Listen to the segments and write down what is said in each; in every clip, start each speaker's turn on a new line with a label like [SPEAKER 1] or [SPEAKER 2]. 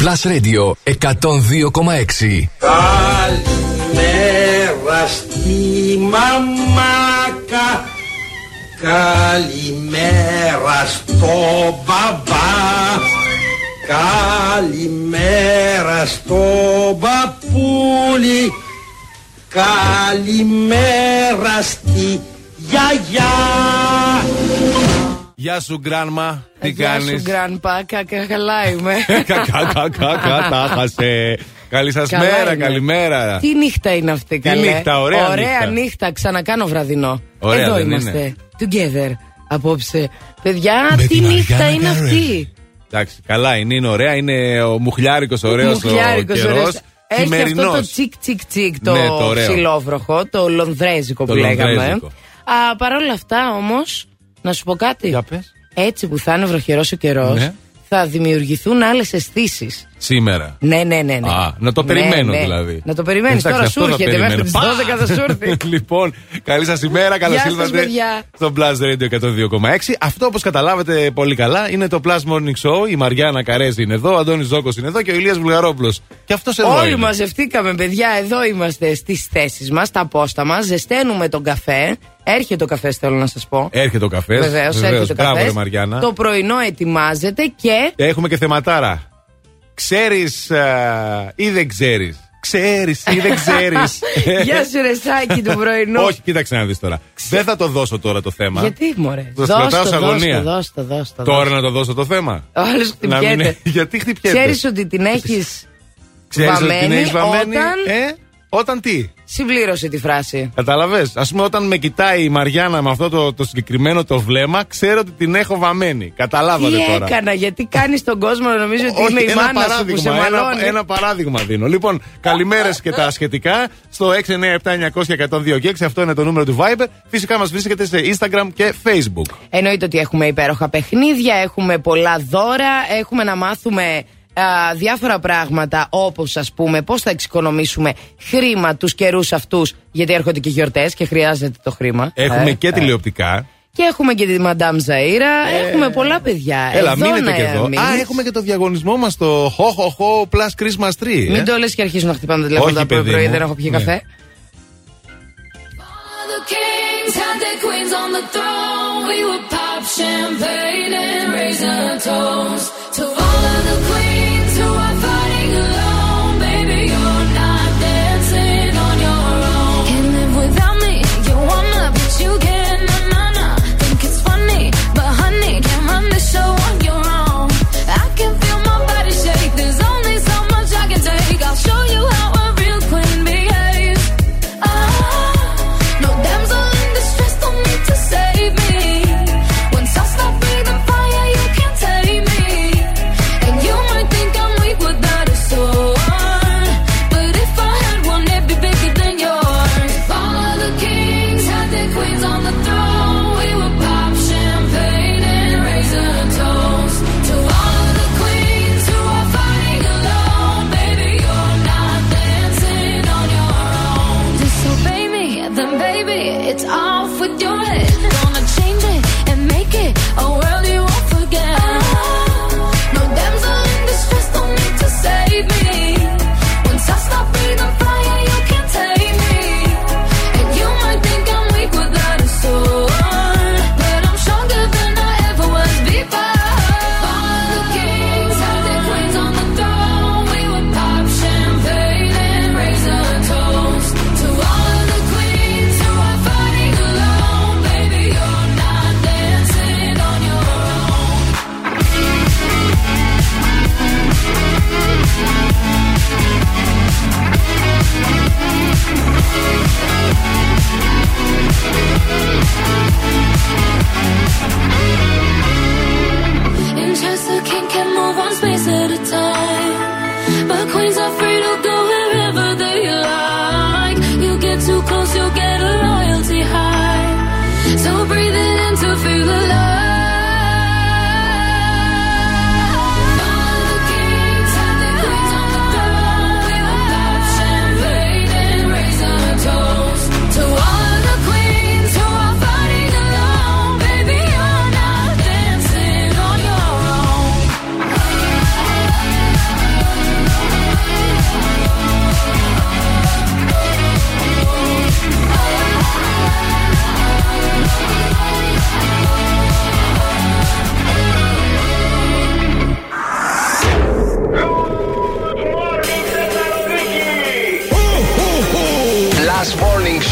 [SPEAKER 1] Plus Radio 102,6
[SPEAKER 2] Καλημέρα στη μαμάκα. Καλημέρα στο μπαμπά. Καλημέρα στο μπαπούλι. Καλημέρα στη γιαγιά
[SPEAKER 3] Γεια σου, γκράνμα. Τι
[SPEAKER 4] Γεια
[SPEAKER 3] κάνεις;
[SPEAKER 4] σου, γκρανπά, καλά είμαι.
[SPEAKER 3] Κατάχασε. Καλή σας
[SPEAKER 4] Καλά
[SPEAKER 3] μέρα,
[SPEAKER 4] είμαι.
[SPEAKER 3] καλημέρα.
[SPEAKER 4] Τι νύχτα είναι αυτή, καλέ;
[SPEAKER 3] νύχτα, ωραία νύχτα.
[SPEAKER 4] νύχτα. Ξανακάνω βραδινό.
[SPEAKER 3] Ωραία,
[SPEAKER 4] Εδώ
[SPEAKER 3] δεν
[SPEAKER 4] είμαστε.
[SPEAKER 3] είναι;
[SPEAKER 4] Together. Απόψε. Παιδιά,
[SPEAKER 3] Με
[SPEAKER 4] τι
[SPEAKER 3] τη
[SPEAKER 4] νύχτα
[SPEAKER 3] Μαριάννα
[SPEAKER 4] είναι
[SPEAKER 3] Καρέλη.
[SPEAKER 4] αυτή;
[SPEAKER 3] Εντάξει, καλά είναι, είναι ωραία. Είναι ο μουχλιάρικος ωραίος ο
[SPEAKER 4] Μουχλιάρικος,
[SPEAKER 3] καιρός.
[SPEAKER 4] ωραίος. Έχει αυτό το τσικ τσικ τσικ το,
[SPEAKER 3] Ναι, το ωραίο.
[SPEAKER 4] ψιλόβροχο, το λονδρέζικο
[SPEAKER 3] Το
[SPEAKER 4] που λέγαμε.
[SPEAKER 3] λονδρέζικο.
[SPEAKER 4] Α, Παρ' όλα αυτά όμως, να σου πω κάτι.
[SPEAKER 3] Για πες.
[SPEAKER 4] Έτσι που θα είναι βροχερός ο καιρός,
[SPEAKER 3] Ναι.
[SPEAKER 4] θα δημιουργηθούν άλλες αισθήσεις.
[SPEAKER 3] Σήμερα.
[SPEAKER 4] Ναι, ναι, ναι. ναι.
[SPEAKER 3] Α, να το
[SPEAKER 4] Ναι,
[SPEAKER 3] περιμένω
[SPEAKER 4] ναι.
[SPEAKER 3] δηλαδή.
[SPEAKER 4] Να το περιμένεις
[SPEAKER 3] Εντάξει,
[SPEAKER 4] τώρα,
[SPEAKER 3] αυτό
[SPEAKER 4] σου
[SPEAKER 3] θα
[SPEAKER 4] έρχεται μέχρι
[SPEAKER 3] περιμένω.
[SPEAKER 4] τι 12 θα σου έρθει.
[SPEAKER 3] λοιπόν, καλή σας ημέρα. Καλώ
[SPEAKER 4] Γεια σας,
[SPEAKER 3] ήρθατε
[SPEAKER 4] παιδιά.
[SPEAKER 3] στο Plus Radio 102,6. Αυτό, όπως καταλάβατε πολύ καλά, είναι το Plus Morning Show. Η Μαριάννα Καρέζη είναι εδώ, ο Αντώνης Ζώκος είναι εδώ και ο Ηλίας Βουλγαρόπουλος. Και αυτός εδώ.
[SPEAKER 4] Όλοι
[SPEAKER 3] είναι.
[SPEAKER 4] μαζευτήκαμε, παιδιά. Εδώ είμαστε στις θέσεις μας, στα πόστα μας. Ζεσταίνουμε τον καφέ. Έρχεται ο καφές, θέλω να σας πω.
[SPEAKER 3] Έρχεται ο καφές.
[SPEAKER 4] Βεβαίως, έρχεται ο
[SPEAKER 3] Μπράβο,
[SPEAKER 4] καφές.
[SPEAKER 3] ρε Μαριάννα.
[SPEAKER 4] Το πρωινό ετοιμάζεται και.
[SPEAKER 3] Έχουμε και θεματάρα. Ξέρεις ή δεν ξέρεις; Ξέρεις ή δεν ξέρεις.
[SPEAKER 4] Γεια σου, ρεσάκι του πρωινού.
[SPEAKER 3] Όχι, κοίταξε να δεις τώρα. Δεν θα το δώσω τώρα το θέμα.
[SPEAKER 4] Γιατί, μωρέ;
[SPEAKER 3] Το
[SPEAKER 4] Δώσ'
[SPEAKER 3] κρατάω σε
[SPEAKER 4] το,
[SPEAKER 3] αγωνία.
[SPEAKER 4] δώσ' το, δώσ' το,
[SPEAKER 3] Τώρα να το δώσω το θέμα.
[SPEAKER 4] Ο άλλο
[SPEAKER 3] Να μην-
[SPEAKER 4] χτυπιέται.
[SPEAKER 3] Γιατί χτυπιέται;
[SPEAKER 4] Ξέρεις ότι την έχεις
[SPEAKER 3] Ξέρεις ότι την
[SPEAKER 4] βαμμένη
[SPEAKER 3] έχεις βαμμένη.
[SPEAKER 4] όταν
[SPEAKER 3] Ε, όταν τι;
[SPEAKER 4] Συμπλήρωσε τη φράση.
[SPEAKER 3] Κατάλαβες; Α πούμε, όταν με κοιτάει η Μαριάννα με αυτό το, το συγκεκριμένο το βλέμμα, ξέρω ότι την έχω βαμμένη. Καταλάβατε
[SPEAKER 4] Τι
[SPEAKER 3] τώρα.
[SPEAKER 4] έκανα, γιατί κάνεις τον κόσμο να νομίζει ότι
[SPEAKER 3] Όχι,
[SPEAKER 4] είμαι η
[SPEAKER 3] ένα
[SPEAKER 4] μάνα σου που
[SPEAKER 3] παράδειγμα,
[SPEAKER 4] σε
[SPEAKER 3] ένα,
[SPEAKER 4] μαλώνει.
[SPEAKER 3] ένα παράδειγμα δίνω. Λοιπόν, καλημέρες και τα σχετικά στο 697-900-1026. Αυτό είναι το νούμερο του Viber. Φυσικά μας βρίσκεται σε Instagram και Facebook.
[SPEAKER 4] Εννοείται ότι έχουμε υπέροχα παιχνίδια, έχουμε πολλά δώρα, έχουμε να μάθουμε α, διάφορα πράγματα όπως ας πούμε πώς θα εξοικονομήσουμε χρήμα τους καιρούς αυτούς γιατί έρχονται και γιορτές και χρειάζεται το χρήμα.
[SPEAKER 3] Έχουμε
[SPEAKER 4] Ε,
[SPEAKER 3] και
[SPEAKER 4] ε.
[SPEAKER 3] τηλεοπτικά.
[SPEAKER 4] Και έχουμε και τη Μαντάμ Ζαΐρα, έχουμε πολλά παιδιά.
[SPEAKER 3] Έλα,
[SPEAKER 4] εδώ
[SPEAKER 3] μείνετε
[SPEAKER 4] να
[SPEAKER 3] και εδώ.
[SPEAKER 4] μείνεις.
[SPEAKER 3] Α, έχουμε και το διαγωνισμό μας το Ho Ho Ho Plus Christmas Tree.
[SPEAKER 4] Μην
[SPEAKER 3] ε.
[SPEAKER 4] το λες και αρχίζουν να χτυπάνε τα τηλέφωνα
[SPEAKER 3] Όχι,
[SPEAKER 4] το πρωί,
[SPEAKER 3] παιδί
[SPEAKER 4] πρωί,
[SPEAKER 3] μου.
[SPEAKER 4] δεν έχω πιει
[SPEAKER 3] Ναι.
[SPEAKER 4] καφέ.
[SPEAKER 5] The kings had their queens on the throne. We would pop champagne and raise a toast to all of the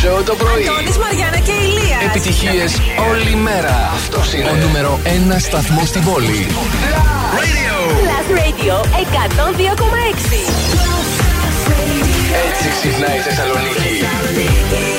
[SPEAKER 5] Σοου το πρωί.
[SPEAKER 1] Αντώνης, Μαριάννα και Ηλίας.
[SPEAKER 5] Επιτυχίες όλη μέρα. Αυτός είναι ο νούμερο 1 σταθμός στην πόλη.
[SPEAKER 1] Plus Radio 102,6.
[SPEAKER 5] Έτσι ξυπνάει η Θεσσαλονίκη.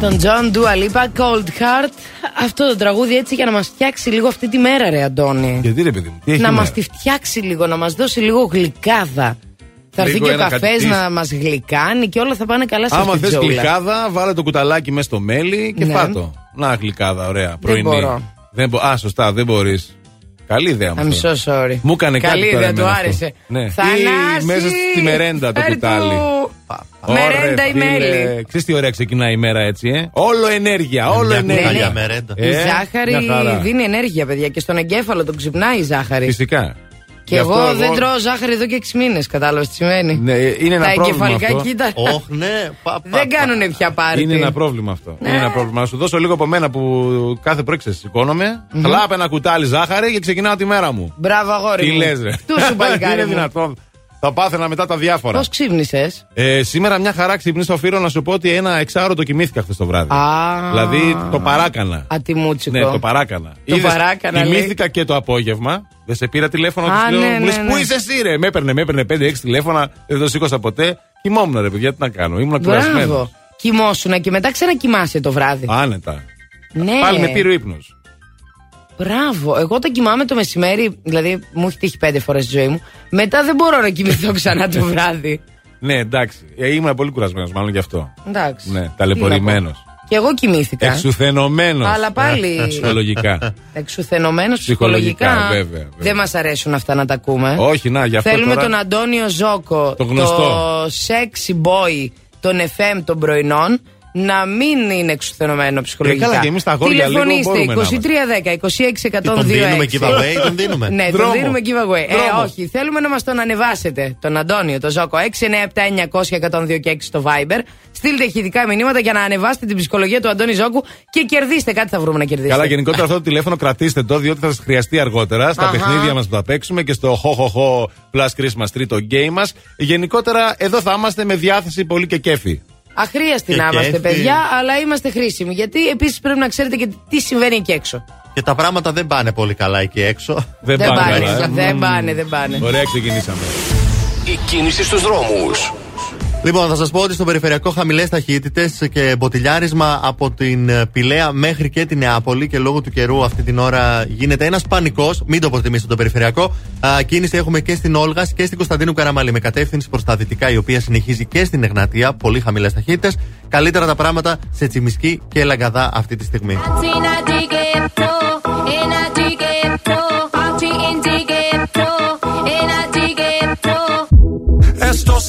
[SPEAKER 4] Elton John, Dua Lipa, Cold Heart. Αυτό το τραγούδι έτσι για να μας φτιάξει λίγο αυτή τη μέρα, ρε Αντώνη.
[SPEAKER 3] Γιατί ρε παιδί μου, τι έχει
[SPEAKER 4] να
[SPEAKER 3] σήμερα;
[SPEAKER 4] μας τη φτιάξει λίγο, να μας δώσει λίγο γλυκάδα. Θα έρθει
[SPEAKER 3] Λίγο
[SPEAKER 4] και ο
[SPEAKER 3] ένα
[SPEAKER 4] καφές
[SPEAKER 3] κάτι της.
[SPEAKER 4] να μας γλυκάνει και όλα θα πάνε καλά σε
[SPEAKER 3] Άμα
[SPEAKER 4] αυτή τη
[SPEAKER 3] θε
[SPEAKER 4] τζόγλα.
[SPEAKER 3] γλυκάδα, βάλε το κουταλάκι μέσα στο μέλι και
[SPEAKER 4] Ναι.
[SPEAKER 3] φάτο. Να γλυκάδα, ωραία. Πρωινή.
[SPEAKER 4] μπορώ.
[SPEAKER 3] Δεν μπο- Α, σωστά, δεν μπορείς. Καλή ιδέα μου.
[SPEAKER 4] I'm
[SPEAKER 3] αυτό.
[SPEAKER 4] so sorry.
[SPEAKER 3] Μου έκανε
[SPEAKER 4] Καλή
[SPEAKER 3] κάτι τώρα
[SPEAKER 4] ιδέα, του
[SPEAKER 3] εμένα αυτό.
[SPEAKER 4] άρεσε.
[SPEAKER 3] Ναι.
[SPEAKER 4] Θανάση,
[SPEAKER 3] Ή μέσα στη μερέντα το
[SPEAKER 4] φέρ'
[SPEAKER 3] κουτάλι.
[SPEAKER 4] Του.
[SPEAKER 3] Ωραία,
[SPEAKER 4] Μερέντα ή
[SPEAKER 3] φίλε.
[SPEAKER 4] μέλι.
[SPEAKER 3] Ξέρεις τι ωραία ξεκινάει η μέρα έτσι, ε; Όλο ενέργεια, όλο
[SPEAKER 6] μια
[SPEAKER 3] ενέργεια.
[SPEAKER 6] κουταλιά μερέντα.
[SPEAKER 4] Η
[SPEAKER 3] Ε,
[SPEAKER 4] ζάχαρη
[SPEAKER 3] μια χαρά.
[SPEAKER 4] δίνει ενέργεια, παιδιά, και στον εγκέφαλο τον ξυπνάει η ζάχαρη.
[SPEAKER 3] Φυσικά.
[SPEAKER 4] Και
[SPEAKER 3] Γι'
[SPEAKER 4] εγώ,
[SPEAKER 3] αυτό
[SPEAKER 4] δεν τρώω ζάχαρη εδώ και 6 μήνες. Κατάλαβες τι σημαίνει.
[SPEAKER 3] Ναι, είναι ένα
[SPEAKER 4] Τα
[SPEAKER 3] πρόβλημα
[SPEAKER 4] εγκεφαλικά
[SPEAKER 3] αυτό.
[SPEAKER 4] κύτταρα
[SPEAKER 6] Όχ, ναι. Πα, πα,
[SPEAKER 4] δεν
[SPEAKER 6] πα.
[SPEAKER 4] κάνουν πια πάρτι.
[SPEAKER 3] Είναι ένα πρόβλημα αυτό.
[SPEAKER 4] Ναι.
[SPEAKER 3] Είναι ένα πρόβλημα. Να σου δώσω λίγο από μένα που κάθε πρωί ξεσηκώνομαι. Χλάπ ένα κουτάλι ζάχαρη και ξεκινάω τη μέρα μου.
[SPEAKER 4] Μπράβο, αγόρι.
[SPEAKER 3] Τι
[SPEAKER 4] μου.
[SPEAKER 3] λες, ρε;
[SPEAKER 4] Του σου παλικάρι
[SPEAKER 3] Είναι
[SPEAKER 4] μου.
[SPEAKER 3] δυνατόν. Θα πάθαινα μετά τα διάφορα.
[SPEAKER 4] Πώς ξύπνησες;
[SPEAKER 3] Ε, σήμερα μια χαρά ξυπνήσα οφείλω να σου πω ότι ένα εξάωρο το κοιμήθηκα χθες το βράδυ.
[SPEAKER 4] Α.
[SPEAKER 3] Δηλαδή το παράκανα.
[SPEAKER 4] Ατιμούτσικο.
[SPEAKER 3] Ναι, το παράκανα.
[SPEAKER 4] Το παράκανα, λέει.
[SPEAKER 3] Κοιμήθηκα και το απόγευμα. Δεν σε πήρα τηλέφωνο.
[SPEAKER 4] Α,
[SPEAKER 3] της λέω,
[SPEAKER 4] ναι,
[SPEAKER 3] μου λες,
[SPEAKER 4] ναι,
[SPEAKER 3] Πού
[SPEAKER 4] ναι.
[SPEAKER 3] είσαι εσύ, ρε; Με έπαιρνε, με έπαιρνε 5-6 τηλέφωνα. Δεν το σήκωσα ποτέ. Κοιμόμουν, ρε παιδιά, τι να κάνω. Ήμουν κουρασμένος.
[SPEAKER 4] Μπράβο. Κοιμόσουνα και μετά ξανακοιμάσαι το βράδυ.
[SPEAKER 3] Άνετα.
[SPEAKER 4] ναι.
[SPEAKER 3] Πάλι με πήρε ο ύπνος.
[SPEAKER 4] Μπράβο. Εγώ όταν κοιμάμαι το μεσημέρι, δηλαδή μου έχει τύχει πέντε φορές στη ζωή μου, μετά δεν μπορώ να κοιμηθώ ξανά το βράδυ.
[SPEAKER 3] Ναι, εντάξει. Ε, ήμουν πολύ κουρασμένος, μάλλον γι' αυτό.
[SPEAKER 4] Εντάξει.
[SPEAKER 3] Ναι,
[SPEAKER 4] Τι
[SPEAKER 3] ταλαιπωρημένος.
[SPEAKER 4] να πω. Και εγώ κοιμήθηκα.
[SPEAKER 3] Εξουθενωμένος.
[SPEAKER 4] Αλλά πάλι.
[SPEAKER 3] Ψυχολογικά.
[SPEAKER 4] Εξουθενωμένος
[SPEAKER 3] Ψυχολογικά,
[SPEAKER 4] ψυχολογικά.
[SPEAKER 3] βέβαια, βέβαια.
[SPEAKER 4] Δεν μας αρέσουν αυτά να τα ακούμε.
[SPEAKER 3] Όχι, να, γι' αυτό
[SPEAKER 4] Θέλουμε
[SPEAKER 3] τώρα-
[SPEAKER 4] τον Αντώνιο Ζόκο,
[SPEAKER 3] Το γνωστό.
[SPEAKER 4] το sexy boy των FM των πρωινών, να μην είναι εξουθενωμένο ψυχολογικά.
[SPEAKER 3] Ε, καλά, και εμείς τα αγόρια λίγο
[SPEAKER 4] Τηλεφωνήστε
[SPEAKER 3] μπορούμε να
[SPEAKER 4] 2310 26
[SPEAKER 6] Τον δίνουμε giveaway, τον δίνουμε.
[SPEAKER 4] Ναι, τον
[SPEAKER 3] Δρόμο.
[SPEAKER 4] δίνουμε giveaway. Ε,
[SPEAKER 3] Δρόμο.
[SPEAKER 4] όχι, θέλουμε να μας τον ανεβάσετε, τον Αντώνιο, τον Ζόκο. 697 900 και 6 στο Viber. Στείλτε ηχητικά μηνύματα για να ανεβάσετε την ψυχολογία του Αντώνη Ζόκου και κερδίστε. Κάτι θα βρούμε να κερδίσετε.
[SPEAKER 3] Καλά, γενικότερα αυτό το τηλέφωνο κρατήστε το, διότι θα σας χρειαστεί αργότερα στα
[SPEAKER 4] Αχα.
[SPEAKER 3] παιχνίδια μας που θα παίξουμε και στο Ho Ho Ho Plus Christmas Tree το game μας. Γενικότερα εδώ θα είμαστε με διάθεση πολύ και κέφι.
[SPEAKER 4] Αχρίαστοι
[SPEAKER 6] Και
[SPEAKER 4] να είμαστε,
[SPEAKER 6] κέφι.
[SPEAKER 4] παιδιά, αλλά είμαστε χρήσιμοι. Γιατί επίσης πρέπει να ξέρετε και τι συμβαίνει εκεί έξω.
[SPEAKER 6] Και τα πράγματα δεν πάνε πολύ καλά εκεί έξω.
[SPEAKER 3] Δεν,
[SPEAKER 4] Δεν
[SPEAKER 3] πάνε
[SPEAKER 4] πάνε,
[SPEAKER 3] καλά. ε.
[SPEAKER 4] δεν πάνε, δεν πάνε.
[SPEAKER 3] Ωραία, ξεκινήσαμε.
[SPEAKER 1] Η κίνηση στους δρόμους.
[SPEAKER 6] Λοιπόν, θα σας πω ότι στο περιφερειακό χαμηλές ταχύτητες και μποτιλιάρισμα από την ε, Πηλαία μέχρι και την Νεάπολη και λόγω του καιρού αυτή την ώρα γίνεται ένας πανικός. Μην το αποτιμήσετε το περιφερειακό. Α, κίνηση έχουμε και στην Όλγα και στην Κωνσταντίνου Καραμαλή με κατεύθυνση προς τα δυτικά, η οποία συνεχίζει και στην Εγνατία. Πολύ χαμηλές ταχύτητες. Καλύτερα τα πράγματα σε Τσιμισκή και Λαγκαδά αυτή τη στιγμή.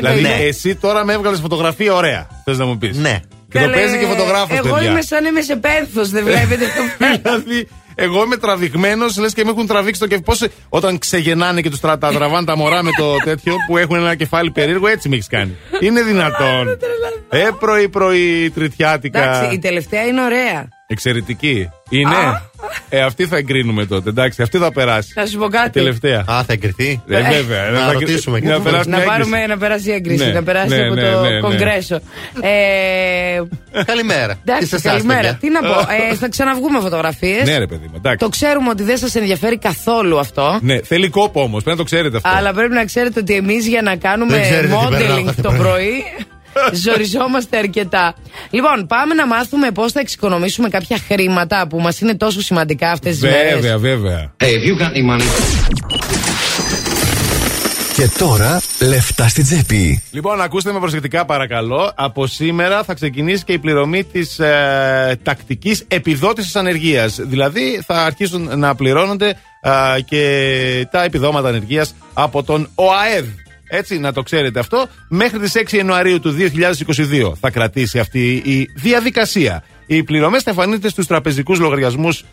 [SPEAKER 3] Δηλαδή,
[SPEAKER 4] καημένο.
[SPEAKER 3] εσύ τώρα με έβγαλες φωτογραφία ωραία. Θες να μου πεις.
[SPEAKER 6] Ναι.
[SPEAKER 3] Και το
[SPEAKER 4] Καλέ,
[SPEAKER 3] παίζει και φωτογράφος,
[SPEAKER 4] Εγώ
[SPEAKER 3] παιδιά.
[SPEAKER 4] είμαι σαν είμαι σε πένθος, δεν βλέπετε το
[SPEAKER 3] δηλαδή, εγώ είμαι τραβηγμένος, λες και με έχουν τραβήξει το κεφάλι. Πώς όταν ξεγεννάνε και τους τρα, τα τραβάνε τα μωρά με το τέτοιο που έχουν ένα κεφάλι περίεργο, έτσι με έχεις κάνει. Είναι δυνατόν. ε, πρωί-πρωί, τριτιάτικα.
[SPEAKER 4] Εντάξει, η τελευταία είναι ωραία.
[SPEAKER 3] Εξαιρετική. Είναι. Ε, αυτή θα εγκρίνουμε τότε. Εντάξει, αυτή θα περάσει.
[SPEAKER 4] Να σου πω
[SPEAKER 3] Η
[SPEAKER 4] κάτι.
[SPEAKER 3] τελευταία.
[SPEAKER 6] Α, θα εγκριθεί.
[SPEAKER 3] Ε, βέβαια.
[SPEAKER 6] Να
[SPEAKER 3] θα-
[SPEAKER 6] ρωτήσουμε και
[SPEAKER 3] να
[SPEAKER 6] το
[SPEAKER 3] περάσει
[SPEAKER 4] Να,
[SPEAKER 3] μια
[SPEAKER 4] πάρουμε,
[SPEAKER 3] έγκριση.
[SPEAKER 4] να περάσει η έγκριση,
[SPEAKER 3] Ναι,
[SPEAKER 4] να περάσει
[SPEAKER 3] ναι,
[SPEAKER 4] από
[SPEAKER 3] ναι,
[SPEAKER 4] το
[SPEAKER 3] ναι, ναι.
[SPEAKER 4] κογκρέσο. Ε,
[SPEAKER 6] Καλημέρα. Τι σε
[SPEAKER 4] εντάξει,
[SPEAKER 6] εσάς,
[SPEAKER 4] καλημέρα.
[SPEAKER 6] παιδιά.
[SPEAKER 4] Τι να πω, ε, θα ξαναβγούμε φωτογραφίες.
[SPEAKER 3] Ναι, ρε παιδί μου, εντάξει.
[SPEAKER 4] Το ξέρουμε ότι δεν σας ενδιαφέρει καθόλου αυτό.
[SPEAKER 3] Ναι, θέλει κόπο όμως, πρέπει να το ξέρετε αυτό.
[SPEAKER 4] Αλλά πρέπει να ξέρετε ότι εμείς για να κάνουμε
[SPEAKER 6] Δεν ξέρετε τι περνάω
[SPEAKER 4] modeling
[SPEAKER 6] κάθε
[SPEAKER 4] το
[SPEAKER 6] πρωί.
[SPEAKER 4] Πρωί. Ζοριζόμαστε αρκετά. Λοιπόν, πάμε να μάθουμε πώς θα εξοικονομήσουμε κάποια χρήματα που μας είναι τόσο σημαντικά αυτές τις μέρες.
[SPEAKER 3] Βέβαια, βέβαια.
[SPEAKER 1] Hey, if you got any money. Και τώρα, λεφτά στην τσέπη.
[SPEAKER 3] Λοιπόν, ακούστε με προσεκτικά παρακαλώ. Από σήμερα θα ξεκινήσει και η πληρωμή της ε, τακτικής επιδότησης ανεργίας. Δηλαδή θα αρχίσουν να πληρώνονται ε, και τα επιδόματα ανεργίας από τον ΟΑΕΔ. Έτσι, να το ξέρετε αυτό. Μέχρι τις 6 Ιανουαρίου του 2022 θα κρατήσει αυτή η διαδικασία. Οι πληρωμές θα εμφανίζονται στους τραπεζικούς λογαριασμούς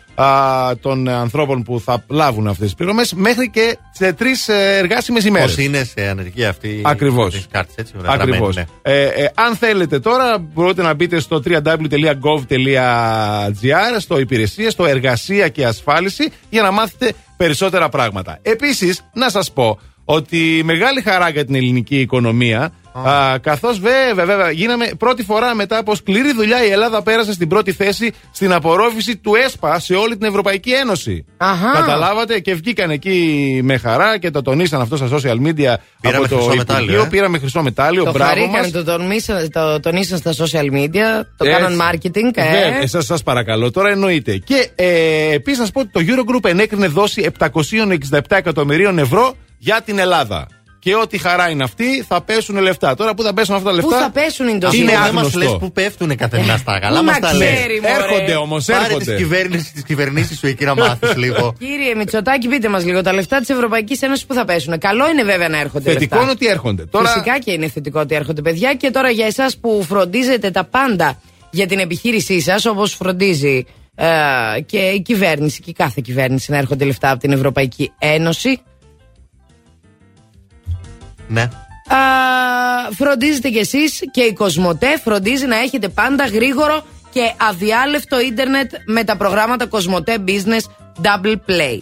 [SPEAKER 3] των ανθρώπων που θα λάβουν αυτές τις πληρωμές μέχρι και σε τρεις εργάσιμες ημέρες.
[SPEAKER 6] Πώς είναι σε ανεργία αυτή
[SPEAKER 3] Ακριβώς.
[SPEAKER 6] τις κάρτες, έτσι, ωραία,
[SPEAKER 3] Ακριβώς.
[SPEAKER 6] γραμμένη, ναι.
[SPEAKER 3] Ε, ε, αν θέλετε τώρα, μπορείτε να μπείτε στο www.gov.gr, στο υπηρεσία, στο εργασία και ασφάλιση, για να μάθετε περισσότερα πράγματα. Επίσης, να σας πω ότι μεγάλη χαρά για την ελληνική οικονομία. Καθώς βέβαια, βέβαια, γίναμε πρώτη φορά μετά από σκληρή δουλειά η Ελλάδα πέρασε στην πρώτη θέση στην απορρόφηση του ΕΣΠΑ σε όλη την Ευρωπαϊκή Ένωση.
[SPEAKER 4] Αχα.
[SPEAKER 3] Καταλάβατε και βγήκαν εκεί με χαρά και το τονίσαν αυτό στα social media
[SPEAKER 6] Πήραμε
[SPEAKER 3] από το
[SPEAKER 6] χρυσό μετάλλιο,
[SPEAKER 3] Υπουργείο.
[SPEAKER 6] ε.
[SPEAKER 3] Πήραμε χρυσό μετάλλιο.
[SPEAKER 4] Το
[SPEAKER 3] μπράβο
[SPEAKER 4] χαρήκαν,
[SPEAKER 3] μας.
[SPEAKER 4] το, τονίσαν, το τονίσαν στα social media, το
[SPEAKER 3] Έτσι.
[SPEAKER 4] κάναν marketing. Ε.
[SPEAKER 3] Βέβαια, εσάς σας παρακαλώ, τώρα εννοείται. Και ε, επίσης να σας πω ότι το Eurogroup ενέκρινε δόση 767 εκατομμυρίων ευρώ για την Ελλάδα. Και ό,τι χαρά είναι αυτή, θα πέσουν λεφτά. Τώρα πού θα πέσουν αυτά τα
[SPEAKER 4] Πού
[SPEAKER 3] λεφτά.
[SPEAKER 4] θα πέσουν είναι το
[SPEAKER 3] Είναι
[SPEAKER 6] Αυτό δεν μας
[SPEAKER 3] άγνωστο.
[SPEAKER 6] λες που πέφτουν καθημερινά στα καλά.
[SPEAKER 4] Πού
[SPEAKER 6] Μας
[SPEAKER 4] να
[SPEAKER 6] τα λες.
[SPEAKER 4] ξέρει, μωρέ.
[SPEAKER 3] Έρχονται όμως,
[SPEAKER 6] Πάρε τις
[SPEAKER 3] έρχονται.
[SPEAKER 6] κυβέρνηση τη κυβερνήση σου εκεί να μάθεις λίγο.
[SPEAKER 4] Κύριε Μητσοτάκη, πείτε μας λίγο τα λεφτά της Ευρωπαϊκής Ένωσης που θα πέσουν; Καλό είναι βέβαια να έρχονται.
[SPEAKER 3] Θετικό
[SPEAKER 4] λεφτά.
[SPEAKER 3] είναι ότι έρχονται. Τώρα,
[SPEAKER 4] Φυσικά και είναι θετικό ότι έρχονται παιδιά. Και τώρα για εσάς που φροντίζετε τα πάντα για την επιχείρησή σας, όπως φροντίζει ε, και η κυβέρνηση και η κάθε κυβέρνηση να έρχονται λεφτά από την Ευρωπαϊκή Ένωση.
[SPEAKER 6] Ναι.
[SPEAKER 4] Φροντίζετε κι εσείς και η Κοσμοτέ φροντίζει να έχετε πάντα γρήγορο και αδιάλευτο ίντερνετ με τα προγράμματα Κοσμοτέ Business Double Play.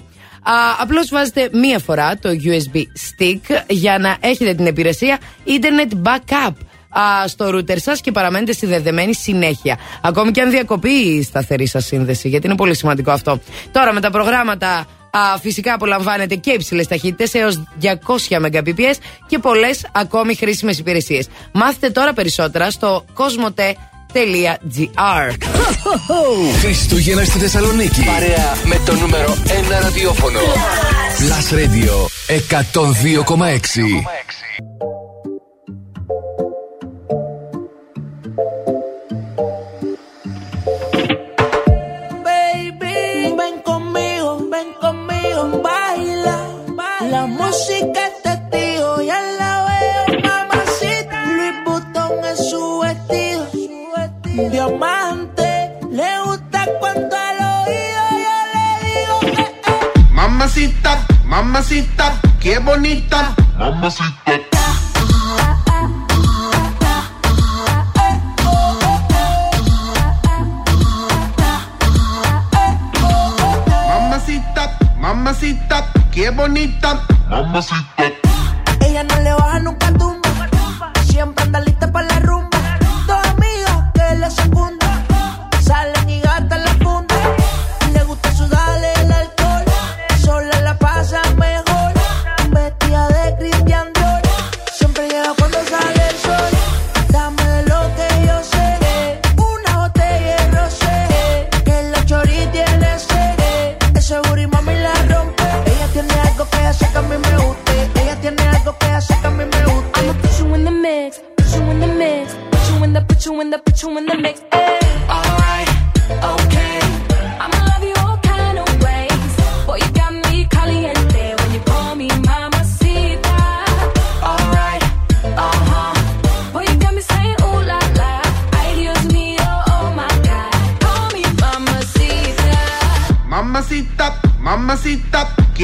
[SPEAKER 4] Απλώς βάζετε μία φορά το USB stick για να έχετε την υπηρεσία ίντερνετ Backup στο router σας και παραμένετε συνδεδεμένοι συνέχεια. Ακόμη και αν διακοπεί η σταθερή σας σύνδεση, γιατί είναι πολύ σημαντικό αυτό. Τώρα με τα προγράμματα Α, φυσικά απολαμβάνεται και υψηλές ταχύτητες έως 200 Mbps και πολλές ακόμη χρήσιμες υπηρεσίες. Μάθετε τώρα περισσότερα στο κοσμοτέ.gr.
[SPEAKER 1] Χριστούγεννα στη Θεσσαλονίκη. Παρέα με το νούμερο 1 ραδιόφωνο. Plus Radio 102,6.
[SPEAKER 7] la música es testigo, ya la veo, mamacita. Luis Butón en su vestido, un diamante. Le gusta cuando al oído yo le digo, eh, eh.
[SPEAKER 8] Mamacita, mamacita, qué bonita. Mamacita. Mamacita, qué bonita. Mamacita.
[SPEAKER 7] Ella no le baja nunca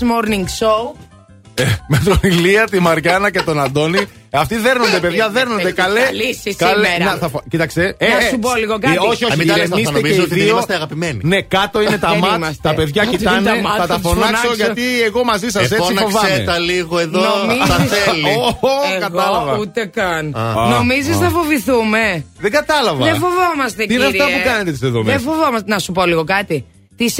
[SPEAKER 4] Morning Show.
[SPEAKER 3] Ε, με τον Ηλία, τη Μαριάννα και τον Αντώνη. Αυτοί δέρνονται, παιδιά, δέρνονται. Καλέ. Καλέ. Να, θα φο... Κοίταξε.
[SPEAKER 4] Ε, να ε, σου πω ε, λίγο κάτι.
[SPEAKER 3] Όχι, όχι,
[SPEAKER 6] μην τα
[SPEAKER 3] και.
[SPEAKER 6] Είμαστε αγαπημένοι.
[SPEAKER 3] Ναι, κάτω είναι τα
[SPEAKER 4] μάτια.
[SPEAKER 3] Τα παιδιά κοιτάνε. Θα τα φωνάξω γιατί εγώ μαζί
[SPEAKER 6] σας
[SPEAKER 3] έτσι φοβάμαι.
[SPEAKER 6] Φώναξε τα λίγο εδώ. Τα θέλει.
[SPEAKER 3] Κατάλαβα.
[SPEAKER 4] Ούτε καν.
[SPEAKER 3] Νομίζεις
[SPEAKER 4] θα φοβηθούμε;
[SPEAKER 3] Δεν κατάλαβα.
[SPEAKER 4] Δεν φοβόμαστε, κύριε.
[SPEAKER 3] Τι είναι αυτά που κάνετε τις δεδομένες;
[SPEAKER 4] Δεν φοβόμαστε. Να σου πω λίγο κάτι. Τις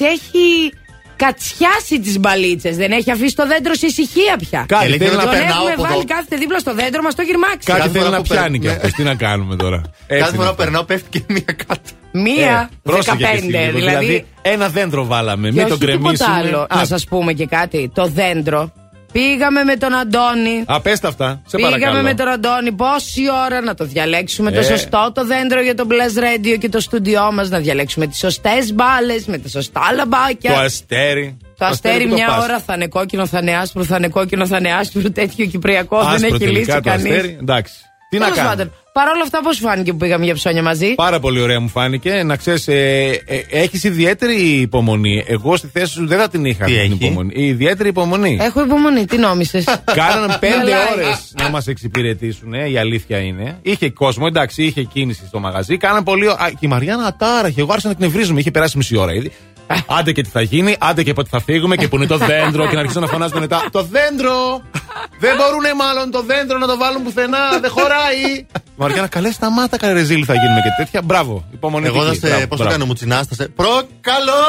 [SPEAKER 4] έχει κατσιάσει τις μπαλίτσες. Δεν έχει αφήσει το δέντρο σε ησυχία πια.
[SPEAKER 3] Κάτι
[SPEAKER 6] Η αλήθεια
[SPEAKER 3] θέλει
[SPEAKER 6] είναι
[SPEAKER 3] να
[SPEAKER 6] ότι
[SPEAKER 4] Τον
[SPEAKER 6] περνάω
[SPEAKER 4] έχουμε
[SPEAKER 6] από
[SPEAKER 4] βάλει
[SPEAKER 6] εδώ.
[SPEAKER 4] κάθεται δίπλα στο δέντρο, μας το έχει γυρμάξει.
[SPEAKER 3] Κάτι
[SPEAKER 6] Κάθε
[SPEAKER 3] θέλει
[SPEAKER 6] φορά
[SPEAKER 3] να
[SPEAKER 6] που
[SPEAKER 3] πιάνει
[SPEAKER 6] παίρνει.
[SPEAKER 3] και αυτό. Τι να κάνουμε τώρα; Έτσι
[SPEAKER 6] Κάθε φορά
[SPEAKER 3] είναι.
[SPEAKER 6] που περνάω πέφτει και μία κάτω.
[SPEAKER 4] Μία,
[SPEAKER 3] Ε, πρόσεχε και εσύ
[SPEAKER 4] 15.
[SPEAKER 3] λίγο.
[SPEAKER 4] Δηλαδή,
[SPEAKER 3] ένα δέντρο βάλαμε.
[SPEAKER 4] και
[SPEAKER 3] Μην τον
[SPEAKER 4] όχι τίποτα
[SPEAKER 3] κρεμίσουμε.
[SPEAKER 4] άλλο.
[SPEAKER 3] Α,
[SPEAKER 4] Να σας πούμε και κάτι. Το δέντρο. Πήγαμε με τον Αντώνη.
[SPEAKER 3] Α, πες τα αυτά. Σε
[SPEAKER 4] Πήγαμε
[SPEAKER 3] παρακαλώ.
[SPEAKER 4] με τον Αντώνη πόση ώρα να το διαλέξουμε το
[SPEAKER 3] Ε.
[SPEAKER 4] σωστό το δέντρο για το Blast Radio και το στούντιό μας. Να διαλέξουμε τις σωστές μπάλες με τα σωστά λαμπάκια.
[SPEAKER 3] Το αστέρι.
[SPEAKER 4] Το αστέρι
[SPEAKER 3] που το
[SPEAKER 4] μια
[SPEAKER 3] πας.
[SPEAKER 4] ώρα θα είναι κόκκινο, θα είναι άσπρο, θα είναι κόκκινο, θα είναι άσπρο. Τέτοιο κυπριακό δεν
[SPEAKER 3] Άσπρο
[SPEAKER 4] έχει
[SPEAKER 3] τελικά
[SPEAKER 4] λύσει
[SPEAKER 3] το
[SPEAKER 4] κανείς.
[SPEAKER 3] αστέρι. Εντάξει. Τι να κάνουμε;
[SPEAKER 4] Παρ' όλα αυτά, πώς φάνηκε που πήγαμε για ψώνια μαζί;
[SPEAKER 3] Πάρα πολύ ωραία μου φάνηκε. Να ξέρεις, ε, ε, έχεις ιδιαίτερη υπομονή. Εγώ στη θέση σου δεν θα την είχα
[SPEAKER 6] Τι
[SPEAKER 3] αυτή την
[SPEAKER 6] έχει;
[SPEAKER 3] υπομονή. Η ιδιαίτερη υπομονή.
[SPEAKER 4] Έχω υπομονή, τι νόμισες;
[SPEAKER 3] Κάνανε πέντε
[SPEAKER 4] Γελάει.
[SPEAKER 3] ώρες να μας εξυπηρετήσουν, ε, η αλήθεια είναι. Είχε κόσμο, εντάξει, είχε κίνηση στο μαγαζί. Κάνανε πολύ. Α, και η Μαριάννα ατάραχε. Εγώ άρχισα να εκνευρίζομαι. Είχε περάσει μισή ώρα ήδη. Άντε και τι θα γίνει, άντε και πότε θα φύγουμε και που είναι το δέντρο και να αρχίσουν να φωνάζουν μετά. Το δέντρο! Δεν μπορούνε μάλλον το δέντρο να το βάλουν πουθενά, δεν χωράει. Μαριάννα, καλές σταμάτα, καλέ ρεζίλ θα γίνουμε και τέτοια. Μπράβο, υπομονετική.
[SPEAKER 6] Εγώ θα σε.
[SPEAKER 3] Μπράβο,
[SPEAKER 6] Πώς το
[SPEAKER 3] μπράβο.
[SPEAKER 6] κάνω, μου τσινάστασε. Προκαλώ!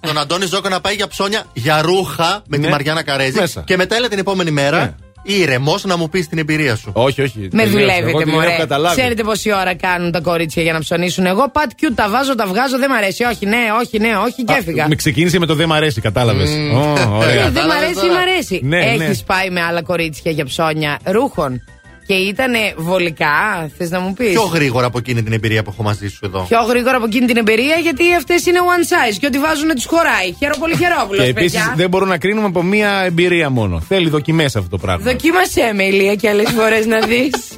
[SPEAKER 6] Τον Αντώνη Ζόκο να πάει για ψώνια για ρούχα με τη
[SPEAKER 3] Ναι.
[SPEAKER 6] Μαριάννα Καρέζη.
[SPEAKER 3] Μέσα.
[SPEAKER 6] Και μετά έλα την επόμενη μέρα
[SPEAKER 3] Ναι.
[SPEAKER 6] Ήρεμος να μου πεις την εμπειρία σου.
[SPEAKER 3] Όχι, όχι.
[SPEAKER 4] Με
[SPEAKER 3] τελείωσε. Εγώ
[SPEAKER 4] δουλεύετε,
[SPEAKER 3] την
[SPEAKER 4] μωρέ.
[SPEAKER 3] έχω καταλάβει.
[SPEAKER 4] Ξέρετε πόση ώρα κάνουν τα κορίτσια για να ψωνίσουν. Εγώ πατ κιού τα βάζω, τα βγάζω, δεν μ' αρέσει. Όχι, ναι, όχι, ναι, όχι και
[SPEAKER 3] Α,
[SPEAKER 4] έφυγα.
[SPEAKER 3] Με ξεκίνησε με το δεν μ' αρέσει, κατάλαβες. ωραία.
[SPEAKER 4] Ε, δεν μ'
[SPEAKER 6] Κατάλαβες
[SPEAKER 4] αρέσει,
[SPEAKER 6] τώρα.
[SPEAKER 4] μ' αρέσει.
[SPEAKER 3] Ναι, ναι.
[SPEAKER 4] Έχεις πάει με άλλα κορίτσια για ψώνια ρούχων; Και ήταν βολικά, θες να μου πεις;
[SPEAKER 6] Πιο γρήγορα από εκείνη την εμπειρία που έχω μαζί σου εδώ.
[SPEAKER 4] Πιο γρήγορα από εκείνη την εμπειρία, γιατί αυτές είναι one size και ό,τι βάζουν του χωράει. Χαίρο πολύ χαιρόπουλος,
[SPEAKER 3] Και επίσης
[SPEAKER 4] παιδιά.
[SPEAKER 3] δεν μπορούμε να κρίνουμε από μία εμπειρία μόνο. Θέλει δοκιμές αυτό το πράγμα.
[SPEAKER 4] Δοκίμασέ με, Ηλία, και άλλες φορές να
[SPEAKER 7] δεις.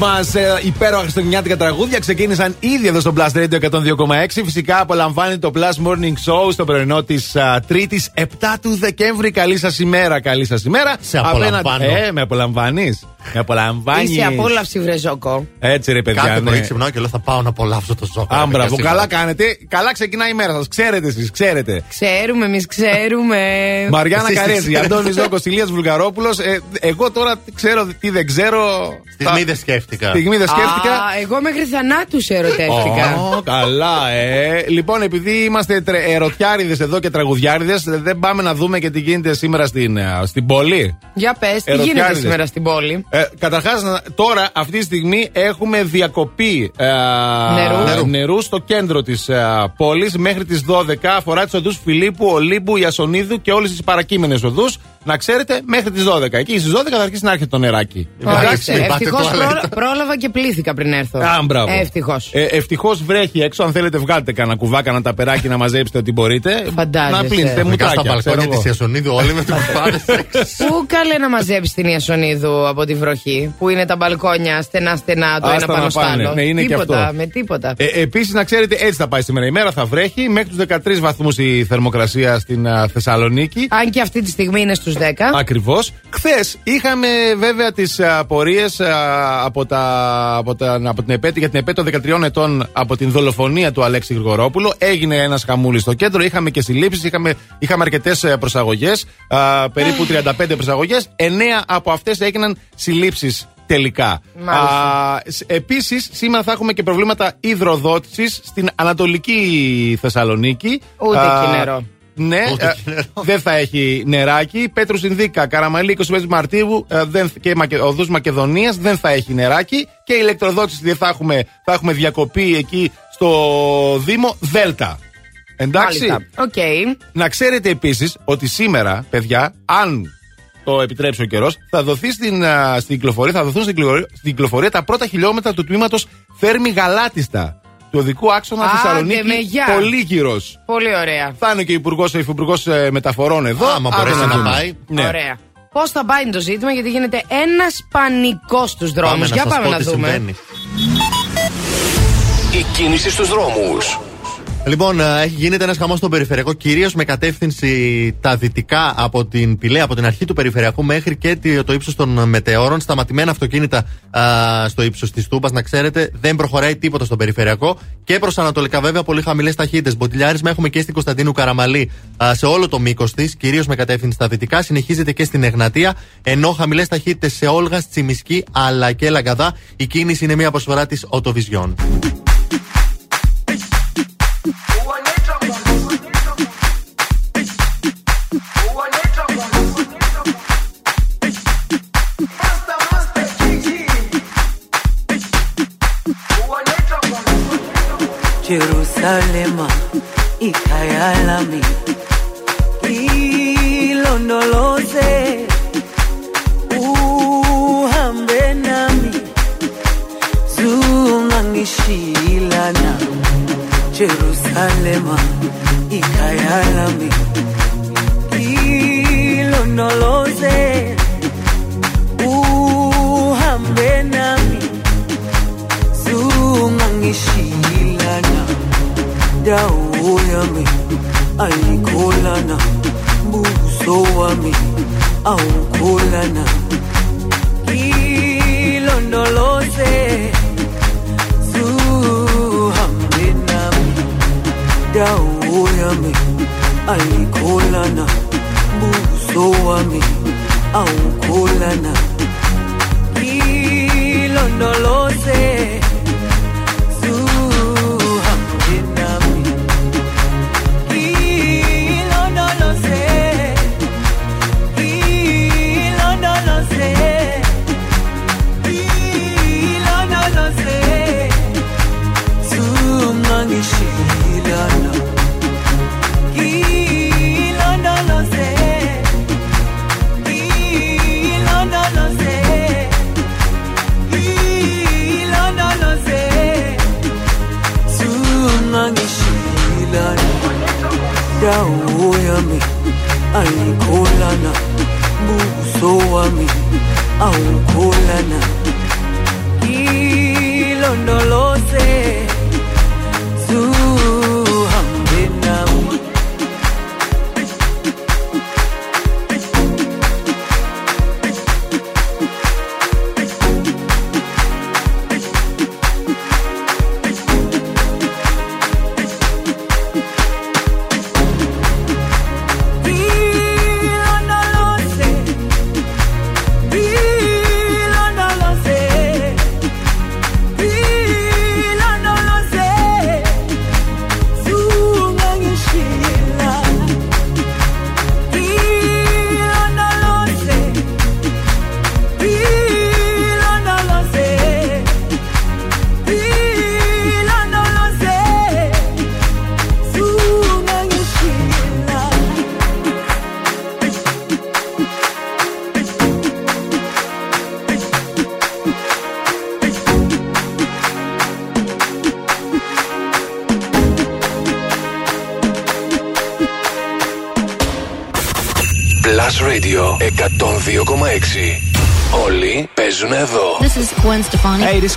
[SPEAKER 7] It's Christmas,
[SPEAKER 3] ε, υπέροχα χριστουγεννιάτικα τραγούδια ξεκίνησαν ήδη εδώ στο Blast Radio 102,6. Φυσικά απολαμβάνει το Plus Morning Show στο πρωινό της Τρίτης 7 του Δεκέμβρη. Καλή σας ημέρα, καλή σας ημέρα.
[SPEAKER 6] Σε απολαμβάνω.
[SPEAKER 3] Ε, με απολαμβάνεις. Με απολαμβάνεις.
[SPEAKER 4] Είσαι απόλαυση, βρεζόκο.
[SPEAKER 3] Έτσι, ρε παιδιά.
[SPEAKER 6] Κάθε
[SPEAKER 3] ναι.
[SPEAKER 6] πρωί ξυπνάω και λέω θα πάω να απολαύσω το ζώο.
[SPEAKER 3] Α, μπράβο, καλά κάνετε. Καλά ξεκινάει η μέρα σας. Ξέρετε εσείς, ξέρετε.
[SPEAKER 4] Ξέρουμε, εμείς ξέρουμε.
[SPEAKER 3] Μαριάννα
[SPEAKER 6] Εσείς τι
[SPEAKER 3] Καρέζη,
[SPEAKER 6] ξέρετε.
[SPEAKER 3] Αντώνης Ζώκος, Ηλίας Βουλγαρόπουλος. εγώ τώρα τι ξέρω, τι δεν ξέρω.
[SPEAKER 6] Στιγμή
[SPEAKER 3] Θα-
[SPEAKER 6] δεν σκέφτηκα.
[SPEAKER 3] Στιγμή δεν σκέφτηκα.
[SPEAKER 4] Α, εγώ μέχρι θανάτους σε ερωτεύτηκα.
[SPEAKER 3] Ω, καλά, ε. Λοιπόν, επειδή είμαστε ερωτιάριδες εδώ και τραγουδιάριδες, δεν πάμε να δούμε και τι γίνεται σήμερα στην, ε, στην πόλη.
[SPEAKER 4] Για πες, τι
[SPEAKER 3] Ερωτιάριδες.
[SPEAKER 4] γίνεται σήμερα στην πόλη;
[SPEAKER 3] Ε, Καταρχάς, τώρα αυτή τη στιγμή έχουμε διακοπή ε,
[SPEAKER 4] Νερού.
[SPEAKER 3] νερού στο κέντρο της ε, πόλης μέχρι τις 12. Αφορά τι οδούς Φιλίππου, Ολύμπου, Ιασονίδου και όλες τις παρακείμενες οδούς. Να ξέρετε, μέχρι τις 12. Εκεί στις 12 θα αρχίσει να έρχεται το νεράκι.
[SPEAKER 4] Ορίστε,
[SPEAKER 6] Υπάρχει
[SPEAKER 4] ευτυχώς
[SPEAKER 6] τουαλέτα.
[SPEAKER 4] πρόλαβα και πλήθηκα πριν έρθω.
[SPEAKER 3] Α, μπράβο.
[SPEAKER 4] Ευτυχώς.
[SPEAKER 3] Ε, Ευτυχώς βρέχει έξω. Αν θέλετε, βγάλετε κανένα κουβά, κανένα ταπεράκι να μαζέψετε ό,τι μπορείτε.
[SPEAKER 4] Φαντάζεσαι.
[SPEAKER 3] Να πλύνετε
[SPEAKER 6] Μετά στα
[SPEAKER 3] μουτράκια. ξέρω
[SPEAKER 6] μπαλκόνια
[SPEAKER 3] εγώ.
[SPEAKER 6] της Ιασονίδου όλοι με το κουφάρε.
[SPEAKER 4] Πού καλέ να μαζέψει την Ιασονίδου από τη βροχή, που είναι τα μπαλκόνια στενά-στενά το
[SPEAKER 3] Άστα
[SPEAKER 4] ένα πάνω
[SPEAKER 3] να
[SPEAKER 4] στο
[SPEAKER 3] πάνε.
[SPEAKER 4] άλλο.
[SPEAKER 3] Ναι, είναι και
[SPEAKER 4] τίποτα,
[SPEAKER 3] αυτό.
[SPEAKER 4] με τίποτα.
[SPEAKER 3] Ε, Επίσης, να ξέρετε, έτσι θα πάει σήμερα η μέρα. Θα βρέχει μέχρι τους 13 βαθμούς η θερμοκρασία στην α, Θεσσαλονίκη.
[SPEAKER 4] Αν και αυτή τη στιγμή είναι στους 10.
[SPEAKER 3] Ακριβώς. Χθες είχαμε βέβαια τις απορίες από, τα, από, τα, από την επέτειο, για την επέτειο 13 ετών από την δολοφονία του Αλέξη Γρηγορόπουλου. Έγινε ένας χαμούλης στο κέντρο. Είχαμε και συλλήψεις, είχαμε, είχαμε αρκετές προσαγωγές, περίπου 35 προσαγωγές. 9 από αυτές έγιναν συλλήψεις τελικά.
[SPEAKER 4] Μάλιστα.
[SPEAKER 3] Επίσης, σήμερα θα έχουμε και προβλήματα υδροδότησης στην Ανατολική Θεσσαλονίκη.
[SPEAKER 4] Ούτε
[SPEAKER 3] Α,
[SPEAKER 4] εκεί νερό.
[SPEAKER 3] Ναι,
[SPEAKER 6] Ούτε
[SPEAKER 3] ε,
[SPEAKER 6] εκεί νερό.
[SPEAKER 3] δεν θα έχει νεράκι. Πέτρου Ινδίκα, Καραμαλή, 25 Μαρτίου ε, δεν, και Μακε, οδούς Μακεδονίας δεν θα έχει νεράκι. Και ηλεκτροδότησης δεν θα έχουμε, θα έχουμε διακοπή εκεί στο Δήμο Δέλτα. Εντάξει.
[SPEAKER 4] Μάλιστα. Οκ.
[SPEAKER 3] Να ξέρετε επίσης ότι σήμερα, παιδιά, αν το επιτρέψει ο καιρός, θα δοθεί στην, α, στην κυκλοφορία, θα δοθούν στην κυκλοφορία, στην κυκλοφορία τα πρώτα χιλιόμετρα του τμήματος Θέρμη Γαλάτιστα. Του οδικού άξονα
[SPEAKER 4] Άντε,
[SPEAKER 3] Θεσσαλονίκη.
[SPEAKER 4] με γεια.
[SPEAKER 3] Πολύγυρο.
[SPEAKER 4] Πολύ ωραία.
[SPEAKER 3] Θα είναι και ο Υπουργός ο Υφυπουργός, ε, Μεταφορών εδώ.
[SPEAKER 6] Άμα
[SPEAKER 3] Άντε
[SPEAKER 6] μπορέσει να
[SPEAKER 3] δούμε.
[SPEAKER 6] πάει.
[SPEAKER 3] Ναι.
[SPEAKER 4] Ωραία. Πώς θα πάει είναι το ζήτημα, γιατί γίνεται ένας πανικός στους δρόμους.
[SPEAKER 6] Πάμε να
[SPEAKER 4] Για
[SPEAKER 6] σας
[SPEAKER 4] πάμε
[SPEAKER 6] πω
[SPEAKER 4] να
[SPEAKER 6] τι
[SPEAKER 4] δούμε.
[SPEAKER 6] συμβαίνει.
[SPEAKER 1] Η κίνηση στους δρόμους.
[SPEAKER 6] Λοιπόν, ε, έχει γίνεται ένας χαμός στο περιφερειακό, κυρίως με κατεύθυνση τα δυτικά από την Πηλαία, από την αρχή του περιφερειακού μέχρι και τη- το ύψος των μετεώρων. Σταματημένα αυτοκίνητα α, στο ύψος της Τούμπα, να ξέρετε, δεν προχωράει τίποτα στο περιφερειακό. Και προς Ανατολικά, βέβαια, πολύ χαμηλές ταχύτητες. Μποτιλιάρισμα έχουμε και στην Κωνσταντίνου Καραμαλή α, σε όλο το μήκος της, κυρίως με κατεύθυνση στα δυτικά. Συνεχίζεται και στην Εγνατία, ενώ χαμηλές ταχύτητες σε Όλγα, Τσιμισκή αλλά και Λαγκαδά. Η κίνηση είναι μια προσφορά της Οτοβιζιόν.
[SPEAKER 7] Jerusalema ikhaya lami ilondoloze uhambe nami. Zungangishilana Jerusalema ikhaya lami ilondoloze uhambe nami dawo yami ayikholana buso wami awukholana. Ilondoloze zuhambe nami dawo yami ayikholana buso wami awukholana. Ilondoloze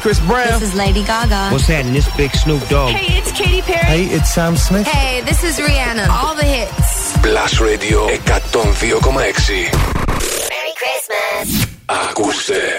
[SPEAKER 9] Chris Brown.
[SPEAKER 10] This is Lady Gaga.
[SPEAKER 9] What's happening? This big Snoop Dogg.
[SPEAKER 10] Hey, it's Katy Perry.
[SPEAKER 9] Hey, it's Sam Smith.
[SPEAKER 10] Hey, this is Rihanna. All the hits.
[SPEAKER 1] Plus Radio 102,6.
[SPEAKER 10] Merry Christmas.
[SPEAKER 1] Ακούστε.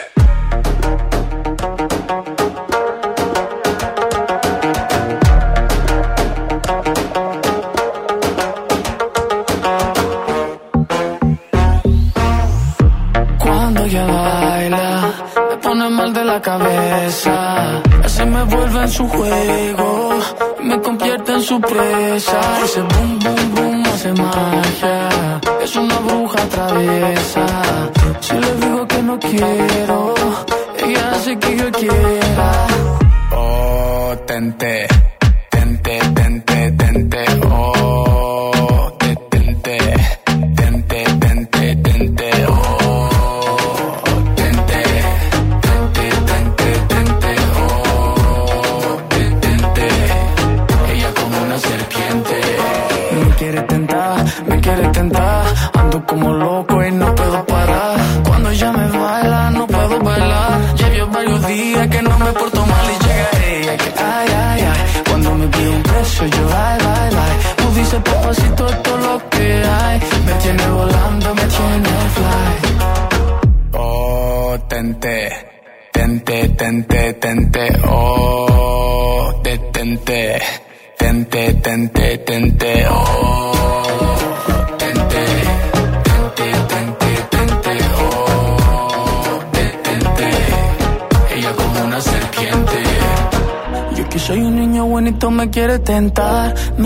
[SPEAKER 11] estrella, ese boom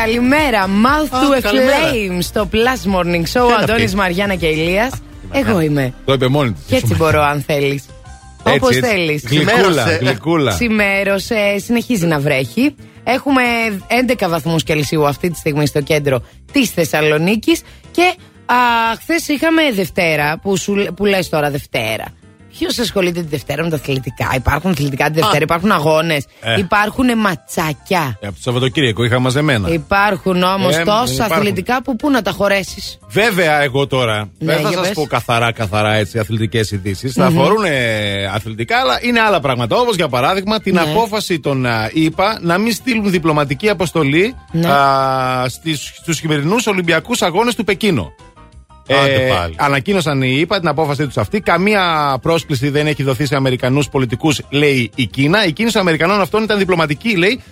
[SPEAKER 4] Καλημέρα, καλημέρα. Mouth
[SPEAKER 6] Α,
[SPEAKER 4] to a
[SPEAKER 6] καλημέρα.
[SPEAKER 4] flame στο Plus Morning Show.
[SPEAKER 6] είναι
[SPEAKER 4] Αντώνης
[SPEAKER 6] αυτή;
[SPEAKER 4] Μαριάννα και Ηλίας Εγώ είμαι.
[SPEAKER 3] Το είπε μόνη της.
[SPEAKER 4] Και έτσι μπορώ, αν θέλεις. Όπως θέλεις.
[SPEAKER 3] Γλυκούλα,
[SPEAKER 6] Ξημέρωσε.
[SPEAKER 3] γλυκούλα.
[SPEAKER 4] Σημέρωσε, συνεχίζει να βρέχει. Έχουμε 11 βαθμούς Κελσίου αυτή τη στιγμή στο κέντρο της Θεσσαλονίκης και χθες είχαμε Δευτέρα, που, σου, που λες τώρα Δευτέρα. Ποιος ασχολείται τη Δευτέρα με τα αθλητικά; Υπάρχουν αθλητικά τη Δευτέρα, υπάρχουν αγώνες,
[SPEAKER 3] Ε.
[SPEAKER 4] υπάρχουν ματσάκια.
[SPEAKER 3] Ε, Από το Σαββατοκύριακο είχα μαζεμένα.
[SPEAKER 4] Υπάρχουν όμως
[SPEAKER 3] Ε, δεν
[SPEAKER 4] τόσα
[SPEAKER 3] υπάρχουν.
[SPEAKER 4] αθλητικά που πού να τα χωρέσεις.
[SPEAKER 3] Βέβαια, εγώ τώρα
[SPEAKER 4] Ναι,
[SPEAKER 3] δεν θα
[SPEAKER 4] για
[SPEAKER 3] σας
[SPEAKER 4] πες.
[SPEAKER 3] πω καθαρά, καθαρά έτσι αθλητικές ειδήσεις. Θα αφορούν ε, αθλητικά, αλλά είναι άλλα πράγματα. Όπως για παράδειγμα την
[SPEAKER 4] Ναι.
[SPEAKER 3] απόφαση των α, ΗΠΑ να μην στείλουν διπλωματική αποστολή
[SPEAKER 4] Ναι.
[SPEAKER 3] στους χειμερινούς Ολυμπιακούς Αγώνες του Πεκίνο. Ε,
[SPEAKER 6] Άντε πάλι.
[SPEAKER 3] ανακοίνωσαν οι ΗΠΑ την απόφαση τους αυτή. Καμία πρόσκληση δεν έχει δοθεί σε Αμερικανούς πολιτικούς, λέει η Κίνα. Η κίνηση των Αμερικανών αυτών ήταν διπλωματική, λέει,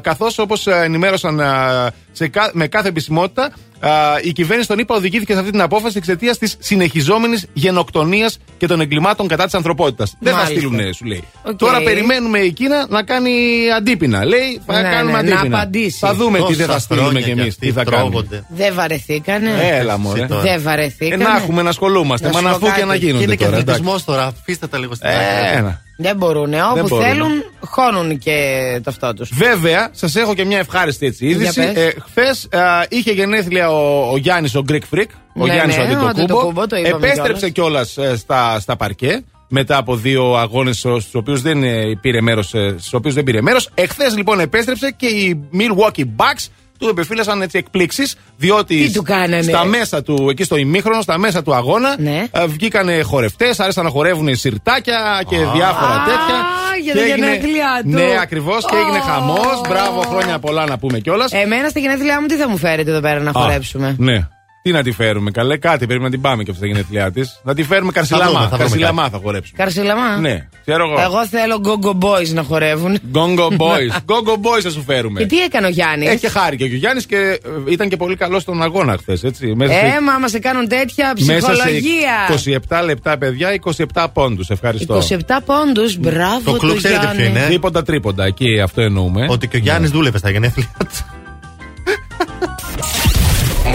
[SPEAKER 3] καθώς όπως ενημέρωσαν α, σε, κα- με κάθε επισημότητα, α, η κυβέρνηση των ΗΠΑ οδηγήθηκε σε αυτή την απόφαση εξαιτίας της συνεχιζόμενης γενοκτονίας και των εγκλημάτων κατά της ανθρωπότητας. Δεν θα
[SPEAKER 4] Μάλιστα.
[SPEAKER 3] στείλουν, σου λέει.
[SPEAKER 4] Οκ.
[SPEAKER 3] Τώρα περιμένουμε η Κίνα να κάνει αντίπεινα. Λέει, θα
[SPEAKER 4] Ναι,
[SPEAKER 3] κάνουμε
[SPEAKER 4] ναι, να
[SPEAKER 3] αντίπεινα.
[SPEAKER 4] απαντήσει.
[SPEAKER 3] Θα δούμε τι δεν
[SPEAKER 6] Τόσα
[SPEAKER 3] θα στείλουμε
[SPEAKER 6] χρόνια
[SPEAKER 3] κι εμείς.
[SPEAKER 6] αυτοί
[SPEAKER 3] Τι θα κάνουμε.
[SPEAKER 6] τρώγονται.
[SPEAKER 4] Δεν βαρεθήκανε.
[SPEAKER 3] Έλα, μωρέ.
[SPEAKER 6] Εσύ τώρα.
[SPEAKER 4] Δεν
[SPEAKER 3] Ε,
[SPEAKER 4] βαρεθήκανε.
[SPEAKER 3] να έχουμε να ασχολούμαστε.
[SPEAKER 4] Να
[SPEAKER 3] Μα
[SPEAKER 4] σου
[SPEAKER 3] να
[SPEAKER 4] πω
[SPEAKER 3] αφού και
[SPEAKER 4] κάτι.
[SPEAKER 3] να
[SPEAKER 6] Και
[SPEAKER 3] γίνονται
[SPEAKER 6] είναι και
[SPEAKER 3] τώρα. εντάξει.
[SPEAKER 6] αθλητισμό τώρα. Αφήστε τα λίγο στην
[SPEAKER 3] Ε,
[SPEAKER 6] άκρη.
[SPEAKER 3] ένα.
[SPEAKER 4] Δεν μπορούν. Όπου
[SPEAKER 3] μπορούν.
[SPEAKER 4] θέλουν, χώνουν και το αυτό τους.
[SPEAKER 3] Βέβαια, σας έχω και μια ευχάριστη έτσι είδηση.
[SPEAKER 4] Για πες.
[SPEAKER 3] Ε, Χθες είχε γενέθλια ο, ο Γιάννης, ο Greek Freak. Ο
[SPEAKER 4] Ναι,
[SPEAKER 3] Γιάννης
[SPEAKER 4] ναι,
[SPEAKER 3] ο
[SPEAKER 4] ο
[SPEAKER 3] Αντετοκούμπο.
[SPEAKER 4] Αντετοκούμπο, το είπαμε
[SPEAKER 3] Επέστρεψε κιόλας στα, στα παρκέ μετά από δύο αγώνες στου οποίους δεν ε, πήρε μέρος. Στους οποίους δεν πήρε μέρος. Εχθές λοιπόν επέστρεψε και οι Milwaukee Bucks του επεφύλασαν έτσι εκπλήξεις. Διότι
[SPEAKER 4] Τι του κάνανε;
[SPEAKER 3] στα μέσα του, εκεί στο ημίχρονο, στα μέσα του αγώνα,
[SPEAKER 4] Ναι.
[SPEAKER 3] ε, βγήκανε χορευτές, άρεσαν να χορεύουν σιρτάκια και διάφορα
[SPEAKER 4] Α,
[SPEAKER 3] τέτοια.
[SPEAKER 4] για
[SPEAKER 3] Και
[SPEAKER 4] τα
[SPEAKER 3] έγινε-
[SPEAKER 4] γενέθλιά του.
[SPEAKER 3] Ναι, ακριβώς και έγινε
[SPEAKER 4] Ω.
[SPEAKER 3] χαμός. Μπράβο, χρόνια πολλά να πούμε κιόλας.
[SPEAKER 4] Εμένα στα γενέθλιά μου τι θα μου φέρετε εδώ πέρα να χορέψουμε;
[SPEAKER 3] Ναι. Τι να τη φέρουμε, καλέ, κάτι πρέπει να την πάμε και αυτή τα γενέθλιά της. Να τη φέρουμε
[SPEAKER 6] βρούμε,
[SPEAKER 3] καρσιλαμά.
[SPEAKER 6] θα βρούμε
[SPEAKER 3] Καρσιλαμά θα χορέψουμε.
[SPEAKER 4] Καρσιλαμά.
[SPEAKER 3] Ναι, ξέρω εγώ.
[SPEAKER 4] Εγώ θέλω go-go boys να χορεύουν.
[SPEAKER 3] Gongo Boys. Gongo Boys θα σου φέρουμε.
[SPEAKER 4] Και τι έκανε ο Γιάννης;
[SPEAKER 3] Έχει χάρη και ο Γιάννης και ε, ήταν και πολύ καλός στον αγώνα χθες, έτσι. Μέσα σε,
[SPEAKER 4] Ε, μα μα σε κάνουν τέτοια
[SPEAKER 3] μέσα
[SPEAKER 4] ψυχολογία.
[SPEAKER 3] σε 27 λεπτά, παιδιά, 27 πόντους. Ευχαριστώ.
[SPEAKER 4] 27 πόντους, μπράβο
[SPEAKER 6] Το κλου
[SPEAKER 4] του
[SPEAKER 6] ξέρετε ποιο
[SPEAKER 4] Γιάννη.
[SPEAKER 6] είναι;
[SPEAKER 3] Τρίποντα, τρίποντα. Εκεί αυτό εννοούμε.
[SPEAKER 6] Ότι και ο Γιάννης δούλευε στα γενέθλια του.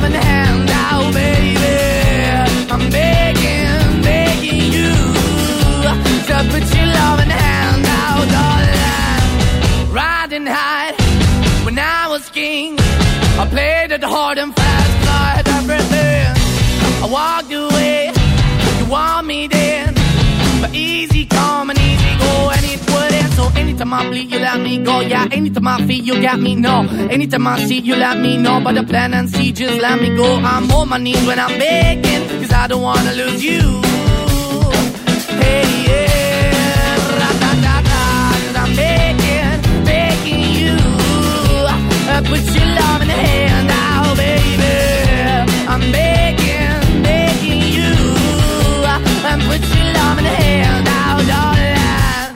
[SPEAKER 7] loving out, baby. I'm begging, begging you to put your loving hand out, darling. Riding high when I was king, I played it hard and fast, everything. I walked away, you want me then, but easy come Anytime I bleed, you let me go. Yeah, anytime I feel, you got me. No, anytime I see, you let me know. But the plan and see, just let me go. I'm on my knees when I'm begging, cause I don't wanna lose you. Hey, yeah, ra-da-da-da, I'm begging, begging you. Uh, put your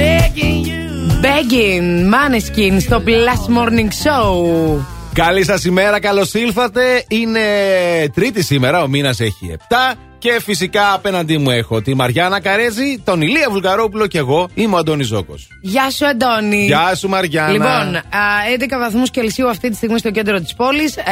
[SPEAKER 7] begging you.
[SPEAKER 4] Begging, Maneskin στο Plus Morning Show.
[SPEAKER 3] Καλή σας ημέρα, καλώς ήλθατε. Είναι Τρίτη σήμερα, ο μήνας έχει 7. Και φυσικά απέναντί μου έχω τη Μαριάννα Καρέζη, τον Ηλία Βουλγαρόπουλο και εγώ είμαι ο Αντώνης Ζώκος.
[SPEAKER 4] Γεια σου, Αντώνη.
[SPEAKER 3] Γεια σου, Μαριάννα.
[SPEAKER 4] Λοιπόν, α, 11 βαθμούς Κελσίου αυτή τη στιγμή στο κέντρο της πόλης. Ε,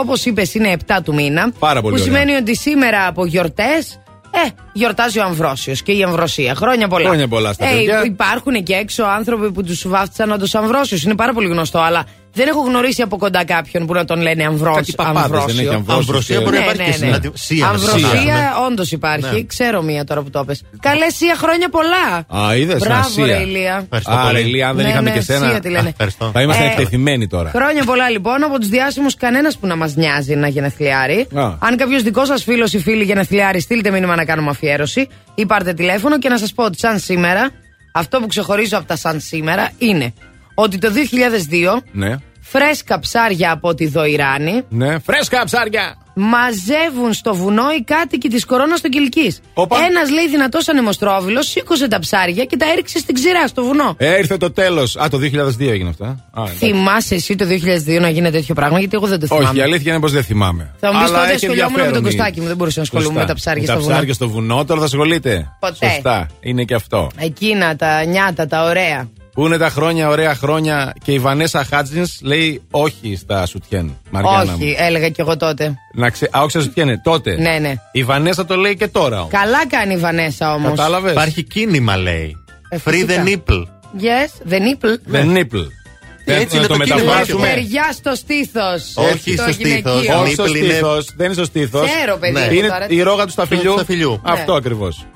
[SPEAKER 4] Όπως είπες, είναι 7 του μήνα.
[SPEAKER 3] Πάρα πολύ
[SPEAKER 4] Που
[SPEAKER 3] ωραία.
[SPEAKER 4] σημαίνει ότι σήμερα από γιορτές. Ε, γιορτάζει ο Αμβρόσιος και η Αμβροσία. Χρόνια πολλά.
[SPEAKER 3] Χρόνια πολλά στα
[SPEAKER 4] ε,
[SPEAKER 3] παιδιά.
[SPEAKER 4] Υπάρχουν εκεί έξω άνθρωποι που τους βάφτισαν όντως Αμβρόσιος. Είναι πάρα πολύ γνωστό, αλλά δεν έχω γνωρίσει από κοντά κάποιον που να τον λένε Αμβρόσιο.
[SPEAKER 3] Κάτι παπάδες δεν έχει Αμβρόσιο.
[SPEAKER 6] Αμβροσία μπορεί να
[SPEAKER 4] Ναι,
[SPEAKER 6] υπάρχει
[SPEAKER 4] ναι,
[SPEAKER 6] και
[SPEAKER 4] ναι.
[SPEAKER 6] συναντησία.
[SPEAKER 4] Αμβροσία όντως υπάρχει.
[SPEAKER 6] Ναι.
[SPEAKER 4] Ξέρω μία τώρα που το πες. Καλές, Σία, χρόνια πολλά.
[SPEAKER 3] Α, είδες.
[SPEAKER 4] Μπράβο, ρε Ηλία.
[SPEAKER 6] Ευχαριστώ
[SPEAKER 3] Άρα,
[SPEAKER 6] πολύ.
[SPEAKER 3] Ηλία, αν δεν
[SPEAKER 4] Ναι,
[SPEAKER 3] είχαμε
[SPEAKER 4] ναι,
[SPEAKER 3] και σένα.
[SPEAKER 4] Σία τη λένε.
[SPEAKER 3] Α,
[SPEAKER 6] Ευχαριστώ.
[SPEAKER 3] Θα ήμασταν
[SPEAKER 4] Ε,
[SPEAKER 3] εκτεθειμένοι τώρα.
[SPEAKER 4] Χρόνια πολλά λοιπόν από τους διάσημους, κανένας που να μας νοιάζει να γενεθλιάρει.
[SPEAKER 3] Α.
[SPEAKER 4] Αν κάποιος δικός σας φίλος ή φίλη γενεθλιάρει, στείλτε μήνυμα να κάνουμε αφιέρωση ή πάρτε τηλέφωνο και να σας πω ότι σαν σήμερα, αυτό που ξεχωρίζω από τα σαν σήμερα είναι ότι το 2002
[SPEAKER 3] Ναι.
[SPEAKER 4] φρέσκα ψάρια από τη Δοϊράνη
[SPEAKER 3] Ναι. Φρέσκα ψάρια!
[SPEAKER 4] μαζεύουν στο βουνό οι κάτοικοι της κορώνας των Κυλική.
[SPEAKER 3] Όπα.
[SPEAKER 4] Ένας λέει δυνατός ανεμοστρόβιλος σήκωσε τα ψάρια και τα έριξε στην ξηρά στο βουνό.
[SPEAKER 3] Ε, ήρθε το τέλος. Α, το 2002 έγινε αυτό. ε. Α, εντάξει.
[SPEAKER 4] Θυμάσαι εσύ το 2002 να γίνει τέτοιο πράγμα, γιατί εγώ δεν το θυμάμαι.
[SPEAKER 3] Όχι, η αλήθεια είναι πως δεν θυμάμαι.
[SPEAKER 4] Θα μου πεις
[SPEAKER 3] Αλλά
[SPEAKER 4] τότε
[SPEAKER 3] έχει
[SPEAKER 4] ασχολιόμουν με τον
[SPEAKER 3] ενδιαφέρον η-
[SPEAKER 4] Κωστάκη μου, δεν μπορούσα να ασχολούμαι
[SPEAKER 3] Σωστά.
[SPEAKER 4] με τα ψάρια
[SPEAKER 3] Με
[SPEAKER 4] στο
[SPEAKER 3] τα
[SPEAKER 4] βουνό.
[SPEAKER 3] ψάρια στο βουνό, τώρα θα ασχολείται.
[SPEAKER 4] Ποτέ.
[SPEAKER 3] Σωστά. Είναι και αυτό.
[SPEAKER 4] Εκείνα τα νιάτα, τα ωραία.
[SPEAKER 3] Πού είναι τα χρόνια, ωραία χρόνια και η Βανέσα Χάτζιν λέει όχι στα σουτιέν. Μαριάννα μου.
[SPEAKER 4] Όχι, έλεγα κι εγώ τότε.
[SPEAKER 3] Να ξε... Α, όχι στα σουτιέν, τότε.
[SPEAKER 4] Ναι, ναι.
[SPEAKER 3] Η Βανέσα το λέει και τώρα. όμως.
[SPEAKER 4] Καλά κάνει η Βανέσα όμως.
[SPEAKER 3] Κατάλαβες;
[SPEAKER 6] Υπάρχει κίνημα, λέει.
[SPEAKER 4] Ε,
[SPEAKER 6] Free
[SPEAKER 4] φυσικά.
[SPEAKER 6] the nipple.
[SPEAKER 4] Yes, the nipple.
[SPEAKER 3] The nipple.
[SPEAKER 6] Έτσι
[SPEAKER 3] Ε,
[SPEAKER 6] είναι
[SPEAKER 3] το
[SPEAKER 6] το κίνημα.
[SPEAKER 3] μεταφράσουμε.
[SPEAKER 4] Στεριά στο στήθος.
[SPEAKER 6] Όχι στο στήθος.
[SPEAKER 4] γυναικείο.
[SPEAKER 3] Όχι στο
[SPEAKER 6] nipple είναι-
[SPEAKER 3] στήθος. Δεν είναι στο στήθος.
[SPEAKER 4] Ξέρω, παιδί
[SPEAKER 6] Ναι.
[SPEAKER 4] μου,
[SPEAKER 3] Είναι
[SPEAKER 4] τώρα.
[SPEAKER 3] η ρόγα του σταφυλιού.
[SPEAKER 6] Του σταφυλιού.
[SPEAKER 3] Αυτό
[SPEAKER 4] Ναι.
[SPEAKER 3] ακριβώς.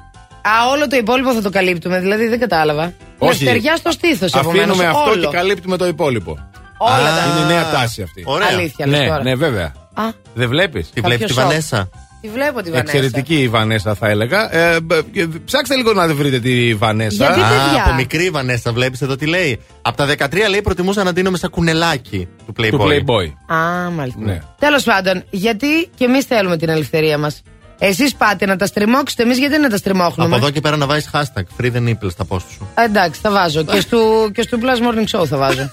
[SPEAKER 4] Α, όλο το υπόλοιπο θα το καλύπτουμε, δηλαδή δεν κατάλαβα.
[SPEAKER 3] Όχι.
[SPEAKER 4] Στεριά στο στήθος,
[SPEAKER 3] Αφήνουμε αυτό
[SPEAKER 4] όλο.
[SPEAKER 3] και καλύπτουμε το υπόλοιπο.
[SPEAKER 4] Όλα
[SPEAKER 6] Α,
[SPEAKER 4] τα.
[SPEAKER 3] Είναι η νέα τάση αυτή.
[SPEAKER 6] Ωραία.
[SPEAKER 4] Αλήθεια, λες
[SPEAKER 3] Ναι,
[SPEAKER 4] τώρα.
[SPEAKER 3] ναι, βέβαια.
[SPEAKER 4] Α,
[SPEAKER 3] Δεν βλέπεις;
[SPEAKER 6] Τη βλέπει τη
[SPEAKER 4] σοκ.
[SPEAKER 6] Βανέσα;
[SPEAKER 4] τη βλέπω τη Βανέσα.
[SPEAKER 3] Εξαιρετική η Βανέσα, θα έλεγα. Ε, μπ- ε, ψάξτε λίγο να βρείτε τη Βανέσα.
[SPEAKER 4] Γιατί,
[SPEAKER 6] Α,
[SPEAKER 4] παιδιά;
[SPEAKER 6] από μικρή η Βανέσα, βλέπεις εδώ τι λέει. Από τα 13 λέει προτιμούσα να δίνομαι σαν κουνελάκι του Playboy.
[SPEAKER 3] Του Playboy.
[SPEAKER 4] Α, μάλιστα.
[SPEAKER 3] Ναι.
[SPEAKER 4] Τέλος πάντων, γιατί και εμείς θέλουμε την ελευθερία μας. Εσείς πάτε να τα στριμώξετε. Εμείς γιατί να τα στριμώχνουμε;
[SPEAKER 6] Από εδώ και πέρα να βάζεις hashtag 3D Needles στα πόδι σου.
[SPEAKER 4] Ε, εντάξει, θα βάζω. Και στο Plus Morning Show θα βάζω.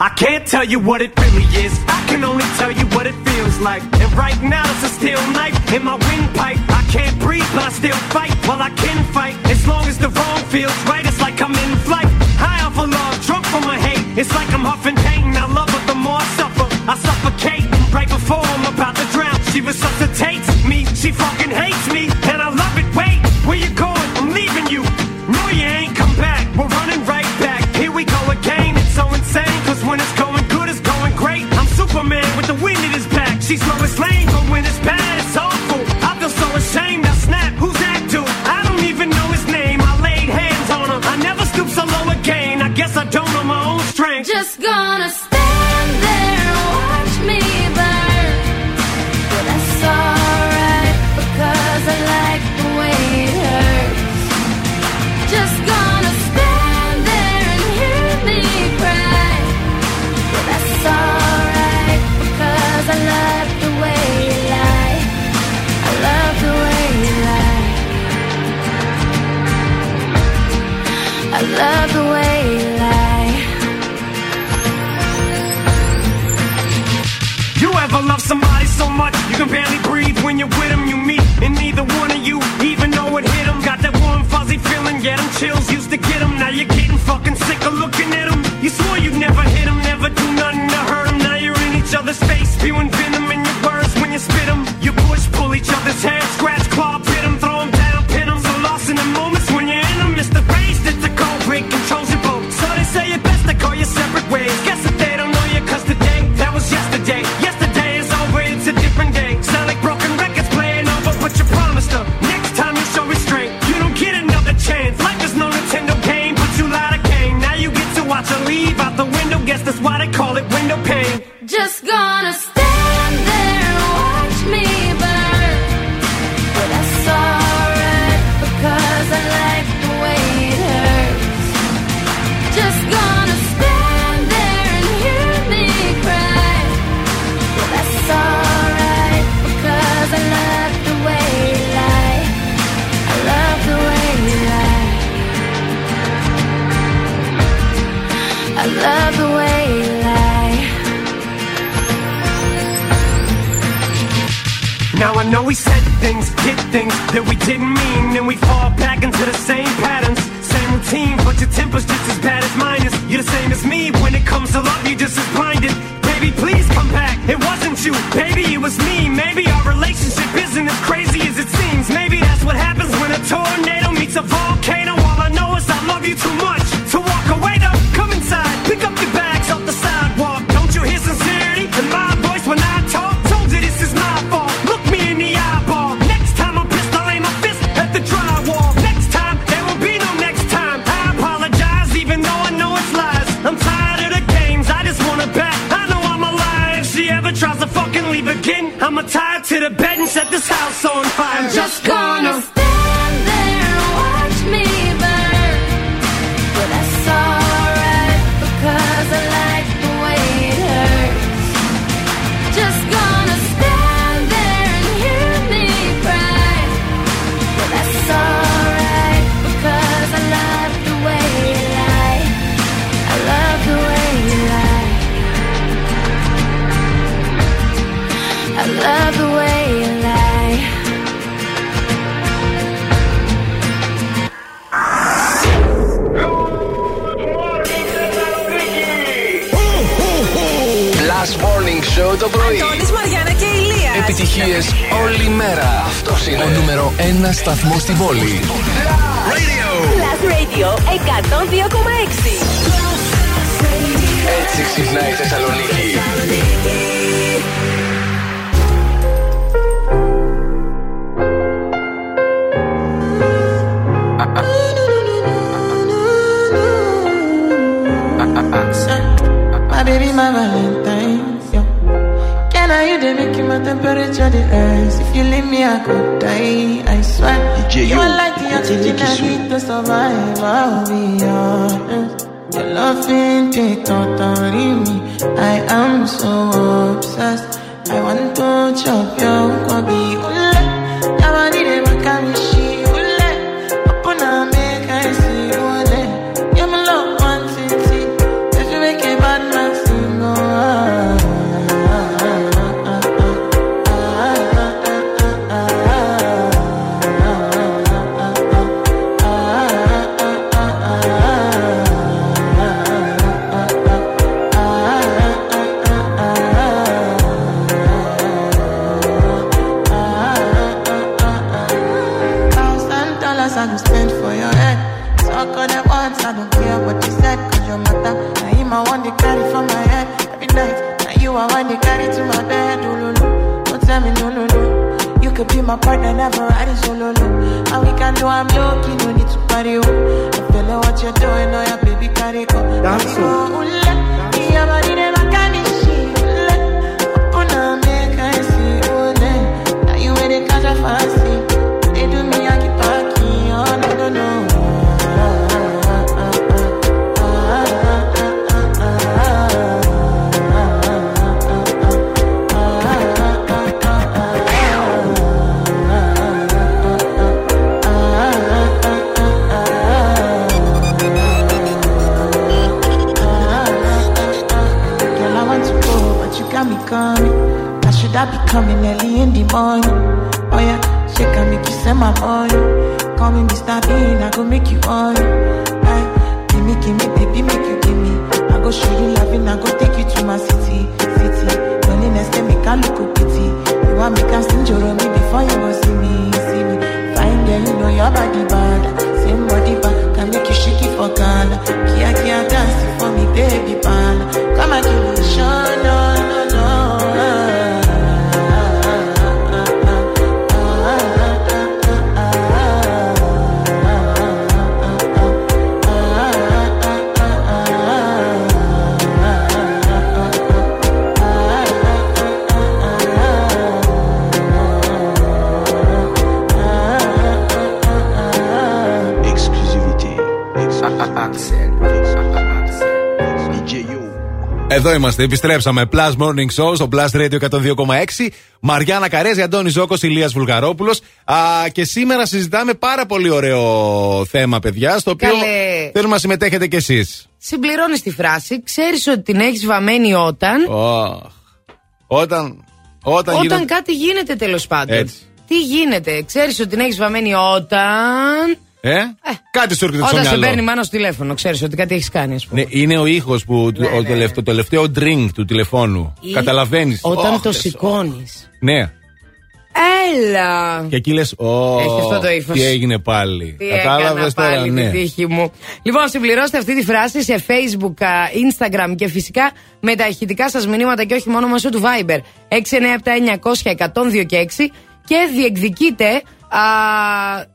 [SPEAKER 5] I
[SPEAKER 12] can't tell you what it really is. I can only tell you what it feels like. And right now it's a steel knife in my windpipe. I can't breathe, but I still fight. Well, I can fight as long as the wrong feels right. It's like I'm in flight, high off of love, drunk from my hate. It's like I'm huffing pain. I love her the more I suffer. I suffocate right before I'm about to drown. She resuscitates me. She fucking hates me, and I love it. Wait, where you going? I'm leaving you. No, you ain't come back. We're running right back. Here we go again. It's so insane, when it's going good, it's going great. I'm Superman with the wind in his back. She's Lois Lane, but when it's bad, it's awful. I feel so ashamed. Now snap, who's that dude? I don't even know his name. I laid hands on him. I never stoop so low again. I guess I don't know my own strength.
[SPEAKER 5] Just gonna
[SPEAKER 12] can barely breathe when you're with him. You meet, and neither one of you even know it hit him. Got that warm, fuzzy feeling, yeah, them chills used to get him. Now you're getting fucking sick of looking at him. You swore you'd never hit him, never do nothing to hurt him. Now you're in each other's face, spewing venom in your words when you spit him. You push, pull each other's hair, scratch.
[SPEAKER 3] Εδώ είμαστε, επιστρέψαμε. Plus Morning Show στο Plus Radio 102,6. Μαριάννα Καρέζη, Αντώνης Ζώκος, Ηλίας Βουλγαρόπουλος. Και σήμερα συζητάμε πάρα πολύ ωραίο θέμα, παιδιά, στο οποίο
[SPEAKER 4] Καλέ.
[SPEAKER 3] θέλουμε να συμμετέχετε κι εσείς.
[SPEAKER 4] Συμπληρώνεις τη φράση, ξέρεις ότι την έχεις βαμμένη όταν;
[SPEAKER 3] Όταν. Όταν,
[SPEAKER 4] Όταν
[SPEAKER 3] γίνονται-
[SPEAKER 4] κάτι γίνεται τέλος πάντων.
[SPEAKER 3] Έτσι.
[SPEAKER 4] Τι γίνεται, ξέρεις ότι την έχεις βαμμένη όταν;
[SPEAKER 3] Ε; Κάτι σου έρχεται στο
[SPEAKER 4] Όταν σε
[SPEAKER 3] μυαλό.
[SPEAKER 4] παίρνει μάνα στο τηλέφωνο, ξέρεις ότι κάτι έχεις κάνει, ας πούμε.
[SPEAKER 3] Ναι, είναι ο ήχος που. του- ο τελευταίο, το τελευταίο drink του τηλεφώνου.
[SPEAKER 4] Ή
[SPEAKER 3] Καταλαβαίνεις.
[SPEAKER 4] Όταν το σηκώνεις.
[SPEAKER 3] Ναι.
[SPEAKER 4] Έλα!
[SPEAKER 3] Και εκεί λες.
[SPEAKER 4] Έχεις αυτό το ύφος.
[SPEAKER 3] Τι έγινε πάλι.
[SPEAKER 4] Τι
[SPEAKER 3] Κατάλαβες
[SPEAKER 4] έκανα
[SPEAKER 3] τώρα,
[SPEAKER 4] πάλι
[SPEAKER 3] ναι.
[SPEAKER 4] την τύχη μου. Λοιπόν, συμπληρώστε αυτή τη φράση σε Facebook, α, Instagram και φυσικά με τα ηχητικά σας μηνύματα και όχι μόνο μέσω του Viber. 697-900-1026 και διεκδικείτε α,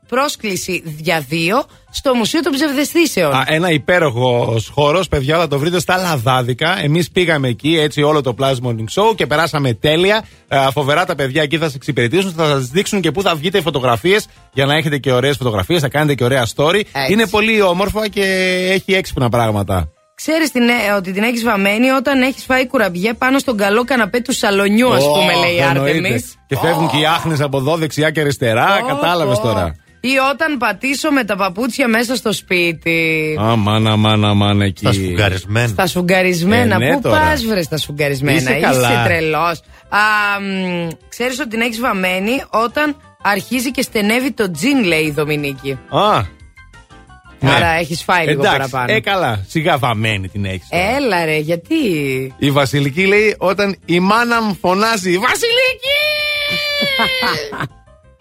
[SPEAKER 4] πρόσκληση για δύο στο Μουσείο των Ψευδεστήσεων.
[SPEAKER 3] Α, ένα υπέροχο χώρος, παιδιά, θα το βρείτε στα Λαδάδικα. Εμείς πήγαμε εκεί, έτσι, όλο το Plus Morning Show και περάσαμε τέλεια. Α, φοβερά τα παιδιά εκεί θα σα εξυπηρετήσουν, θα σας δείξουν και πού θα βγείτε φωτογραφίες για να έχετε και ωραίες φωτογραφίες, θα κάνετε και ωραία story. Είναι πολύ όμορφα και έχει έξυπνα πράγματα.
[SPEAKER 4] Ξέρεις ότι την έχεις βαμμένη όταν έχεις φάει κουραμπιέ πάνω στον καλό καναπέ του σαλονιού, ας πούμε,
[SPEAKER 3] Ω,
[SPEAKER 4] λέει η
[SPEAKER 3] εννοείται.
[SPEAKER 4] Άρτεμις.
[SPEAKER 3] Και φεύγουν και οι άχνες από εδώ, δεξιά και αριστερά. Κατάλαβες
[SPEAKER 4] Ω,
[SPEAKER 3] τώρα.
[SPEAKER 4] Ή όταν πατήσω με τα παπούτσια μέσα στο σπίτι.
[SPEAKER 3] Αμάν, αμάν, αμάν εκεί.
[SPEAKER 6] Στα σφουγγαρισμένα.
[SPEAKER 4] Στα σφουγγαρισμένα.
[SPEAKER 3] Ε, ναι,
[SPEAKER 4] Πού
[SPEAKER 3] τώρα.
[SPEAKER 4] πας, βρε τα σφουγγαρισμένα.
[SPEAKER 3] Είσαι καλά.
[SPEAKER 4] τρελός. Ξέρεις ότι την έχεις βαμμένη όταν αρχίζει και στενεύει το τζιν, λέει η Δομινίκη.
[SPEAKER 3] Α.
[SPEAKER 4] Άρα έχεις φάει λίγο
[SPEAKER 3] Ναι. Εντάξει,
[SPEAKER 4] παραπάνω.
[SPEAKER 3] Ε, καλά. Σιγά βαμμένη την έχεις.
[SPEAKER 4] Έλα ρε, γιατί;
[SPEAKER 3] Η Βασιλική λέει όταν η μάνα μου φωνάζει Βασιλική!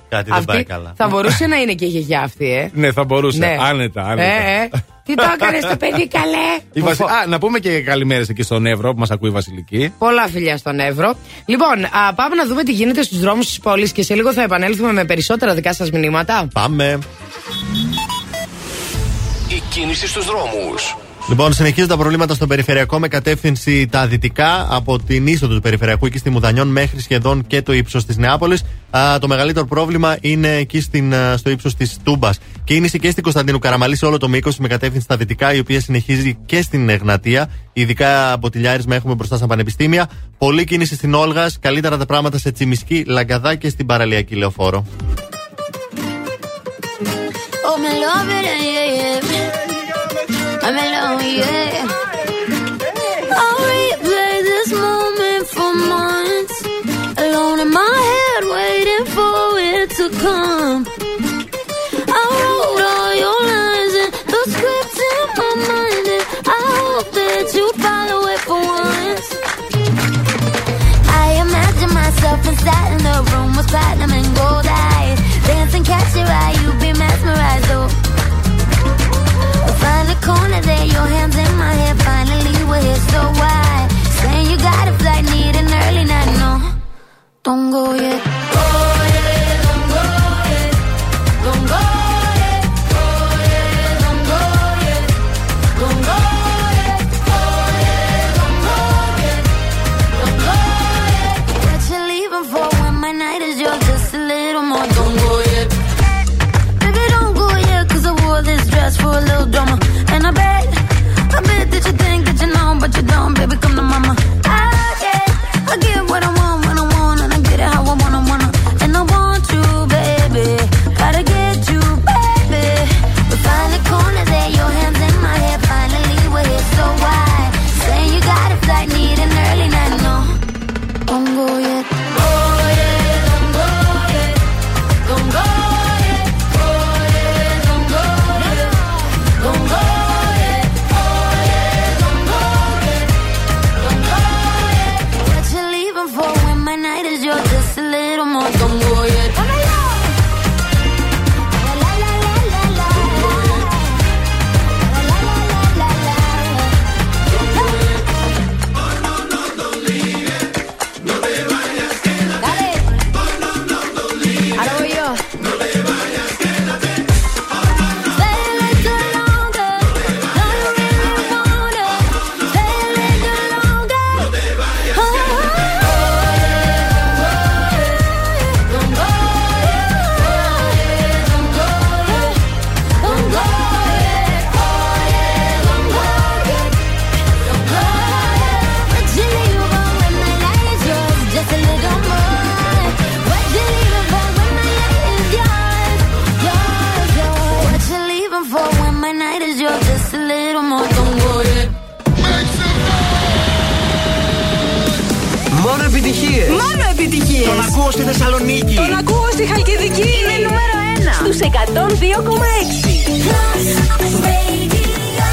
[SPEAKER 6] Κάτι δεν πάει
[SPEAKER 4] Αυτή
[SPEAKER 6] καλά.
[SPEAKER 4] θα μπορούσε να είναι και η γιαγιά αυτή, ε;
[SPEAKER 3] Ναι, θα μπορούσε.
[SPEAKER 4] Ναι.
[SPEAKER 3] Άνετα, άνετα.
[SPEAKER 4] Ε, ε. Τι το έκανες το παιδί, καλέ;
[SPEAKER 3] Η Βασι... Α, να πούμε και καλημέρες εκεί στον Εύρο που μας ακούει η Βασιλική.
[SPEAKER 4] Πολλά φιλιά στον Εύρο. Λοιπόν, α, πάμε να δούμε τι γίνεται στους δρόμους της πόλης και σε λίγο θα επανέλθουμε με περισσότερα δικά σας μηνύματα.
[SPEAKER 6] Πάμε.
[SPEAKER 1] Η κίνηση στους δρόμους.
[SPEAKER 6] Λοιπόν, συνεχίζουν τα προβλήματα στο περιφερειακό με κατεύθυνση τα δυτικά από την είσοδο του περιφερειακού εκεί στη Μουδανιών μέχρι σχεδόν και το ύψος της Νεάπολης. Το μεγαλύτερο πρόβλημα είναι εκεί στην, α, στο ύψος της Τούμπας. Κίνηση και στην Κωνσταντίνου Καραμαλή σε όλο το μήκος με κατεύθυνση στα δυτικά, η οποία συνεχίζει και στην Εγνατία. Ειδικά από τη Λιάρισμα έχουμε μπροστά στα πανεπιστήμια. Πολλή κίνηση στην Όλγας. Καλύτερα τα πράγματα σε Τσιμισκή, Λαγκαδά και στην παραλιακή λεωφόρο.
[SPEAKER 13] Oh, me love it, yeah, yeah. I'm alone, yeah. I'll replay this moment for months. Alone in my head, waiting for it to come. I wrote all your lines and the script in my mind, and I hope that you follow it for once. I imagine myself inside in the room with platinum and gold eyes catch your eye, you'll be mesmerized. Oh, find a corner there, your hands in my hair.
[SPEAKER 12] Finally, we're here, so
[SPEAKER 5] why? Saying you got
[SPEAKER 10] a flight, need
[SPEAKER 5] an early night. No, don't go yet. Oh.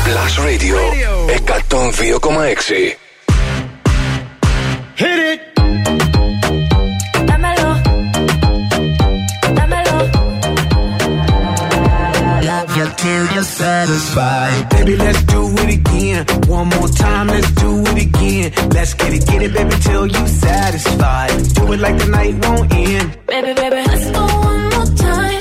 [SPEAKER 1] Plus Radio 102,6.
[SPEAKER 12] Hit it.
[SPEAKER 5] Dámelo. Dámelo.
[SPEAKER 14] Love you till you're satisfied.
[SPEAKER 8] Baby, let's do it again. One more time, let's do it again. Let's get it, get it, baby, till you satisfied. Do it like the night won't end.
[SPEAKER 5] Baby, baby, let's go one more time.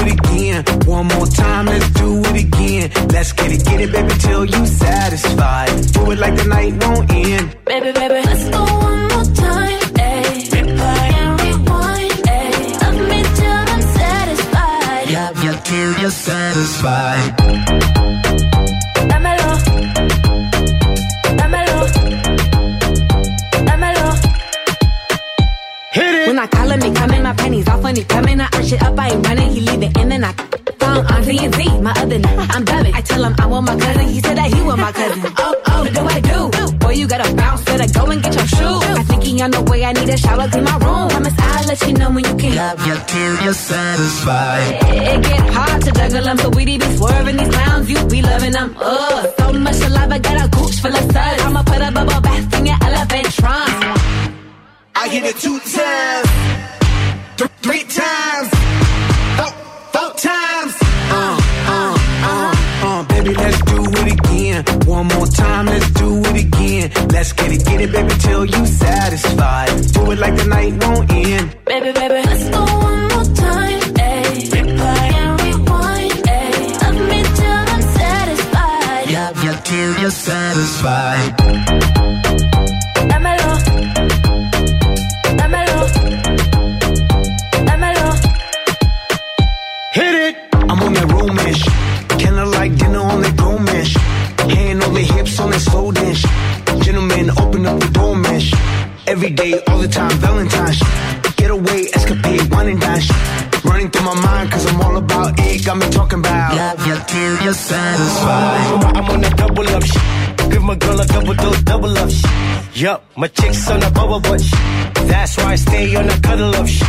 [SPEAKER 8] it again. One more time, let's do it again. Let's get it, get it, baby, till you satisfied. Do it like the night won't end.
[SPEAKER 5] Baby, baby, let's go one more time. Ayy. And rewind. Ayy. Love me till I'm satisfied.
[SPEAKER 14] Love you till you're satisfied.
[SPEAKER 5] Dámelo. Dámelo. Dámelo.
[SPEAKER 12] Hit it.
[SPEAKER 9] When I call him, he coming, my panties off when he coming. He leave it in and I phone on TNT. My other night, I'm dubbing. I tell him I want my cousin, he said that he want my cousin. Oh, oh, what do I do? Boy, you gotta bounce, better go and get your shoes. I think he on the way, I need a shower, clean my room. Promise I'll let you know when you can.
[SPEAKER 14] Love you till you're satisfied.
[SPEAKER 9] It get hard to juggle them, so we be swerving these clowns, you be loving them. Ugh, so much i got a gooch full of suds. I'ma put a bubble bath in your elephant trunk.
[SPEAKER 8] I hit it two times, th- three times, it again. One more time, let's do it again. Let's get it, get it, baby, till you satisfied. Do it like the night won't end.
[SPEAKER 5] Baby, baby, let's go one more time. Ayy. Replay and rewind. Ayy. Love me till I'm satisfied.
[SPEAKER 14] You till you're satisfied.
[SPEAKER 8] Hips slow dance. Gentlemen, open up the door, mesh. Every day, all the time, Valentine's. Get away, escapade, wine and dine. Running through my mind, cause I'm all about it. Got me talking about
[SPEAKER 14] Love you till you're satisfied.
[SPEAKER 12] I'm on that double up shit. Give my girl a double dose, double up shit. Yup, my chick's on a bubble butt shit. That's why I stay on a cuddle up shit.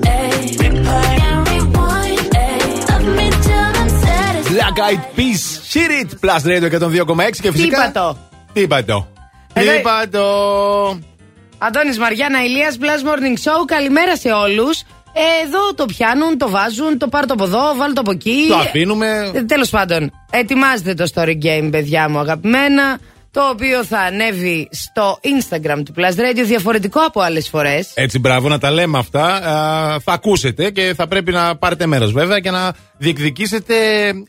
[SPEAKER 3] Black Eyed Peas, Shit It, Plus Radio 102,6 και
[SPEAKER 4] Τι
[SPEAKER 3] φυσικά.
[SPEAKER 4] είπα το.
[SPEAKER 3] Τι είπα το. Τι
[SPEAKER 4] Εδώ-
[SPEAKER 3] είπα το.
[SPEAKER 4] Αντώνης Μαριάννα, Ηλίας, Blast Morning Show. Καλημέρα σε όλους. Ε, Εδώ το πιάνουν, το βάζουν, το πάρ' το από εδώ, βάλ το από εκεί.
[SPEAKER 3] Το αφήνουμε.
[SPEAKER 4] Τέλος πάντων, ετοιμάζετε το story game, παιδιά μου αγαπημένα. Το οποίο θα ανέβει στο Instagram του Plus Radio διαφορετικό από άλλες φορές.
[SPEAKER 3] Έτσι, μπράβο, να τα λέμε αυτά. Α, θα ακούσετε και θα πρέπει να πάρετε μέρος βέβαια και να διεκδικήσετε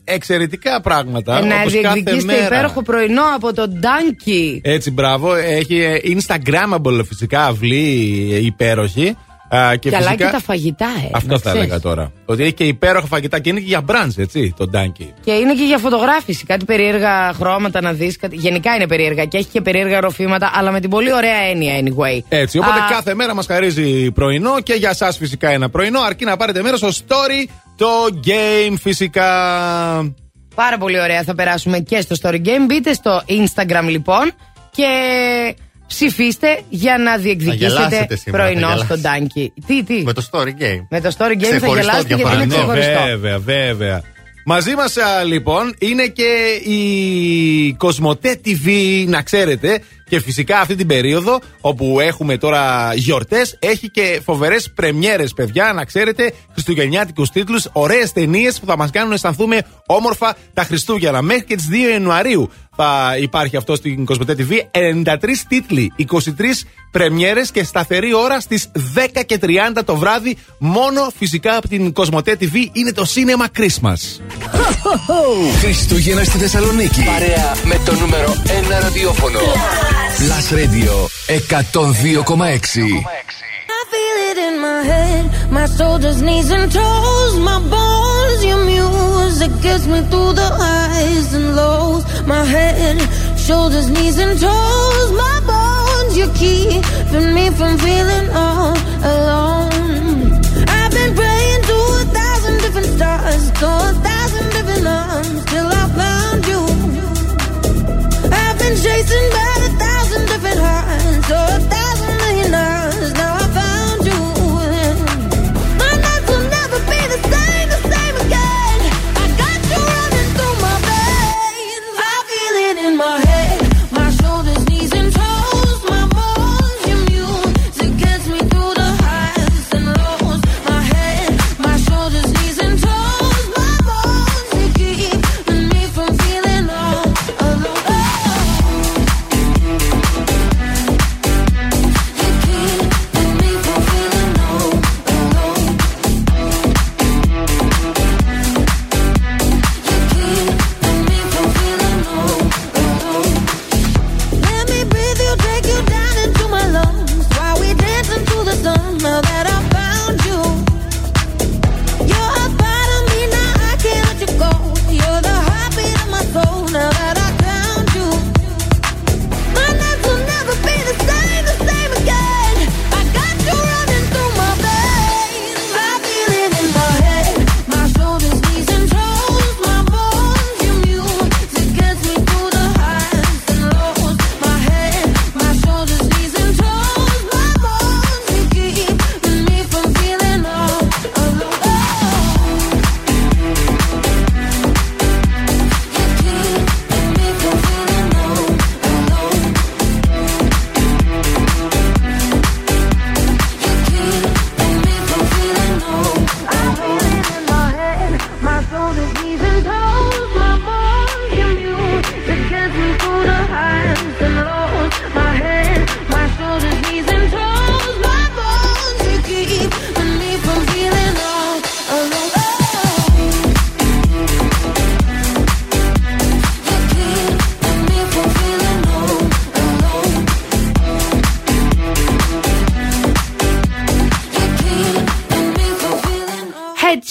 [SPEAKER 3] εξαιρετικά πράγματα.
[SPEAKER 4] Ε, να
[SPEAKER 3] όπως κάθε
[SPEAKER 4] διεκδικήσετε
[SPEAKER 3] μέρα.
[SPEAKER 4] υπέροχο πρωινό από τον Ντάνκι.
[SPEAKER 3] Έτσι, μπράβο. Έχει ε, Instagrammable φυσικά αυλή ε, υπέροχη. Α, και
[SPEAKER 4] Καλά
[SPEAKER 3] φυσικά,
[SPEAKER 4] και τα φαγητά, ε.
[SPEAKER 3] Αυτό
[SPEAKER 4] να
[SPEAKER 3] θα
[SPEAKER 4] ξέρεις.
[SPEAKER 3] έλεγα τώρα. Ότι έχει και υπέροχα φαγητά και είναι και για μπραντς, έτσι, το Ντάνκι.
[SPEAKER 4] Και είναι και για φωτογράφηση. Κάτι περίεργα χρώματα να δεις. Κάτι... Γενικά είναι περίεργα και έχει και περίεργα ροφήματα, αλλά με την πολύ ωραία έννοια anyway.
[SPEAKER 3] Έτσι, οπότε
[SPEAKER 4] Α,
[SPEAKER 3] κάθε μέρα μας χαρίζει πρωινό και για εσά φυσικά ένα πρωινό, αρκεί να πάρετε μέρος στο story, το game φυσικά.
[SPEAKER 4] Πάρα πολύ ωραία θα περάσουμε και στο Story Game. Μπείτε στο Instagram λοιπόν και ψηφίστε για να
[SPEAKER 6] Θα
[SPEAKER 4] διεκδικήσετε
[SPEAKER 6] γελάσετε σήμερα, θα
[SPEAKER 4] πρωινό
[SPEAKER 6] γελάσετε.
[SPEAKER 4] στον Τάνκι. Τι, τι;
[SPEAKER 6] Με το story game.
[SPEAKER 4] Με το Story Game θα
[SPEAKER 6] Ξεχωριστό
[SPEAKER 4] γελάσετε γιατί είναι
[SPEAKER 6] διαφορετικό.
[SPEAKER 4] ξεχωριστό.
[SPEAKER 3] βέβαια, βέβαια. Μαζί μας λοιπόν είναι και η Κοσμοτέ TV, να ξέρετε. Και φυσικά αυτή την περίοδο όπου έχουμε τώρα γιορτές, έχει και φοβερές πρεμιέρες, παιδιά, να ξέρετε. Χριστουγεννιάτικους τίτλους, ωραίες ταινίες που θα μας κάνουν να αισθανθούμε όμορφα τα Χριστούγεννα. Μέχρι και τις 2 Ιανουαρίου θα υπάρχει αυτό στην Κοσμοτέ TV. 93 τίτλοι, 23 πρεμιέρες και σταθερή ώρα στις 10 και 30 το βράδυ. Μόνο φυσικά από την Κοσμοτέ TV είναι το Cinema Christmas.
[SPEAKER 1] Χριστούγεννα στη Θεσσαλονίκη. Παρέα με το νούμερο 1 ραδιόφωνο. Plus Radio 102,6.
[SPEAKER 5] I feel it in my head, my shoulders, knees and toes, my bones. Your music gets me through the highs and lows. My head, shoulders, knees and toes, my bones. You're me from feeling all alone. I've been praying to a thousand different stars, to a thousand different arms, till I found you. I've been chasing by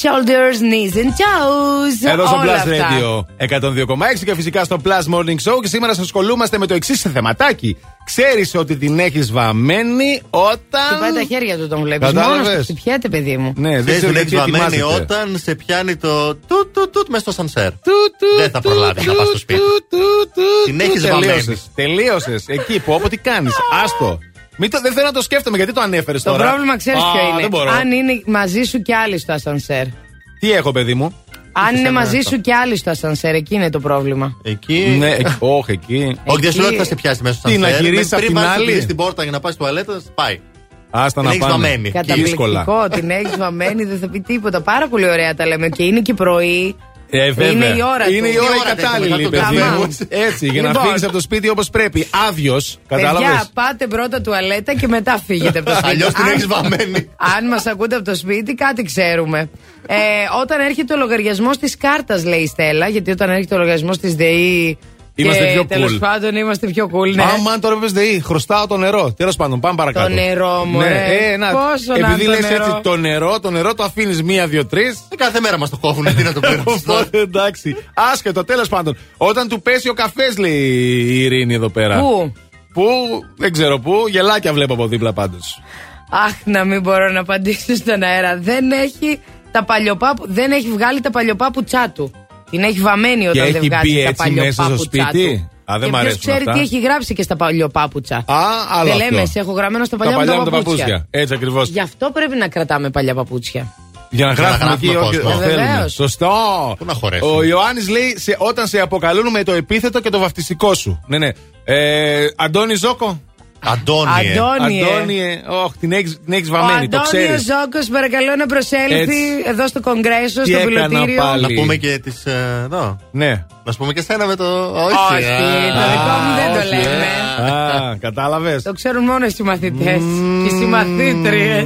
[SPEAKER 5] shoulders, knees and toes.
[SPEAKER 3] Εδώ στο
[SPEAKER 4] Όλα
[SPEAKER 3] Plus
[SPEAKER 4] αυτά.
[SPEAKER 3] Radio 102,6 και φυσικά στο Plus Morning Show. Και σήμερα σας ασχολούμαστε με το εξής θεματάκι. Ξέρεις ότι την έχεις βαμμένη όταν.
[SPEAKER 4] Του πάει τα χέρια του τον βλέπεις. Μόνος
[SPEAKER 3] Κατάλαβες;
[SPEAKER 4] του χτυπιέται, παιδί μου.
[SPEAKER 3] Ναι, δεν
[SPEAKER 6] Δεν
[SPEAKER 3] ξέρω
[SPEAKER 6] την
[SPEAKER 3] γιατί
[SPEAKER 6] έχεις βαμμένη
[SPEAKER 3] ετοιμάζεται.
[SPEAKER 6] όταν σε πιάνει το τουτ τουτ τουτ μέσα στο σανσέρ.
[SPEAKER 3] Του, του,
[SPEAKER 6] Δεν θα
[SPEAKER 3] του,
[SPEAKER 6] προλάβεις να
[SPEAKER 3] του,
[SPEAKER 6] πας στο σπίτι.
[SPEAKER 3] του, του, του,
[SPEAKER 6] Την
[SPEAKER 3] του.
[SPEAKER 6] έχεις
[SPEAKER 3] Τελείωσες.
[SPEAKER 6] βαμμένη.
[SPEAKER 3] Τελείωσες. Εκεί που, όπου τι κάνεις. Άστο. Μην το, δεν θέλω να το σκέφτομαι γιατί το ανέφερες
[SPEAKER 4] Το
[SPEAKER 3] τώρα.
[SPEAKER 4] πρόβλημα ξέρεις
[SPEAKER 3] Α,
[SPEAKER 4] ποιο
[SPEAKER 3] Δεν
[SPEAKER 4] είναι;
[SPEAKER 3] μπορώ.
[SPEAKER 4] Αν είναι μαζί σου κι άλλοι στο ασανσέρ.
[SPEAKER 3] Τι έχω, παιδί μου;
[SPEAKER 4] Αν είναι
[SPEAKER 6] σε
[SPEAKER 4] μαζί
[SPEAKER 6] μένα
[SPEAKER 4] σου κι άλλοι στο ασανσέρ, εκεί είναι το πρόβλημα.
[SPEAKER 6] Εκεί;
[SPEAKER 3] Ναι, εκ- όχι εκεί.
[SPEAKER 6] Όχι, δεν σου λέω
[SPEAKER 4] Εκεί-
[SPEAKER 6] ότι θα σε πιάσει μέσα στο
[SPEAKER 3] Τι, να
[SPEAKER 6] σανσέρ.
[SPEAKER 3] γυρίσεις
[SPEAKER 6] Μέχρι
[SPEAKER 3] απ'
[SPEAKER 6] πριν
[SPEAKER 3] την
[SPEAKER 6] πας να
[SPEAKER 3] άλλη;
[SPEAKER 6] κλείσεις την πόρτα για να πάει στο τουαλέτα, πάει.
[SPEAKER 3] Άστα
[SPEAKER 6] Την
[SPEAKER 3] να
[SPEAKER 6] έχεις
[SPEAKER 3] πάνε.
[SPEAKER 6] βαμμένη.
[SPEAKER 3] Δύσκολα.
[SPEAKER 4] Καταπληκτικό, την έχεις βαμμένη, δεν θα πει τίποτα. Πάρα πολύ ωραία τα λέμε. Και είναι και πρωί.
[SPEAKER 3] Ε, βέβαια.
[SPEAKER 4] Είναι η ώρα
[SPEAKER 3] Είναι
[SPEAKER 4] του.
[SPEAKER 3] η ώρα
[SPEAKER 6] Η
[SPEAKER 3] η
[SPEAKER 6] ώρα
[SPEAKER 3] κατάλληλη,
[SPEAKER 6] τέτοια,
[SPEAKER 3] παιδί
[SPEAKER 4] μετά το
[SPEAKER 3] μου.
[SPEAKER 4] κάνουμε.
[SPEAKER 3] Έτσι, για να
[SPEAKER 4] Λοιπόν.
[SPEAKER 3] φύγεις από το σπίτι όπως πρέπει. Άδειος.
[SPEAKER 4] Παιδιά,
[SPEAKER 3] Κατάλαβες;
[SPEAKER 4] πάτε πρώτα τουαλέτα και μετά φύγετε από το σπίτι.
[SPEAKER 6] Αλλιώς την
[SPEAKER 4] Αν-
[SPEAKER 6] έχεις βαμμένη.
[SPEAKER 4] Αν μας ακούτε από το σπίτι, κάτι ξέρουμε. Ε, όταν έρχεται ο λογαριασμός της κάρτας, λέει η Στέλλα, γιατί όταν έρχεται ο λογαριασμός της ΔΕΗ.
[SPEAKER 3] Είμαστε πιο
[SPEAKER 4] Τέλος
[SPEAKER 3] cool.
[SPEAKER 4] πάντων, είμαστε πιο cool, ναι.
[SPEAKER 3] Άμα τώρα πες ΔΕΗ, χρωστάω το νερό. Τέλος πάντων, πάμε παρακάτω.
[SPEAKER 4] Το νερό μου, ρε.
[SPEAKER 3] ε, να,
[SPEAKER 4] Πόσο να
[SPEAKER 3] επειδή
[SPEAKER 4] είναι το
[SPEAKER 3] λες
[SPEAKER 4] νερό.
[SPEAKER 3] έτσι το νερό, το νερό το αφήνεις μία, δύο, τρεις.
[SPEAKER 6] Ε, Κάθε μέρα μας το κόβουν. Τι να το πληρώσει τώρα.
[SPEAKER 3] Οπότε εντάξει. Άσχετο, τέλος πάντων. Όταν του πέσει ο καφές, λέει η Ειρήνη εδώ πέρα.
[SPEAKER 4] Πού;
[SPEAKER 3] Πού, δεν ξέρω πού. Γελάκια βλέπω από δίπλα πάντως.
[SPEAKER 4] Αχ, να μην μπορώ να απαντήσω στον αέρα. Δεν έχει, τα παλιοπάπου, δεν έχει βγάλει τα παλιοπάπουτσά του. Την έχει βαμμένη όταν
[SPEAKER 3] έχει
[SPEAKER 4] δεν
[SPEAKER 3] μπει
[SPEAKER 4] βγάζει τα
[SPEAKER 3] έτσι μέσα στο
[SPEAKER 4] παλιοπάπουτσά
[SPEAKER 3] σπίτι;
[SPEAKER 4] του.
[SPEAKER 3] Α, δεν
[SPEAKER 4] και
[SPEAKER 3] μ'
[SPEAKER 4] ποιος
[SPEAKER 3] αρέσουν
[SPEAKER 4] ξέρει
[SPEAKER 3] αυτά;
[SPEAKER 4] τι έχει γράψει και στα παλιοπάπουτσα.
[SPEAKER 3] Α, άλλο
[SPEAKER 4] δεν
[SPEAKER 3] αυτό.
[SPEAKER 4] λέμε, σε έχω γραμμένο στα
[SPEAKER 3] Τα
[SPEAKER 4] παλιά,
[SPEAKER 3] παλιά
[SPEAKER 4] μου
[SPEAKER 3] μου
[SPEAKER 4] τα
[SPEAKER 3] τα
[SPEAKER 4] παπούτσια.
[SPEAKER 3] παπούτσια. Έτσι ακριβώς.
[SPEAKER 4] Γι' αυτό πρέπει να κρατάμε παλιά παπούτσια.
[SPEAKER 3] Για να γράφουμε εκεί ό,τι
[SPEAKER 6] κόσμο.
[SPEAKER 3] θέλουμε.
[SPEAKER 4] Βεβαίως.
[SPEAKER 3] Σωστό.
[SPEAKER 6] Πού να χωρέσουμε;
[SPEAKER 3] Ο Ιωάννης λέει σε, όταν σε αποκαλούν με το επίθετο και το βαφτιστικό σου. Ναι, ναι. Ε, Αντώνη Ζόκο.
[SPEAKER 6] Αντώνιε.
[SPEAKER 4] Αντώνιε.
[SPEAKER 3] Αντώνιε. Όχι, την έχει την έχεις
[SPEAKER 4] Ο
[SPEAKER 3] βαμμένη, το
[SPEAKER 4] Αντώνιο
[SPEAKER 3] ξέρεις.
[SPEAKER 4] Ζόκο, παρακαλώ να προσέλθει
[SPEAKER 3] Έτσι.
[SPEAKER 4] εδώ στο Κογκρέσο,
[SPEAKER 3] Τι
[SPEAKER 4] στο
[SPEAKER 3] έκανα
[SPEAKER 4] πιλωτήριο.
[SPEAKER 3] πάλι.
[SPEAKER 6] Να πούμε και τις. εδώ.
[SPEAKER 3] Ναι.
[SPEAKER 6] Να σου πούμε και σένα με το. Όχι,
[SPEAKER 4] Όχι,
[SPEAKER 6] α,
[SPEAKER 4] το δικό μου δεν το
[SPEAKER 6] όχι,
[SPEAKER 4] λέμε.
[SPEAKER 6] ε.
[SPEAKER 3] Α, κατάλαβες.
[SPEAKER 4] Το ξέρουν μόνο οι συμμαθητές και οι συμμαθήτριες.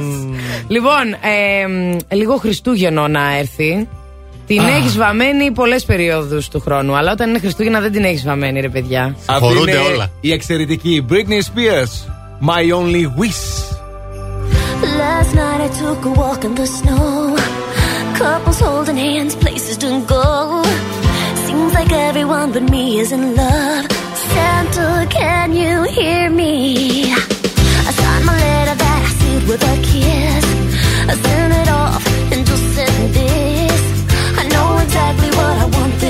[SPEAKER 4] Λοιπόν, ε, μ, λίγο Χριστούγεννο να έρθει. Την
[SPEAKER 3] Α.
[SPEAKER 4] έχει βαμμένη πολλέ περιόδου του χρόνου. Αλλά όταν είναι Χριστούγεννα δεν την έχει βαμμένη, ρε παιδιά.
[SPEAKER 3] Αυτή
[SPEAKER 6] Χωρούνται
[SPEAKER 3] είναι
[SPEAKER 6] όλα.
[SPEAKER 3] η εξαιρετική Britney Spears. My only wish.
[SPEAKER 5] Last night I took a walk in the snow. Couples holding hands, places to go. Seems like everyone but me is in love. Santa, can you hear me? I signed my letter that I sealed with a kiss. I sent it off and just said this. Exactly what I want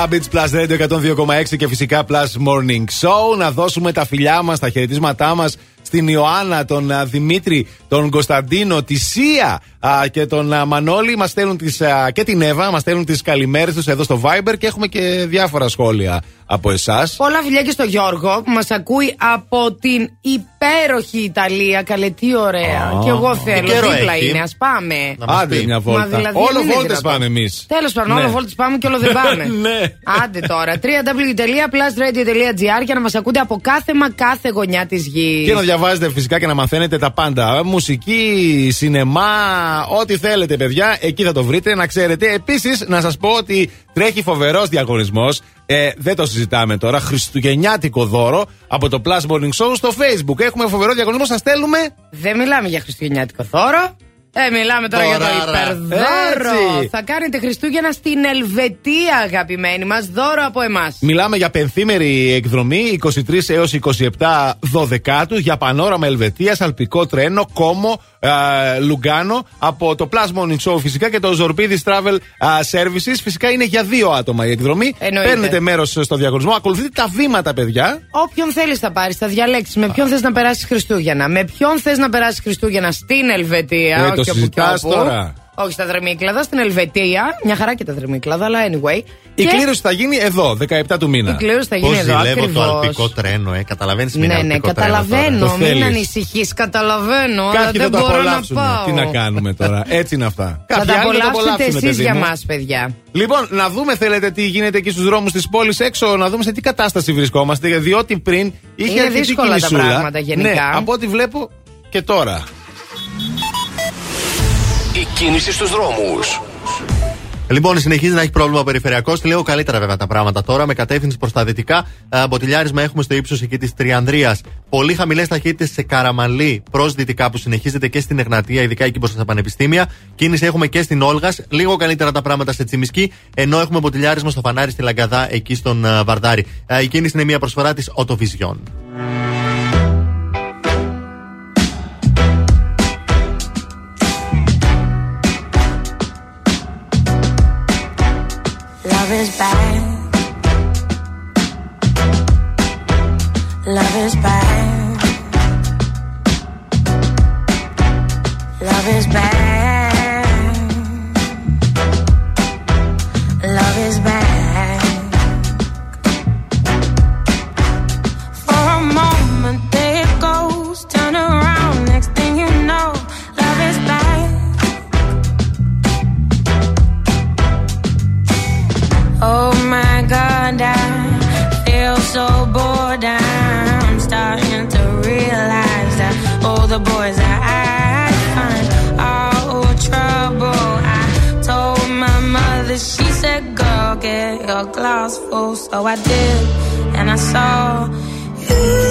[SPEAKER 3] Sheeran, Bad Habits, Plus Radio 102,6 και φυσικά Plus Morning Show. Να δώσουμε τα φιλιά μας, τα χαιρετίσματά μας στην Ιωάννα, τον α, Δημήτρη, τον Κωνσταντίνο, τη Σία α, και τον α, Μανώλη. Μας στέλνουν τις, α, και την Εύα, μας στέλνουν τις καλημέρες τους εδώ στο Viber και έχουμε και διάφορα σχόλια από εσάς.
[SPEAKER 4] Πολλά φιλιά και στο Γιώργο που μας ακούει από την υπέροχη Ιταλία. Καλέ, τι ωραία.
[SPEAKER 3] Α,
[SPEAKER 4] και εγώ
[SPEAKER 3] τι
[SPEAKER 4] θέλω.
[SPEAKER 3] καιρό
[SPEAKER 4] Δίπλα
[SPEAKER 3] έχει;
[SPEAKER 4] είναι, ας πάμε.
[SPEAKER 3] Άντε μια βόλτα.
[SPEAKER 4] Μα δηλαδή
[SPEAKER 3] Όλο
[SPEAKER 4] δεν είναι
[SPEAKER 3] βόλτες
[SPEAKER 4] δυνατόν.
[SPEAKER 3] πάμε εμείς.
[SPEAKER 4] Τέλος πάντων,
[SPEAKER 3] Ναι.
[SPEAKER 4] όλο βόλτες πάμε και όλο δεν πάμε.
[SPEAKER 3] Ναι.
[SPEAKER 4] Άντε τώρα. www.plusradio.gr για να μας ακούτε από κάθε μα κάθε γωνιά της γης.
[SPEAKER 3] Και να διαβάζετε φυσικά και να μαθαίνετε τα πάντα. Μουσική, σινεμά, ό,τι θέλετε, παιδιά. Εκεί θα το βρείτε. Να ξέρετε. Επίσης, να σας πω ότι τρέχει φοβερός διαγωνισμός. Ε, δεν το συζητάμε τώρα. Χριστουγεννιάτικο δώρο από το Plus Morning Show στο Facebook. Έχουμε φοβερό διαγωνισμό. Σας στέλνουμε.
[SPEAKER 4] Δεν μιλάμε για χριστουγεννιάτικο δώρο. Ε, μιλάμε τώρα για το
[SPEAKER 3] Δωράρα.
[SPEAKER 4] υπερδώρο.
[SPEAKER 3] Έτσι.
[SPEAKER 4] Θα κάνετε Χριστούγεννα στην Ελβετία, αγαπημένοι μας. Δώρο από εμάς.
[SPEAKER 3] Μιλάμε για πενθήμερη εκδρομή 23 έως 27 Δωδεκάτου για πανόραμα Ελβετίας, αλπικό τρένο, κόμο, ε, Λουγκάνο από το Plus Morning Show φυσικά και το Ζορπίδης Travel α, Services. Φυσικά είναι για δύο άτομα η εκδρομή.
[SPEAKER 4] Εννοείται.
[SPEAKER 3] Παίρνετε μέρος στο διαγωνισμό. Ακολουθείτε τα βήματα, παιδιά.
[SPEAKER 4] Όποιον θέλεις θα πάρεις, θα διαλέξεις. Με ποιον θες να περάσει Χριστούγεννα. Με ποιον θες να περάσει Χριστούγεννα στην Ελβετία.
[SPEAKER 3] Ε, το
[SPEAKER 4] όχι όπου και
[SPEAKER 3] συζητάς
[SPEAKER 4] όπου.
[SPEAKER 3] τώρα.
[SPEAKER 4] Όχι στα δρεμίκλαδα, στην Ελβετία. Μια χαρά και τα δρεμίκλαδα, αλλά anyway.
[SPEAKER 3] Η
[SPEAKER 4] Και
[SPEAKER 3] κλήρωση θα γίνει εδώ, 17 του μήνα.
[SPEAKER 4] Η κλήρωση θα γίνει
[SPEAKER 6] Πώς
[SPEAKER 4] εδώ.
[SPEAKER 6] ζηλεύω το
[SPEAKER 4] ακριβώς.
[SPEAKER 6] αλπικό τρένο, ε; Καταλαβαίνεις
[SPEAKER 4] Ναι, ναι, καταλαβαίνω.
[SPEAKER 3] Το
[SPEAKER 4] Μην
[SPEAKER 3] θέλεις.
[SPEAKER 4] ανησυχείς, καταλαβαίνω. αλλά
[SPEAKER 3] Κάποιοι
[SPEAKER 4] δεν
[SPEAKER 3] θα το
[SPEAKER 4] μπορώ να
[SPEAKER 3] απολαύσουν.
[SPEAKER 4] πάω.
[SPEAKER 3] Τι να κάνουμε τώρα. Έτσι είναι αυτά.
[SPEAKER 4] Θα
[SPEAKER 3] Κάποιοι
[SPEAKER 4] τα
[SPEAKER 3] άλλοι θα το
[SPEAKER 4] απολαύσετε
[SPEAKER 3] απολαύσουν,
[SPEAKER 4] εσείς
[SPEAKER 3] παιδί
[SPEAKER 4] για
[SPEAKER 3] μου.
[SPEAKER 4] μας, παιδιά.
[SPEAKER 3] Λοιπόν, να δούμε, θέλετε, τι γίνεται εκεί στους δρόμους της πόλης έξω, να δούμε σε τι κατάσταση βρισκόμαστε. Διότι πριν είχε
[SPEAKER 4] Είναι
[SPEAKER 3] αρκετή
[SPEAKER 4] δύσκολα τα
[SPEAKER 3] κινησούλα.
[SPEAKER 4] πράγματα γενικά.
[SPEAKER 3] Ναι, από ό,τι βλέπω και τώρα.
[SPEAKER 1] Η κίνηση στους δρόμους.
[SPEAKER 6] Λοιπόν, συνεχίζει να έχει πρόβλημα ο περιφερειακός. Λίγο καλύτερα βέβαια τα πράγματα τώρα. Με κατεύθυνση προς τα δυτικά. Ε, Μποτιλιάρισμα έχουμε στο ύψος εκεί της Τριανδρίας. Πολύ χαμηλές ταχύτητες σε Καραμαλή προς δυτικά που συνεχίζεται και στην Εγνατία, ειδικά εκεί προς τα πανεπιστήμια. Κίνηση έχουμε και στην Όλγας. Λίγο καλύτερα τα πράγματα σε Τσιμισκή. Ενώ έχουμε μποτιλιάρισμα στο φανάρι στη Λαγκαδά εκεί στον ε, Βαρδάρι. Ε, η κίνηση είναι μια προσφορά της Οτοβιζιόν.
[SPEAKER 5] is back. So I did, and I saw you.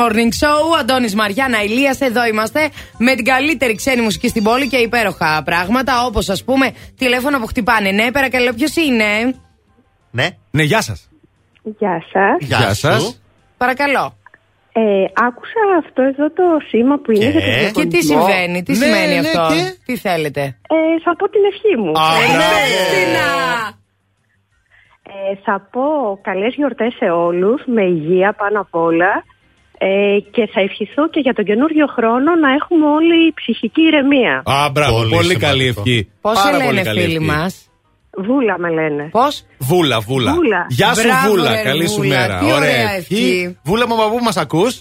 [SPEAKER 4] Morning Show. Αντώνης Μαριάννα Ηλίας, εδώ είμαστε με την καλύτερη ξένη μουσική στην πόλη και υπέροχα πράγματα. Όπως ας πούμε τηλέφωνα που χτυπάνε. Ναι, παρακαλώ, ποιος είναι;
[SPEAKER 6] Ναι.
[SPEAKER 3] Ναι, γεια σας.
[SPEAKER 15] Γεια σας.
[SPEAKER 3] Γεια σας.
[SPEAKER 4] Παρακαλώ.
[SPEAKER 15] Ε, άκουσα αυτό εδώ το σήμα που είναι
[SPEAKER 4] Και,
[SPEAKER 15] για τον
[SPEAKER 4] και τι
[SPEAKER 15] διαγωνισμό.
[SPEAKER 4] συμβαίνει, τι
[SPEAKER 15] Ναι,
[SPEAKER 4] σημαίνει
[SPEAKER 15] ναι,
[SPEAKER 4] αυτό,
[SPEAKER 15] και;
[SPEAKER 4] τι θέλετε;
[SPEAKER 15] Ε, θα πω την ευχή μου.
[SPEAKER 4] Α,
[SPEAKER 15] Ε,
[SPEAKER 4] μπράβο.
[SPEAKER 15] Ε, θα πω καλές γιορτές σε όλους, με υγεία πάνω απ' όλα ε, και θα ευχηθώ και για τον καινούριο χρόνο να έχουμε όλοι ψυχική ηρεμία.
[SPEAKER 3] Α, μπράβο, πολύ, καλή ευχή.
[SPEAKER 4] Πώς σε
[SPEAKER 3] Πάρα πολύ
[SPEAKER 4] λένε
[SPEAKER 3] καλή
[SPEAKER 4] φίλοι
[SPEAKER 3] ευχή.
[SPEAKER 4] μας;
[SPEAKER 15] Βούλα με λένε.
[SPEAKER 4] Πώς;
[SPEAKER 3] Βούλα, βούλα.
[SPEAKER 15] Βούλα.
[SPEAKER 3] Γεια σου,
[SPEAKER 15] Μπράβο,
[SPEAKER 3] Βούλα.
[SPEAKER 15] ρε,
[SPEAKER 3] Καλή σου
[SPEAKER 15] Βούλα.
[SPEAKER 3] μέρα.
[SPEAKER 15] Τι ωραία ευχή.
[SPEAKER 3] Βούλα, μου από πού μας ακούς;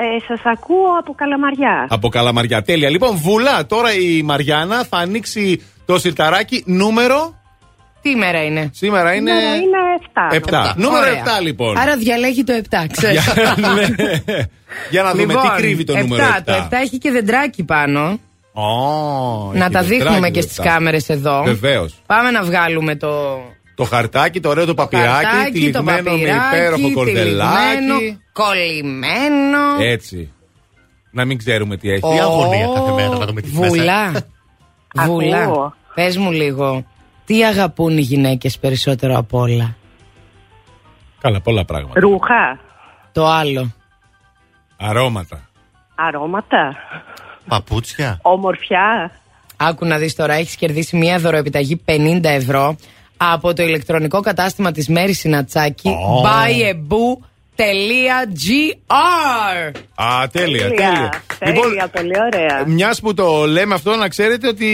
[SPEAKER 15] Ε, σας ακούω από Καλαμαριά.
[SPEAKER 3] Από Καλαμαριά. Τέλεια. Λοιπόν, Βούλα, τώρα η Μαριάννα θα ανοίξει το σιρταράκι νούμερο.
[SPEAKER 4] Τι ημέρα είναι.
[SPEAKER 3] Σήμερα είναι.
[SPEAKER 15] Σήμερα είναι 7.
[SPEAKER 3] 7. Νούμερο
[SPEAKER 4] Ωραία.
[SPEAKER 3] 7, λοιπόν.
[SPEAKER 4] Άρα διαλέγει το 7, ξέρεις.
[SPEAKER 3] Για, ναι. Για να δούμε τι κρύβει το νούμερο 7.
[SPEAKER 4] Το 7 έχει και δεντράκι πάνω.
[SPEAKER 3] Ω,
[SPEAKER 4] να
[SPEAKER 3] έχει
[SPEAKER 4] τα
[SPEAKER 3] δεντράκι
[SPEAKER 4] δείχνουμε
[SPEAKER 3] το
[SPEAKER 4] και στις
[SPEAKER 3] 7.
[SPEAKER 4] κάμερες εδώ.
[SPEAKER 3] Βεβαίως.
[SPEAKER 4] Πάμε να βγάλουμε το.
[SPEAKER 3] Το χαρτάκι, το ωραίο το παπυράκι,
[SPEAKER 4] χαρτάκι, το
[SPEAKER 3] τυλιγμένο με
[SPEAKER 4] παπυράκι,
[SPEAKER 3] υπέροχο κορδελάκι.
[SPEAKER 4] τυλιγμένο, Κολλημένο.
[SPEAKER 3] Έτσι. Να μην ξέρουμε τι έχει.
[SPEAKER 4] Ω, Βουλά. Βουλά.
[SPEAKER 15] Ακούω.
[SPEAKER 4] Πες μου λίγο. Τι αγαπούν οι γυναίκες περισσότερο απ' όλα;
[SPEAKER 3] Καλά, πολλά πράγματα.
[SPEAKER 15] Ρούχα,
[SPEAKER 4] Το άλλο.
[SPEAKER 3] Αρώματα.
[SPEAKER 15] αρώματα,
[SPEAKER 6] Παπούτσια.
[SPEAKER 15] ομορφιά.
[SPEAKER 4] Άκου να δεις τώρα, έχεις κερδίσει μια δωροεπιταγή 50 ευρώ από το ηλεκτρονικό κατάστημα της Μέρης Σινατσάκη buyaboo.gr
[SPEAKER 3] Α, τέλεια, τέλεια.
[SPEAKER 15] Τέλεια, τέλεια, πολύ ωραία.
[SPEAKER 3] Μιας που το λέμε αυτό, να ξέρετε ότι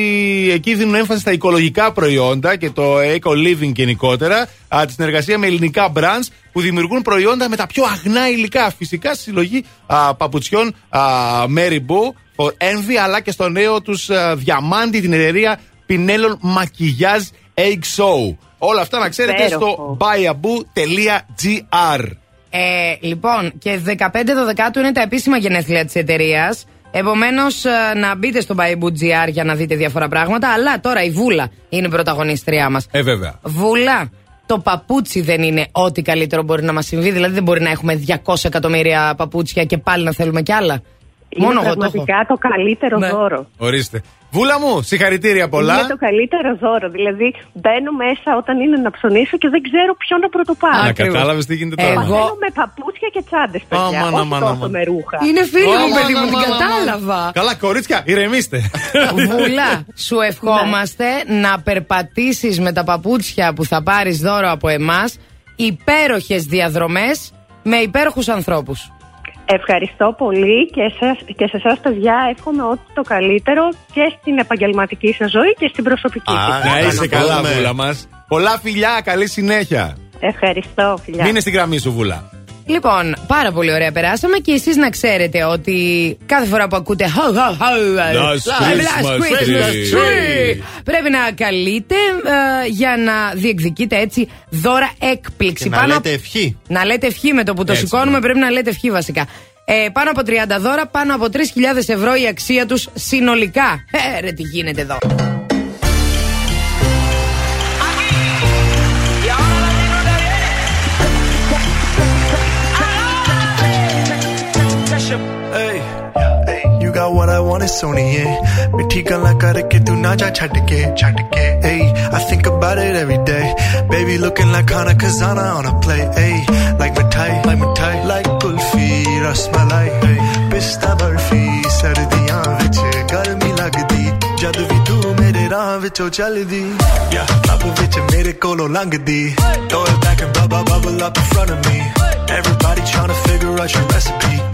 [SPEAKER 3] εκεί δίνουν έμφαση στα οικολογικά προϊόντα και το eco living γενικότερα. Α, τη συνεργασία με ελληνικά brands που δημιουργούν προϊόντα με τα πιο αγνά υλικά. Φυσικά στη συλλογή α, παπουτσιών α, Mary Boo for Envy, αλλά και στο νέο τους διαμάντι την εταιρεία Pinellon Maquillage Egg Show. Όλα αυτά να ξέρετε στο buyaboo.gr.
[SPEAKER 4] Ε, λοιπόν, και 15 12 είναι τα επίσημα γενέθλια της εταιρείας. Επομένως, να μπείτε στο Buyaboo.gr για να δείτε διάφορα πράγματα. Αλλά τώρα η Βούλα είναι η πρωταγωνίστριά μας.
[SPEAKER 3] Ε, βέβαια.
[SPEAKER 4] Βούλα, το παπούτσι δεν είναι ό,τι καλύτερο μπορεί να μας συμβεί. Δηλαδή, δεν μπορεί να έχουμε 200 εκατομμύρια παπούτσια και πάλι να θέλουμε κι άλλα.
[SPEAKER 15] Είναι
[SPEAKER 4] Μόνο εγώ το έχω.
[SPEAKER 15] πραγματικά το, καλύτερο
[SPEAKER 4] Ναι.
[SPEAKER 15] δώρο.
[SPEAKER 3] Ορίστε. Βούλα μου, συγχαρητήρια πολλά.
[SPEAKER 15] Είναι το καλύτερο δώρο. Δηλαδή, μπαίνω μέσα όταν είναι να ψωνίσω και δεν ξέρω ποιο να πρωτοπάρω.
[SPEAKER 3] Να κατάλαβες τι γίνεται τώρα.
[SPEAKER 15] Εγώ με παπούτσια και τσάντες, παιδιά.
[SPEAKER 3] Αμάν,
[SPEAKER 15] όχι
[SPEAKER 3] αμάν,
[SPEAKER 15] τόσο
[SPEAKER 3] αμάν.
[SPEAKER 15] με ρούχα.
[SPEAKER 4] Είναι φίλη μου,
[SPEAKER 3] Αμάν,
[SPEAKER 4] παιδί μου, την
[SPEAKER 3] αμάν, αμάν.
[SPEAKER 4] κατάλαβα.
[SPEAKER 3] Καλά, κορίτσια, ηρεμήστε.
[SPEAKER 4] Βούλα, σου ευχόμαστε να περπατήσεις με τα παπούτσια που θα πάρεις δώρο από εμάς υπέροχες διαδρομές με υπέροχους ανθρώπους.
[SPEAKER 15] Ευχαριστώ πολύ και, εσάς, και σε εσάς, παιδιά, εύχομαι ό,τι το καλύτερο και στην επαγγελματική σας ζωή και στην προσωπική σας.
[SPEAKER 3] Να είσαι καλά, Βούλα μας. Πολλά φιλιά, καλή συνέχεια.
[SPEAKER 15] Ευχαριστώ, φιλιά.
[SPEAKER 3] Μείνε στην γραμμή σου, Βούλα.
[SPEAKER 4] Λοιπόν, πάρα πολύ ωραία περάσαμε και εσείς να ξέρετε ότι κάθε φορά που ακούτε «Ho, ho, ho,
[SPEAKER 3] Last
[SPEAKER 4] last
[SPEAKER 3] Christmas
[SPEAKER 4] Christmas
[SPEAKER 3] tree».
[SPEAKER 4] tree», πρέπει να καλείτε ε, για να διεκδικείτε έτσι δώρα έκπληξη.
[SPEAKER 6] Και να
[SPEAKER 4] Πάνω
[SPEAKER 6] λέτε
[SPEAKER 4] απ-
[SPEAKER 6] ευχή.
[SPEAKER 4] Να λέτε ευχή με το που το
[SPEAKER 6] Έτσι,
[SPEAKER 4] σηκώνουμε, πρέπει να λέτε ευχή βασικά. Ε, πάνω από 30 δώρα, πάνω από 3.000 ευρώ η αξία τους συνολικά. Ε, ρε, τι γίνεται εδώ.
[SPEAKER 16] नशब You got what I want it's only मिठी गला करके तू ना जा छट के छट के ay I think about it every day. Baby looking like Hana Kazana on a play ay like mithai like mithai like kulfi rasmalai ay pista barfi सर्दियां विच गर्मी लगदी जद भी तू
[SPEAKER 8] मेरे राह विचों चलदी या लब विच मेरे कोलों लंघदी throw it back and bubble bubble up in front of me. Everybody trying to figure out your recipe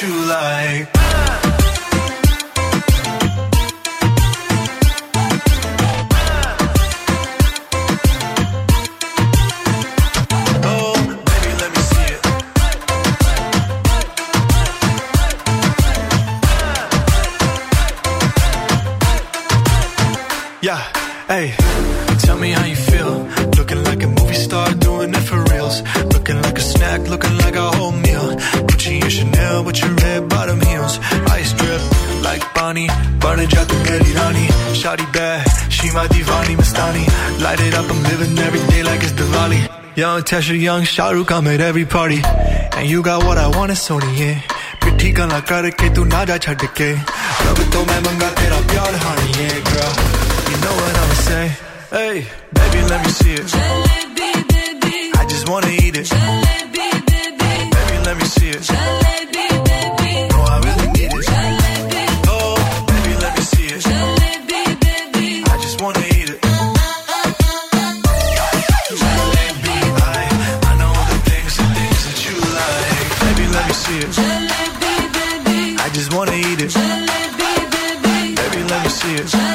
[SPEAKER 8] what you like. Yeah, hey. पानी बन get it मेरी रानी Shawty bad, she my divani mastani. Light it up, I'm living every day like it's Diwali. Young Tesha, young Shahrukh, I'm at every party. And you got what I want, it's only yeah. To गला करके तू ना naja छड़ के रब तो मैं मंगा तेरा प्यार honey, yeah girl. You know what I'ma say. Hey, baby let me see it. Jalebi, baby. I just wanna eat it. Jalebi, baby. Baby let me see it. Jalebi, Baby, let me see it.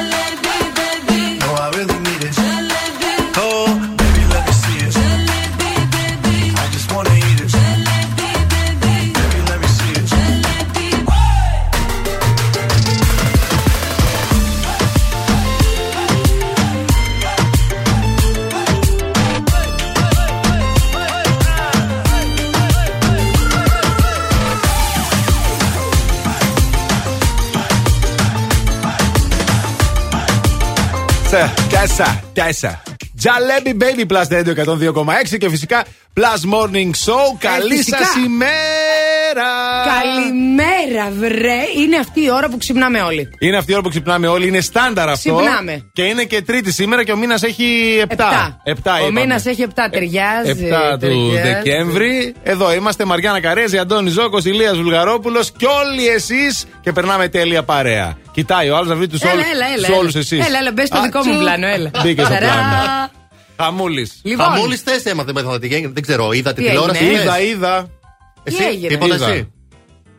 [SPEAKER 3] Τέσσα, τέσσα, τέσσα. Τζαλέμπι Baby Plus Radio 102,6 και φυσικά Plus Morning Show. Καλή
[SPEAKER 4] Ε, φυσικά.
[SPEAKER 3] σας ημέρα!
[SPEAKER 4] Καλημέρα, βρε. Είναι αυτή η ώρα που ξυπνάμε όλοι.
[SPEAKER 3] Είναι αυτή η ώρα που ξυπνάμε όλοι, είναι στάνταρ αυτό.
[SPEAKER 4] Ξυπνάμε.
[SPEAKER 3] Και είναι και τρίτη σήμερα και ο μήνας έχει 7.
[SPEAKER 4] Επτά. Ο μήνας έχει 7, ταιριάζει.
[SPEAKER 3] 7 του
[SPEAKER 4] ταιριάζει.
[SPEAKER 3] Δεκέμβρη. Εδώ είμαστε Μαριάννα Καρέζη, Αντώνη Ζώκος, Ηλίας Βουλγαρόπουλος και όλοι εσείς και περνάμε τέλεια παρέα. Κοιτάει ο άλλος να βρει τους
[SPEAKER 4] Έλα, έλα, έλα.
[SPEAKER 3] όλου
[SPEAKER 4] έλα.
[SPEAKER 3] εσείς.
[SPEAKER 4] Έλα, έλα, μπες στο δικό μου πλάνο, έλα.
[SPEAKER 3] Μπήκε στο
[SPEAKER 4] Ταρά.
[SPEAKER 3] πλάνο. Χαμούλης.
[SPEAKER 4] Λοιπόν.
[SPEAKER 6] Μόλι θες έμαθε μαθηματική, δεν ξέρω, είδα τη
[SPEAKER 4] Τι
[SPEAKER 6] τηλεόραση.
[SPEAKER 4] έγινε;
[SPEAKER 6] είδες;
[SPEAKER 3] Είδα, είδα.
[SPEAKER 6] Εσύ,
[SPEAKER 4] Τι έγινε;
[SPEAKER 6] τίποτα
[SPEAKER 3] Είδα.
[SPEAKER 6] εσύ.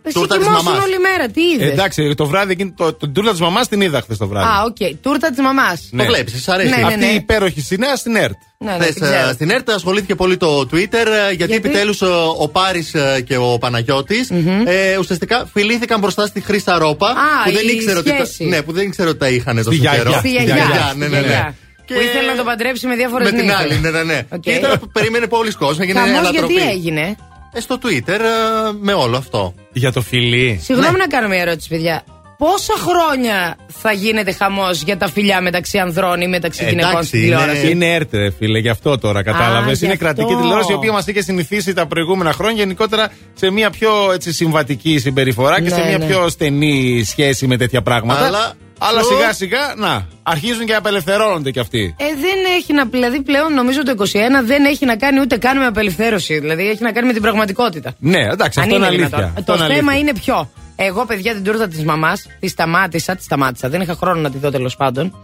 [SPEAKER 4] Εσύ
[SPEAKER 6] Τούρτα της
[SPEAKER 4] κοιμόσουν
[SPEAKER 6] μαμάς.
[SPEAKER 4] όλη μέρα, τι είδες;
[SPEAKER 3] Εντάξει, το βράδυ εκείνη, το, το, τούρτα της μαμάς την είδα χθες το βράδυ.
[SPEAKER 4] Α, οκ. Τούρτα της μαμάς.
[SPEAKER 3] Ναι.
[SPEAKER 6] Το βλέπεις, σας αρέσει.
[SPEAKER 4] Ναι, ναι,
[SPEAKER 3] Αυτή
[SPEAKER 4] ναι.
[SPEAKER 3] η υπέροχη συνέα στην ΕΡΤ.
[SPEAKER 4] Ναι, ναι,
[SPEAKER 6] Χθες,
[SPEAKER 4] την ξέρω.
[SPEAKER 6] ε, στην ΕΡΤ ασχολήθηκε πολύ το Twitter ε, γιατί,
[SPEAKER 4] Γιατί;
[SPEAKER 6] επιτέλους ο Πάρης και ο παναγιωτης ε, ουσιαστικά φιλήθηκαν μπροστά στη Χρύσα Ρόπα που,
[SPEAKER 4] η
[SPEAKER 6] δεν ήξερε ότι, τα-
[SPEAKER 4] σχέση.
[SPEAKER 6] ναι, που δεν ήξερε ότι τα είχαν τόσο
[SPEAKER 3] Στη γιαγιά.
[SPEAKER 6] καιρό.
[SPEAKER 4] Στη
[SPEAKER 3] Στη
[SPEAKER 4] γιαγιά.
[SPEAKER 3] γιαγιά,
[SPEAKER 6] ναι,
[SPEAKER 4] στη
[SPEAKER 6] ναι, ναι.
[SPEAKER 4] γιαγιά.
[SPEAKER 6] Και-
[SPEAKER 4] Που ήθελε να τον παντρέψει με διάφορες
[SPEAKER 6] Με την άλλη, ναι, ναι, ναι.
[SPEAKER 4] Οκ.
[SPEAKER 6] Και ήταν που περίμενε πολλοί κόσμος. Έγινε
[SPEAKER 4] Χαμός
[SPEAKER 6] ανατροπή.
[SPEAKER 4] γιατί έγινε;
[SPEAKER 6] Ε, στο Twitter ε, με όλο αυτό.
[SPEAKER 3] Για το φιλί.
[SPEAKER 4] Συγγνώμη
[SPEAKER 6] Ναι.
[SPEAKER 4] να κάνω μια ερώτηση, παιδιά. Πόσα χρόνια θα γίνεται χαμός για τα φιλιά μεταξύ ανδρών ή μεταξύ
[SPEAKER 3] Ε,
[SPEAKER 4] γυναικών
[SPEAKER 3] εντάξει,
[SPEAKER 4] στην τηλεόραση;
[SPEAKER 3] είναι, είναι ΕΡΤ, ρε φίλε, γι' αυτό τώρα κατάλαβες.
[SPEAKER 4] γι'
[SPEAKER 3] Είναι
[SPEAKER 4] αυτό.
[SPEAKER 3] κρατική τηλεόραση η οποία μας είχε συνηθίσει τα προηγούμενα χρόνια γενικότερα σε μια πιο έτσι, συμβατική συμπεριφορά και σε
[SPEAKER 4] Ναι,
[SPEAKER 3] μια
[SPEAKER 4] ναι.
[SPEAKER 3] πιο στενή σχέση με τέτοια πράγματα.
[SPEAKER 6] Αλλά-
[SPEAKER 3] Αλλά
[SPEAKER 6] Σου-
[SPEAKER 3] σιγά σιγά, να, αρχίζουν και απελευθερώνονται κι αυτοί.
[SPEAKER 4] Ε, δεν έχει να. Δηλαδή πλέον νομίζω το 21 δεν έχει να κάνει ούτε καν με απελευθέρωση. Δηλαδή έχει να κάνει με την πραγματικότητα.
[SPEAKER 3] Ναι, εντάξει,
[SPEAKER 4] Αν
[SPEAKER 3] αυτό είναι
[SPEAKER 4] είναι
[SPEAKER 3] αλήθεια.
[SPEAKER 4] δυνατόν.
[SPEAKER 3] Αυτό
[SPEAKER 4] Το
[SPEAKER 3] είναι
[SPEAKER 4] θέμα
[SPEAKER 3] αλήθεια.
[SPEAKER 4] είναι ποιο. Εγώ, παιδιά, την τούρτα της μαμάς τη σταμάτησα, τη σταμάτησα. Δεν είχα χρόνο να τη δω τέλος πάντων.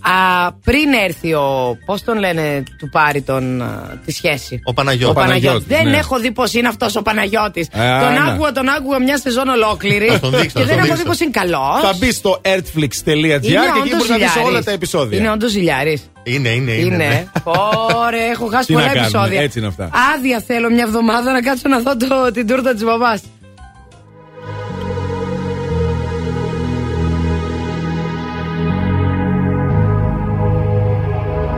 [SPEAKER 4] Α, πριν έρθει ο. Πώς τον λένε, του πάρει τον, α, τη σχέση;
[SPEAKER 6] Ο Παναγιώτης.
[SPEAKER 4] Ο Παναγιώτης.
[SPEAKER 3] Παναγιώτης,
[SPEAKER 4] Δεν
[SPEAKER 3] ναι.
[SPEAKER 4] έχω δει πώς είναι αυτός ο Παναγιώτης.
[SPEAKER 3] Ε,
[SPEAKER 4] τον
[SPEAKER 3] Άννα.
[SPEAKER 4] άκουγα, τον άκουγα μια σεζόν ολόκληρη.
[SPEAKER 6] Θα τον δείξω,
[SPEAKER 4] και
[SPEAKER 6] θα
[SPEAKER 4] δεν
[SPEAKER 6] τον
[SPEAKER 4] έχω δει
[SPEAKER 6] δείξω.
[SPEAKER 4] πώς είναι καλός.
[SPEAKER 3] Θα μπει στο artflix.gr και εκεί μπορείς να δεις όλα τα επεισόδια.
[SPEAKER 4] Είναι όντως ζηλιάρης.
[SPEAKER 6] Είναι, είναι, είναι.
[SPEAKER 4] Είναι.
[SPEAKER 6] ναι.
[SPEAKER 4] Ωραία, έχω χάσει
[SPEAKER 3] Τι
[SPEAKER 4] πολλά
[SPEAKER 3] να κάνουμε,
[SPEAKER 4] επεισόδια.
[SPEAKER 3] έτσι είναι αυτά.
[SPEAKER 4] Άδεια θέλω μια εβδομάδα να κάτσω να δω το, την τούρτα της μαμάς.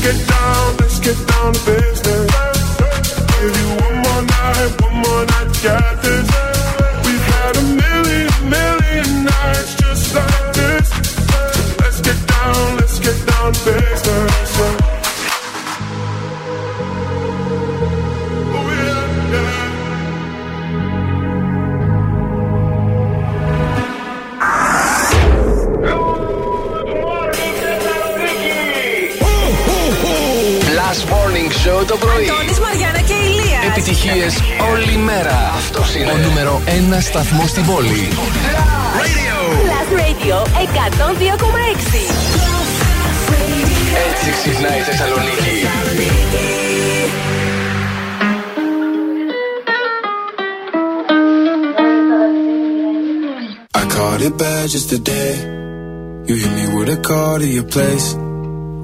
[SPEAKER 17] Let's get down, let's get down to business. Give you one more night, one more night. We've had a million, million nights just like this. Let's get down, let's get down to business.
[SPEAKER 1] Morning Show το πρωί.
[SPEAKER 18] Αντώνης, Μαριάννα και Ηλία.
[SPEAKER 1] Επιτυχίες όλη μέρα. Αυτός είναι ο νούμερο 1 σταθμός στην πόλη.
[SPEAKER 18] Plus Radio 102,6.
[SPEAKER 1] Έτσι ξυπνάει η Θεσσαλονίκη.
[SPEAKER 19] I caught it bad just today. You hit me with a call to your place.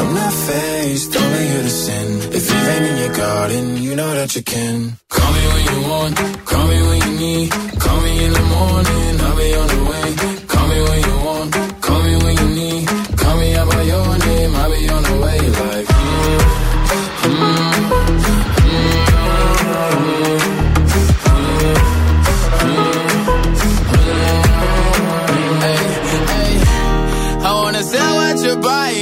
[SPEAKER 19] I'm not faced, only here to sin. If you've ain't in your garden, you know that you can.
[SPEAKER 20] Call me when you want, call me when you need. Call me in the morning, I'll be on the way. Call me when you want, call me when you need. Call me out by your name, I'll be on the way. Like, mm, mm, wanna sell what you're buying.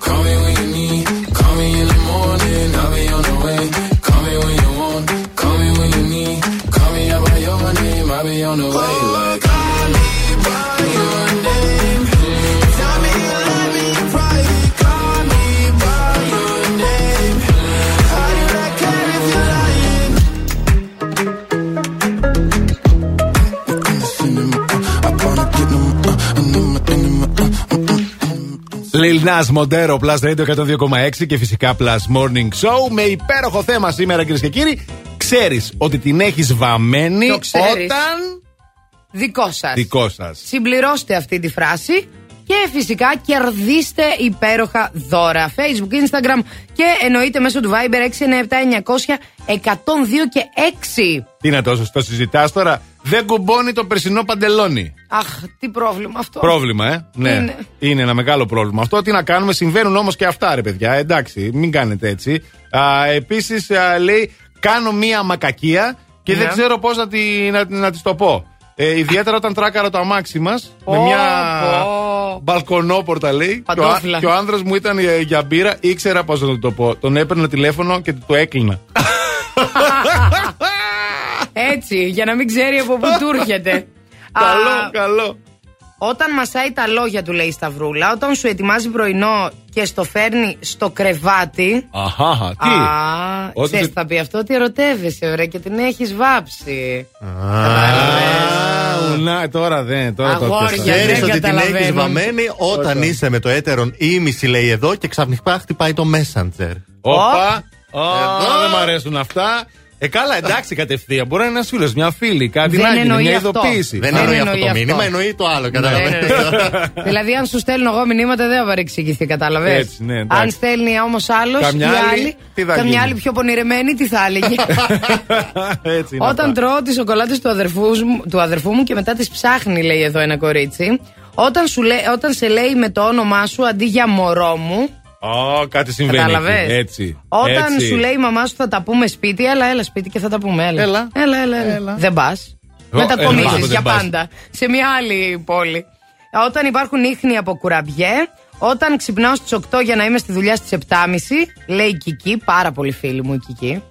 [SPEAKER 20] on the way. Like.
[SPEAKER 3] Lil Nas Montero, Plus Radio και φυσικά Plus Morning Show με υπέροχο θέμα σήμερα κυρίες και κύριοι. Ξέρεις ότι την έχεις βαμμένη όταν...
[SPEAKER 4] Δικό σας.
[SPEAKER 3] Δικό σας.
[SPEAKER 4] Συμπληρώστε αυτή τη φράση και φυσικά κερδίστε υπέροχα δώρα. Facebook, Instagram και εννοείται μέσω του Viber 697 900 102 και 6.
[SPEAKER 3] Τι είναι τόσο, το συζητάς τώρα. Δεν κουμπώνει το περσινό παντελόνι.
[SPEAKER 4] Αχ, τι πρόβλημα αυτό.
[SPEAKER 3] Πρόβλημα, ε. Ναι.
[SPEAKER 4] Είναι.
[SPEAKER 3] Είναι ένα μεγάλο πρόβλημα. Αυτό τι να κάνουμε, συμβαίνουν όμως και αυτά, ρε παιδιά. Εντάξει, μην κάνετε έτσι. Επίσης, λέει, κάνω μία μακακία και δεν
[SPEAKER 4] Ναι.
[SPEAKER 3] ξέρω πώς να, τη, να, να της το πω. Ε, ιδιαίτερα όταν τράκαρα το αμάξι μας με
[SPEAKER 4] Πω,
[SPEAKER 3] μια
[SPEAKER 4] πω.
[SPEAKER 3] μπαλκονόπορτα λέει. Και ο,
[SPEAKER 4] Παντόφλα.
[SPEAKER 3] και ο άνδρας μου ήταν για, για μπύρα, ήξερα πώς να του το πω. Τον έπαιρνα τηλέφωνο και του το έκλεινα.
[SPEAKER 4] Έτσι, για να μην ξέρει από πού του έρχεται.
[SPEAKER 3] καλό,
[SPEAKER 4] Α,
[SPEAKER 3] καλό.
[SPEAKER 4] Όταν μασάει τα λόγια του, λέει η Σταυρούλα, όταν σου ετοιμάζει πρωινό και στο φέρνει στο κρεβάτι.
[SPEAKER 3] Αχά, τι;
[SPEAKER 4] Α,
[SPEAKER 3] Ότι
[SPEAKER 4] ξέρεις,
[SPEAKER 3] σε-
[SPEAKER 4] θα πει αυτό ότι ερωτεύεσαι, ωραία, και την έχεις βάψει.
[SPEAKER 3] Α, να, τώρα δεν, τώρα το
[SPEAKER 4] Αγόρια,
[SPEAKER 3] έπιασα.
[SPEAKER 4] δεν
[SPEAKER 6] Ξέρεις ότι την
[SPEAKER 4] καταλαβαίνουν.
[SPEAKER 6] έχει βαμμένη όταν
[SPEAKER 3] Όχι.
[SPEAKER 6] είσαι με το έτερον ήμιση λέει εδώ και ξαφνικά χτυπάει το Messenger.
[SPEAKER 3] Όπα. Ω,
[SPEAKER 6] Εδώ.
[SPEAKER 3] Δεν μ' αρέσουν αυτά. Ε, καλά, εντάξει, κατευθείαν. Μπορεί να είναι ένας φίλος, μια φίλη, κάτι
[SPEAKER 4] Δεν
[SPEAKER 3] να γίνει,
[SPEAKER 4] εννοεί
[SPEAKER 3] μια
[SPEAKER 4] αυτό.
[SPEAKER 3] ειδοποίηση.
[SPEAKER 6] Δεν
[SPEAKER 4] Δεν
[SPEAKER 6] εννοεί
[SPEAKER 4] εννοεί
[SPEAKER 6] αυτό το
[SPEAKER 4] αυτό.
[SPEAKER 6] μήνυμα, εννοεί το άλλο.
[SPEAKER 4] Ναι,
[SPEAKER 6] Καταλαβαίνετε.
[SPEAKER 4] ναι. δηλαδή, αν σου στέλνω εγώ μηνύματα, δεν θα παρεξηγηθεί, κατάλαβες;
[SPEAKER 3] Έτσι, ναι, εντάξει.
[SPEAKER 4] αν στέλνει όμως άλλος ή
[SPEAKER 3] Καμιά άλλη,
[SPEAKER 4] άλλη,
[SPEAKER 3] τι θα
[SPEAKER 4] καμιά
[SPEAKER 3] γίνει;
[SPEAKER 4] άλλη πιο πονηρεμένη, τι θα έλεγε;
[SPEAKER 3] Έτσι είναι
[SPEAKER 4] Όταν
[SPEAKER 3] αυτά.
[SPEAKER 4] τρώω τι σοκολάτε του, αδερφού μου- του αδερφού μου και μετά τι ψάχνει, λέει εδώ ένα κορίτσι. Όταν, σου λέει, όταν σε λέει με το όνομά σου αντί για μωρό μου,
[SPEAKER 3] Ω, κάτι συμβαίνει.
[SPEAKER 4] Κατάλαβες;
[SPEAKER 3] εκεί. Έτσι.
[SPEAKER 4] όταν
[SPEAKER 3] έτσι.
[SPEAKER 4] σου λέει η μαμά σου θα τα πούμε σπίτι, έλα, έλα σπίτι και θα τα πούμε. Έλα,
[SPEAKER 3] Έλα.
[SPEAKER 4] έλα, έλα. έλα. Δεν πας.
[SPEAKER 3] Εγώ,
[SPEAKER 4] Μετακομίζει
[SPEAKER 3] έλα,
[SPEAKER 4] για
[SPEAKER 3] δεν πας.
[SPEAKER 4] πάντα σε μια άλλη πόλη. Όταν υπάρχουν ίχνη από κουραμπιέ, όταν ξυπνάω στις 8 για να είμαι στη δουλειά στις 7.30, λέει η Κική, πάρα πολύ φίλη μου η Κική.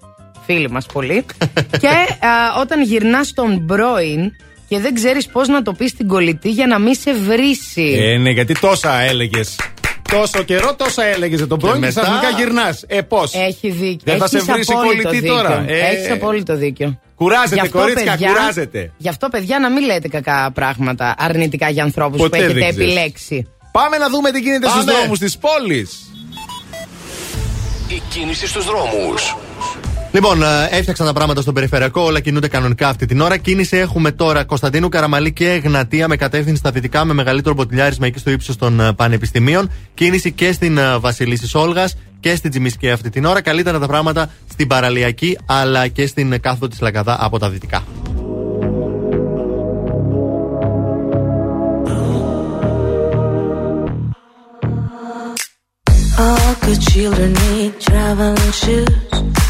[SPEAKER 4] Φίλη μας πολύ. και α, όταν γυρνάς στον πρώην και δεν ξέρεις πώς να το πεις στην κολλητή για να μην σε βρίσει.
[SPEAKER 3] Ε, ναι, γιατί τόσα έλεγες. Τόσο καιρό τόσα έλεγες για τον πρώην και
[SPEAKER 6] μετά-
[SPEAKER 3] ξαφνικά γυρνάς. Ε, πώς;
[SPEAKER 4] Έχει δίκιο.
[SPEAKER 3] Δεν θα
[SPEAKER 4] Έχεις
[SPEAKER 3] σε βρει η
[SPEAKER 4] απόλυτο
[SPEAKER 3] κολλητή
[SPEAKER 4] δίκιο.
[SPEAKER 3] τώρα. Ε,
[SPEAKER 4] Έχεις απόλυτο δίκιο.
[SPEAKER 3] Κουράζεται,
[SPEAKER 4] Γι' αυτό,
[SPEAKER 3] κορίτσια,
[SPEAKER 4] παιδιά,
[SPEAKER 3] κουράζεται.
[SPEAKER 4] Γι' αυτό, παιδιά, να μην λέτε κακά πράγματα αρνητικά για ανθρώπους που
[SPEAKER 3] Ποτέ
[SPEAKER 4] έχετε
[SPEAKER 3] δεν ξέρεις.
[SPEAKER 4] επιλέξει.
[SPEAKER 3] Πάμε να δούμε τι γίνεται στους
[SPEAKER 6] Πάμε.
[SPEAKER 3] δρόμους της πόλης.
[SPEAKER 1] Η κίνηση στους δρόμους.
[SPEAKER 6] Λοιπόν, ε, έφτιαξαν τα πράγματα στον περιφερειακό, όλα κινούνται κανονικά αυτή την ώρα. Κίνηση έχουμε τώρα Κωνσταντίνου Καραμαλή και Εγνατία με κατεύθυνση στα δυτικά με μεγαλύτερο ποτηλιάρισμα εκεί στο ύψος των ε, πανεπιστημίων. Κίνηση και στην ε, Βασιλίσης Όλγας και στην Τζιμισκή αυτή την ώρα. Καλύτερα τα πράγματα στην παραλιακή αλλά και στην ε, κάθοδο της Λαγκαδά από τα δυτικά.
[SPEAKER 5] All good children need traveling shoes.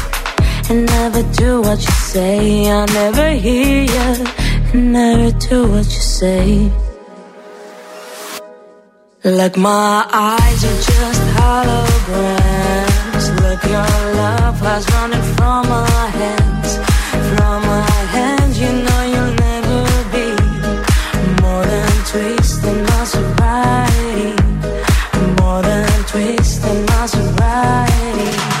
[SPEAKER 5] and never do what you say. I never hear you and never do what you say. Like my eyes are just holograms. Look, your love has running from my hands, from my hands. You know you'll never be more than twisting my sobriety, more than twisting my sobriety.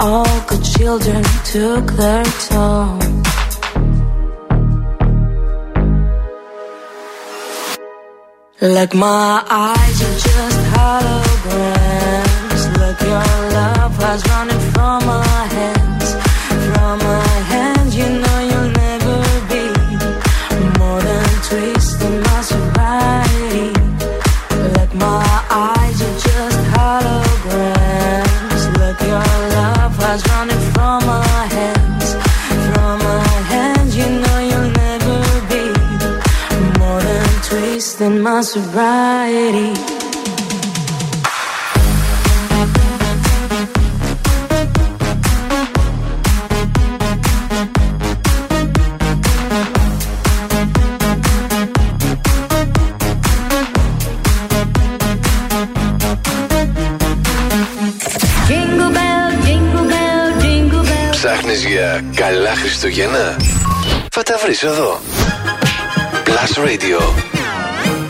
[SPEAKER 5] All good children took their toll. Like my eyes are just holograms. Look, your love was running from our hands, from our than my sobriety.
[SPEAKER 1] Καλά Χριστούγεννα! Θα τα βρεις εδώ. Plus Radio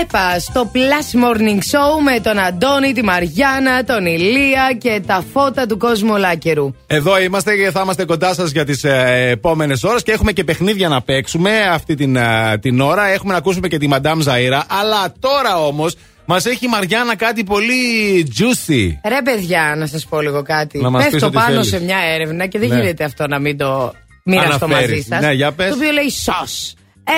[SPEAKER 4] Πέπα στο Plus Morning Show με τον Αντώνη, τη Μαριάννα, τον Ηλία και τα φώτα του κόσμου ολάκερου.
[SPEAKER 3] Εδώ είμαστε και θα είμαστε κοντά σας για τις ε, επόμενες ώρες και έχουμε και παιχνίδια να παίξουμε αυτή την, ε, την ώρα. Έχουμε να ακούσουμε και τη Μαντάμ Ζαΐρα. Αλλά τώρα όμως Μας έχει η Μαριάννα κάτι πολύ juicy.
[SPEAKER 4] Ρε παιδιά, να σας πω λίγο κάτι.
[SPEAKER 3] Να μας πεις
[SPEAKER 4] Πέφτω
[SPEAKER 3] ό,τι
[SPEAKER 4] πάνω
[SPEAKER 3] θέλεις.
[SPEAKER 4] σε μια έρευνα και δεν
[SPEAKER 3] Ναι.
[SPEAKER 4] γίνεται αυτό να μην το μοιραστώ
[SPEAKER 3] Αναφέρεις.
[SPEAKER 4] μαζί σας.
[SPEAKER 3] Ναι, για πες.
[SPEAKER 4] Το οποίο λέει σος.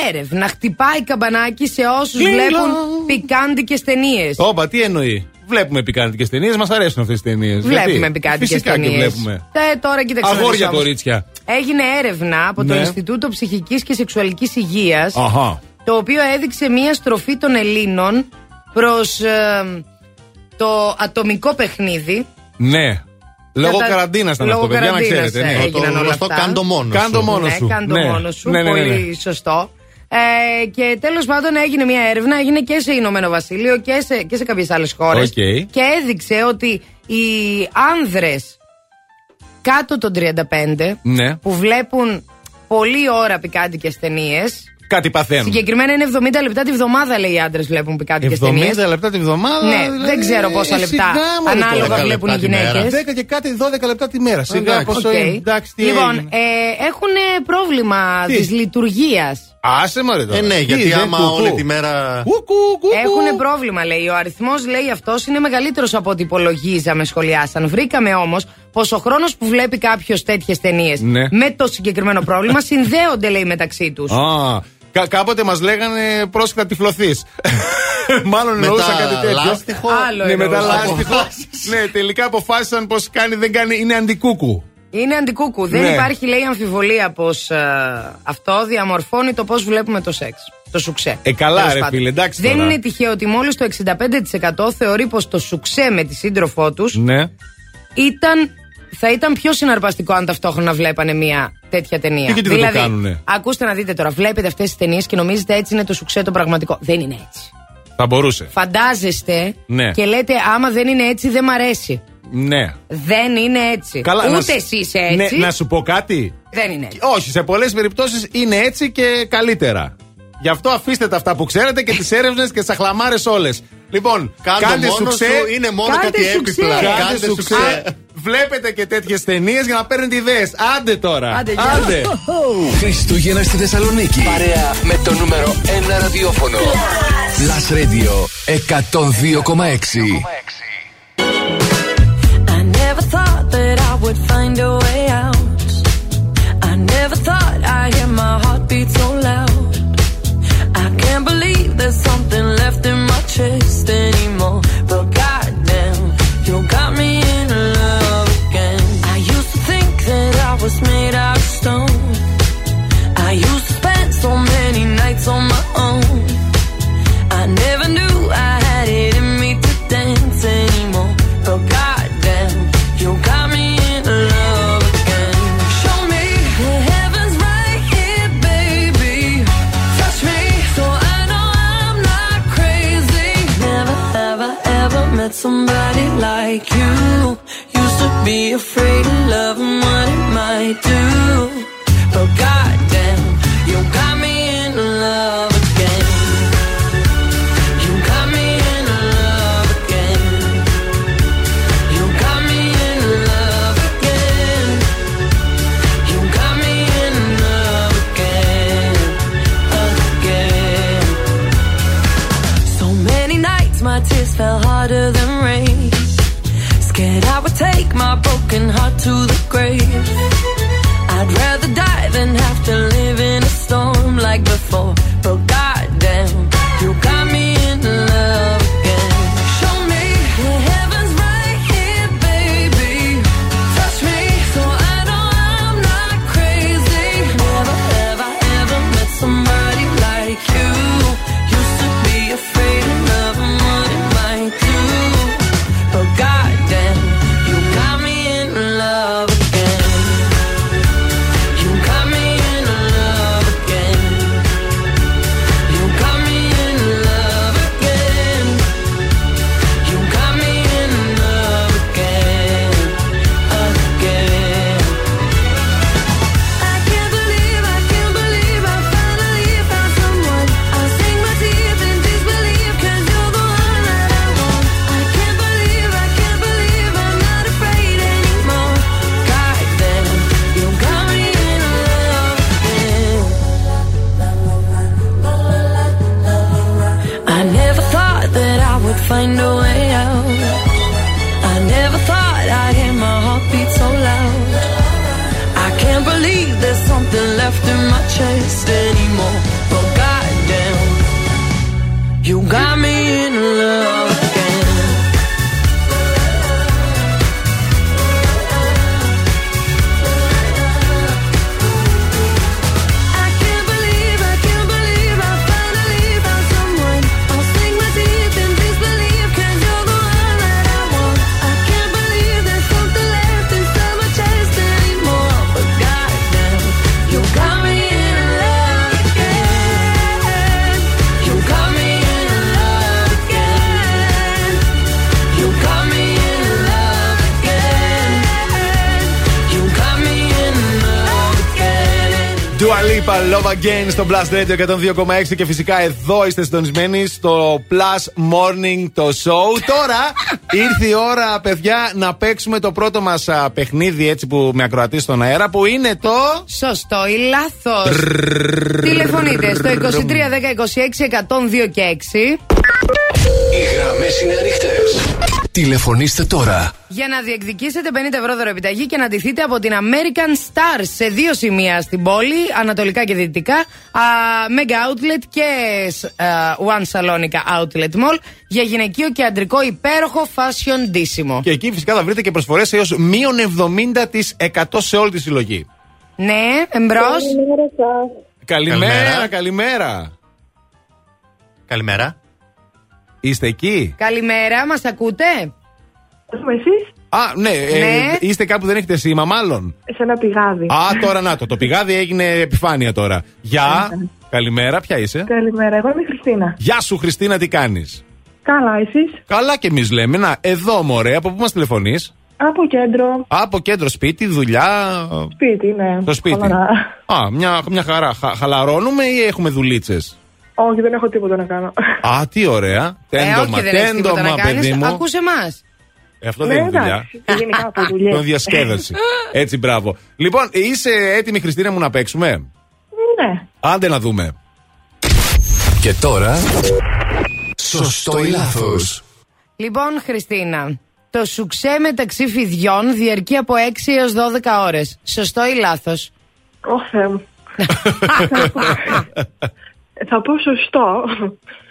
[SPEAKER 4] Έρευνα χτυπάει καμπανάκι σε όσους
[SPEAKER 3] Κλίνγκ
[SPEAKER 4] βλέπουν
[SPEAKER 3] λονγκ.
[SPEAKER 4] πικάντικες ταινίες.
[SPEAKER 3] Όπα, τι εννοεί; Βλέπουμε πικάντικες ταινίες, μας αρέσουν αυτές τις ταινίες.
[SPEAKER 4] Βλέπουμε πικάντικες
[SPEAKER 3] Φυσικά
[SPEAKER 4] ταινίες.
[SPEAKER 3] και βλέπουμε.
[SPEAKER 4] τώρα κοίταξε. να δεις
[SPEAKER 3] Αγόρια
[SPEAKER 4] όμως.
[SPEAKER 3] κορίτσια.
[SPEAKER 4] Έγινε έρευνα από το
[SPEAKER 3] Ναι.
[SPEAKER 4] Ινστιτούτο Ψυχικής και Σεξουαλικής Υγείας,
[SPEAKER 3] Αχα.
[SPEAKER 4] το οποίο έδειξε μία στροφή των Ελλήνων προς το ατομικό παιχνίδι.
[SPEAKER 3] Ναι. Λόγω
[SPEAKER 4] τα-
[SPEAKER 3] καραντίνας ήταν
[SPEAKER 4] λόγω
[SPEAKER 3] αυτό, παιδιά, να
[SPEAKER 4] καραντίνας,
[SPEAKER 3] ξέρετε.
[SPEAKER 4] ε,
[SPEAKER 3] Ναι.
[SPEAKER 4] έγιναν όλα
[SPEAKER 6] γνωστό
[SPEAKER 4] αυτά.
[SPEAKER 6] κάντο μόνος
[SPEAKER 3] Κάντο
[SPEAKER 6] σου.
[SPEAKER 3] μόνος
[SPEAKER 4] ναι,
[SPEAKER 3] σου.
[SPEAKER 4] κάντο
[SPEAKER 3] Ναι.
[SPEAKER 4] μόνος σου.
[SPEAKER 3] Ναι, ναι, ναι, ναι.
[SPEAKER 4] Πολύ σωστό. Ε, και τέλος πάντων έγινε μια έρευνα, έγινε και σε Ηνωμένο Βασίλειο και σε, και σε κάποιες άλλες χώρες.
[SPEAKER 3] Οκ.
[SPEAKER 4] Και έδειξε ότι οι άνδρες κάτω των 35
[SPEAKER 3] Ναι.
[SPEAKER 4] που βλέπουν πολλή ώρα πικάντικες ταινίες.
[SPEAKER 3] Κάτι παθαίνουν.
[SPEAKER 4] Συγκεκριμένα είναι 70 λεπτά τη βδομάδα, λέει οι άντρες βλέπουν πικάντικες
[SPEAKER 3] 70
[SPEAKER 4] ταινίες.
[SPEAKER 3] λεπτά τη βδομάδα.
[SPEAKER 4] Ναι,
[SPEAKER 3] δηλαδή,
[SPEAKER 4] δεν ξέρω πόσα
[SPEAKER 3] ε,
[SPEAKER 4] λεπτά
[SPEAKER 3] σιγά, μωρέ,
[SPEAKER 4] ανάλογα
[SPEAKER 3] τώρα.
[SPEAKER 4] βλέπουν οι
[SPEAKER 6] 10 λεπτά τη μέρα.
[SPEAKER 4] γυναίκες.
[SPEAKER 3] 10 και κάτι 12 λεπτά τη μέρα. Σιγά
[SPEAKER 6] Εντάξει.
[SPEAKER 3] πόσο είναι. Εντάξει, τι
[SPEAKER 4] Λοιπόν,
[SPEAKER 3] έγινε.
[SPEAKER 4] ε, έχουν πρόβλημα
[SPEAKER 3] Τι;
[SPEAKER 4] της λειτουργίας.
[SPEAKER 3] Άσε μωρέ τώρα.
[SPEAKER 6] Ε, ναι,
[SPEAKER 3] Τι,
[SPEAKER 6] γιατί
[SPEAKER 3] δεν
[SPEAKER 6] άμα
[SPEAKER 3] κουκού.
[SPEAKER 6] όλη τη μέρα.
[SPEAKER 3] Κουκού, κουκού.
[SPEAKER 4] Έχουν πρόβλημα, λέει. Ο αριθμός, λέει αυτός, είναι μεγαλύτερος από ό,τι υπολογίζαμε, σχολιάσαν. Βρήκαμε όμως πως ο χρόνος που βλέπει κάποιος τέτοιες ταινίες
[SPEAKER 3] Ναι.
[SPEAKER 4] με το συγκεκριμένο πρόβλημα συνδέονται, λέει, μεταξύ τους.
[SPEAKER 3] Α, κα- κάποτε μας λέγανε πρόσεχα τυφλωθείς. Μάλλον
[SPEAKER 6] Με
[SPEAKER 3] εννοούσα
[SPEAKER 6] τα
[SPEAKER 3] κάτι τέτοιο.
[SPEAKER 6] λάστιχο.
[SPEAKER 4] Άλλο
[SPEAKER 3] Ναι, με τα
[SPEAKER 4] εννοούσα.
[SPEAKER 3] λάστιχο. ναι, τελικά αποφάσισαν πως κάνει, δεν κάνει, είναι αντικούκου.
[SPEAKER 4] Είναι αντικούκου. Δεν
[SPEAKER 3] Ναι.
[SPEAKER 4] υπάρχει, λέει, αμφιβολία πως αυτό διαμορφώνει το πώς βλέπουμε το σεξ. Το σουξέ.
[SPEAKER 3] Ε, καλά,
[SPEAKER 4] Τέλος
[SPEAKER 3] ρε
[SPEAKER 4] πάντων.
[SPEAKER 3] φίλε, εντάξει
[SPEAKER 4] Δεν
[SPEAKER 3] τώρα.
[SPEAKER 4] είναι τυχαίο ότι μόλις το 65% θεωρεί πως το σουξέ με τη σύντροφό τους
[SPEAKER 3] Ναι.
[SPEAKER 4] ήταν, θα ήταν πιο συναρπαστικό αν ταυτόχρονα βλέπανε μια τέτοια ταινία.
[SPEAKER 3] Και γιατί δεν το
[SPEAKER 4] δηλαδή,
[SPEAKER 3] κάνουνε;
[SPEAKER 4] ακούστε να δείτε τώρα, βλέπετε αυτές τις ταινίες και νομίζετε έτσι είναι το σουξέ το πραγματικό. Δεν είναι έτσι.
[SPEAKER 3] Θα μπορούσε.
[SPEAKER 4] Φαντάζεστε
[SPEAKER 3] Ναι.
[SPEAKER 4] και λέτε, άμα δεν είναι έτσι, δεν μ' αρέσει.
[SPEAKER 3] Ναι.
[SPEAKER 4] Δεν είναι έτσι.
[SPEAKER 3] Καλά, να
[SPEAKER 4] Ούτε
[SPEAKER 3] σου-
[SPEAKER 4] εσύ είσαι έτσι.
[SPEAKER 3] Ναι, να σου πω κάτι;
[SPEAKER 4] Δεν είναι έτσι.
[SPEAKER 3] Όχι, σε πολλές περιπτώσεις είναι έτσι και καλύτερα. Γι' αυτό αφήστε τα αυτά που ξέρετε και τις έρευνες και τις αχλαμάρες όλες. Λοιπόν,
[SPEAKER 6] Κάντε
[SPEAKER 3] κάντε
[SPEAKER 6] μόνος
[SPEAKER 3] σουξέ.
[SPEAKER 6] σου, είναι μόνο
[SPEAKER 4] Κάντε
[SPEAKER 6] κάτι
[SPEAKER 4] σουξέ.
[SPEAKER 6] έπιπλα.
[SPEAKER 3] Κάντε
[SPEAKER 6] Κάντε
[SPEAKER 3] σουξέ.
[SPEAKER 6] σουξέ.
[SPEAKER 3] Βλέπετε και τέτοιες ταινίες για να παίρνετε ιδέες. Άντε τώρα.
[SPEAKER 4] Άντε, γεια.
[SPEAKER 1] Χριστούγεννα στη Θεσσαλονίκη. Παρέα με το νούμερο 1 ραδιόφωνο. Plus Radio 102,6.
[SPEAKER 5] I never thought that I would find a way out. I never thought I'd hear my heartbeat so loud. There's something left in my chest anymore. Again
[SPEAKER 3] στο Blast Radio 102,6 και φυσικά εδώ είστε συντονισμένοι στο Plus Morning το show. Τώρα ήρθε η ώρα, παιδιά, να παίξουμε το πρώτο μας παιχνίδι έτσι που με ακροατεί στον αέρα που είναι το.
[SPEAKER 4] Σωστό ή λάθος. Τηλεφωνείτε στο 23 10 26 102 και 6.
[SPEAKER 1] Οι γραμμέ είναι ανοιχτέ. Τηλεφωνήστε τώρα.
[SPEAKER 4] Για να διεκδικήσετε 50 ευρώ δωρεπιταγή και να ντυθείτε από την American Star σε δύο σημεία στην πόλη, ανατολικά και δυτικά, α, Mega Outlet και α, One Salonica Outlet Mall για γυναικείο και αντρικό υπέροχο fashion ντύσιμο.
[SPEAKER 3] Και εκεί φυσικά θα βρείτε και προσφορές έως μείον 70% σε όλη τη συλλογή.
[SPEAKER 4] Ναι, εμπρός.
[SPEAKER 3] Καλημέρα,
[SPEAKER 6] Καλημέρα.
[SPEAKER 3] καλημέρα.
[SPEAKER 6] Καλημέρα.
[SPEAKER 3] Είστε εκεί;
[SPEAKER 4] Καλημέρα, μας ακούτε;
[SPEAKER 15] εσείς;
[SPEAKER 3] Α, ναι, ε,
[SPEAKER 4] Ναι.
[SPEAKER 3] είστε κάπου δεν έχετε σήμα, μάλλον.
[SPEAKER 15] σε ένα πηγάδι.
[SPEAKER 3] Α, τώρα να το. Το πηγάδι έγινε επιφάνεια τώρα. Γεια. Καλημέρα, ποια είσαι;
[SPEAKER 15] Καλημέρα, εγώ είμαι η Χριστίνα.
[SPEAKER 3] Γεια σου, Χριστίνα, τι κάνεις;
[SPEAKER 15] Καλά, εσείς;
[SPEAKER 3] Καλά και εμείς λέμε. Να, εδώ μωρέ, από πού μας τηλεφωνείς;
[SPEAKER 15] Από κέντρο,
[SPEAKER 3] Από κέντρο σπίτι, δουλειά;
[SPEAKER 15] σπίτι, ναι.
[SPEAKER 3] Το σπίτι.
[SPEAKER 15] Χαλαρά.
[SPEAKER 3] Α, μια, μια χαρά. Χα- χαλαρώνουμε ή έχουμε δουλίτσες;
[SPEAKER 15] Όχι, δεν έχω τίποτα να κάνω.
[SPEAKER 3] Α, τι ωραία.
[SPEAKER 4] Ε,
[SPEAKER 3] Τέντομα,
[SPEAKER 4] όχι, δεν έχεις τίποτα
[SPEAKER 3] τέντομα,
[SPEAKER 4] να κάνεις.
[SPEAKER 3] παιδί μου.
[SPEAKER 4] Ακούσε εμάς.
[SPEAKER 3] Ε, αυτό
[SPEAKER 15] Ναι,
[SPEAKER 3] δεν είναι δουλειά.
[SPEAKER 15] εντάξει, και γενικά από δουλειές.
[SPEAKER 3] Το διασκέδαση. Έτσι, μπράβο. Λοιπόν, είσαι έτοιμη, Χριστίνα, μου να παίξουμε;
[SPEAKER 15] Ναι.
[SPEAKER 3] Άντε να δούμε.
[SPEAKER 1] Και τώρα. Σωστό ή λάθος.
[SPEAKER 4] Λοιπόν, Χριστίνα, το σουξέ μεταξύ φιδιών διαρκεί από 6 έως 12 ώρες. Σωστό ή λάθος;
[SPEAKER 15] Ω Θεέ μου. Θα πω σωστό.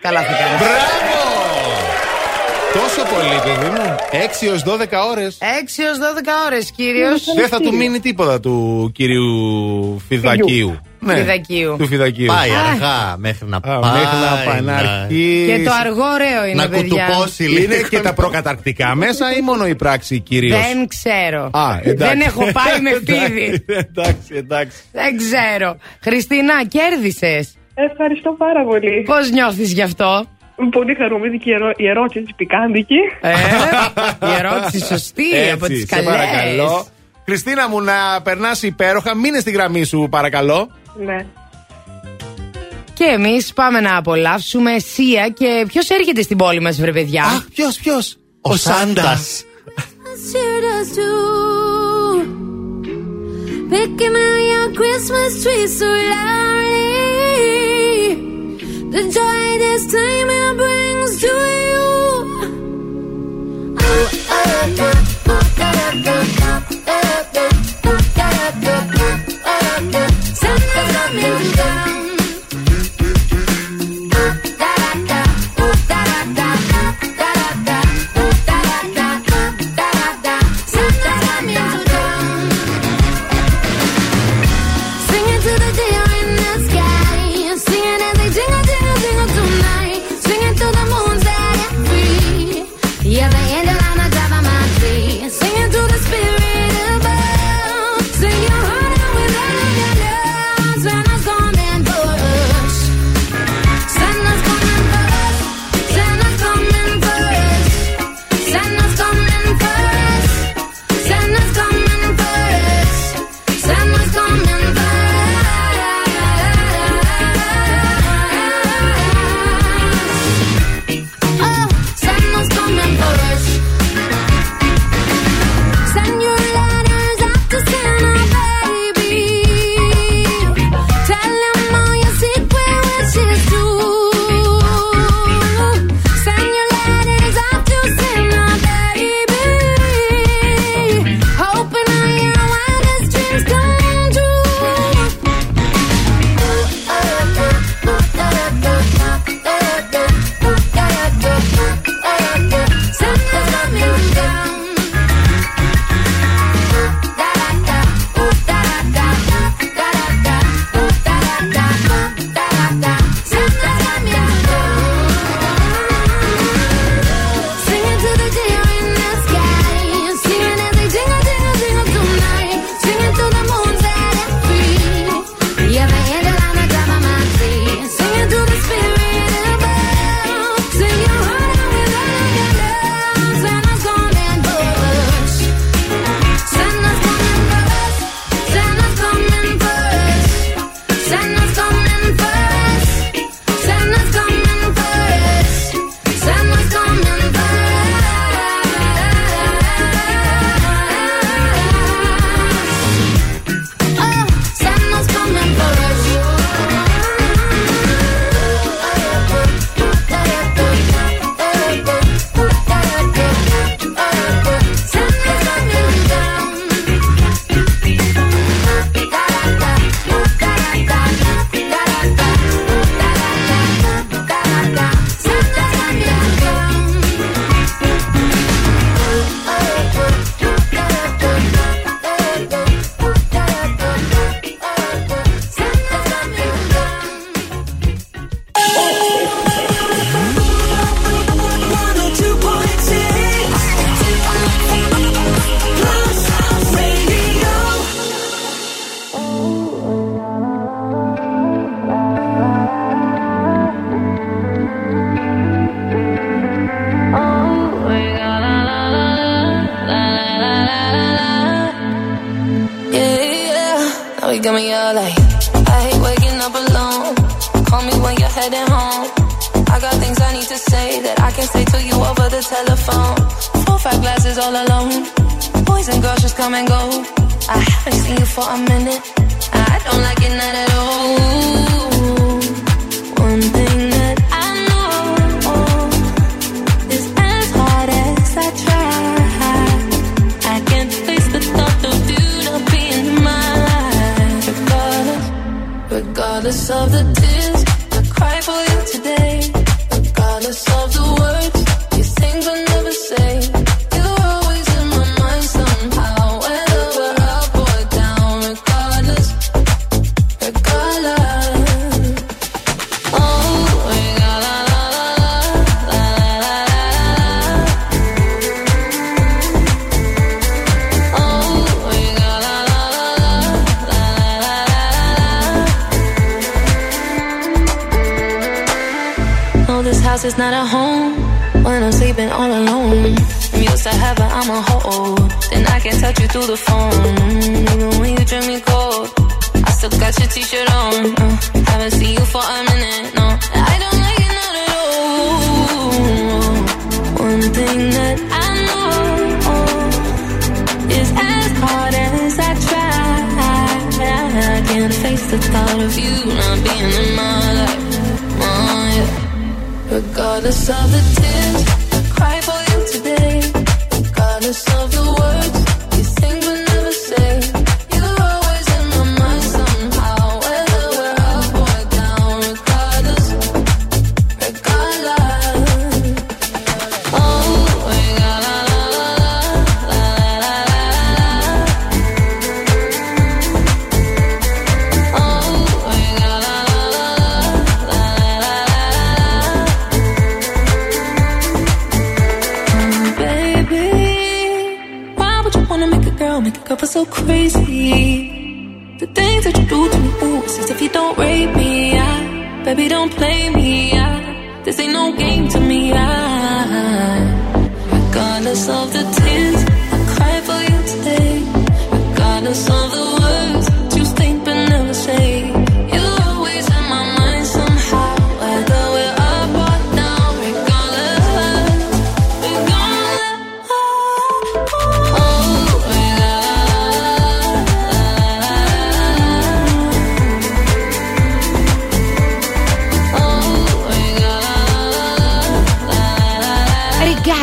[SPEAKER 4] Καλά θα κάνεις.
[SPEAKER 3] Μπράβο! Τόσο πολύ, παιδί μου. 6 έως 12 ώρες.
[SPEAKER 4] 6 έως 12 ώρες, κύριος.
[SPEAKER 3] Δεν θα του μείνει τίποτα του κυρίου Φιδακίου.
[SPEAKER 4] Φιδακίου.
[SPEAKER 3] Του Φιδακίου.
[SPEAKER 6] Πάει
[SPEAKER 4] Α.
[SPEAKER 6] αργά μέχρι να
[SPEAKER 3] Α,
[SPEAKER 6] πάει.
[SPEAKER 3] μέχρι να πάει να αρχίσει.
[SPEAKER 4] Και το αργό ωραίο είναι,
[SPEAKER 6] Να
[SPEAKER 4] παιδιά.
[SPEAKER 6] κουτουπώσει λίγο.
[SPEAKER 3] Είναι και τα προκαταρκτικά μέσα ή μόνο η πράξη κυρίω.
[SPEAKER 4] Δεν ξέρω.
[SPEAKER 3] Α, εντάξει.
[SPEAKER 4] Δεν έχω πάει με φίδι.
[SPEAKER 3] εντάξει, εντάξει.
[SPEAKER 4] Δεν ξέρω. Χριστίνα, κέρδισες.
[SPEAKER 15] Ευχαριστώ πάρα πολύ.
[SPEAKER 4] Πώς νιώθεις γι' αυτό;
[SPEAKER 15] Πολύ χαρούμενη και η ερώ- η ερώτηση πικάντικη.
[SPEAKER 4] Ε, η ερώτηση σωστή
[SPEAKER 3] Έτσι,
[SPEAKER 4] από τις
[SPEAKER 3] σε
[SPEAKER 4] καλές.
[SPEAKER 3] παρακαλώ. Χριστίνα μου να περνάς υπέροχα. Μείνε στη γραμμή σου, παρακαλώ.
[SPEAKER 15] Ναι.
[SPEAKER 4] Και εμείς πάμε να απολαύσουμε Σία και ποιος έρχεται στην πόλη μας βρε παιδιά;
[SPEAKER 3] Ποιος, ποιος;
[SPEAKER 6] Ο Σάντας.
[SPEAKER 5] Cheered us too. Picking out your Christmas tree so loudly. the joy this time it brings to you. Oh, oh, da, oh, da, da, da, da, da, da, da, da, da, da, da, da, da, da, da, da, da, da,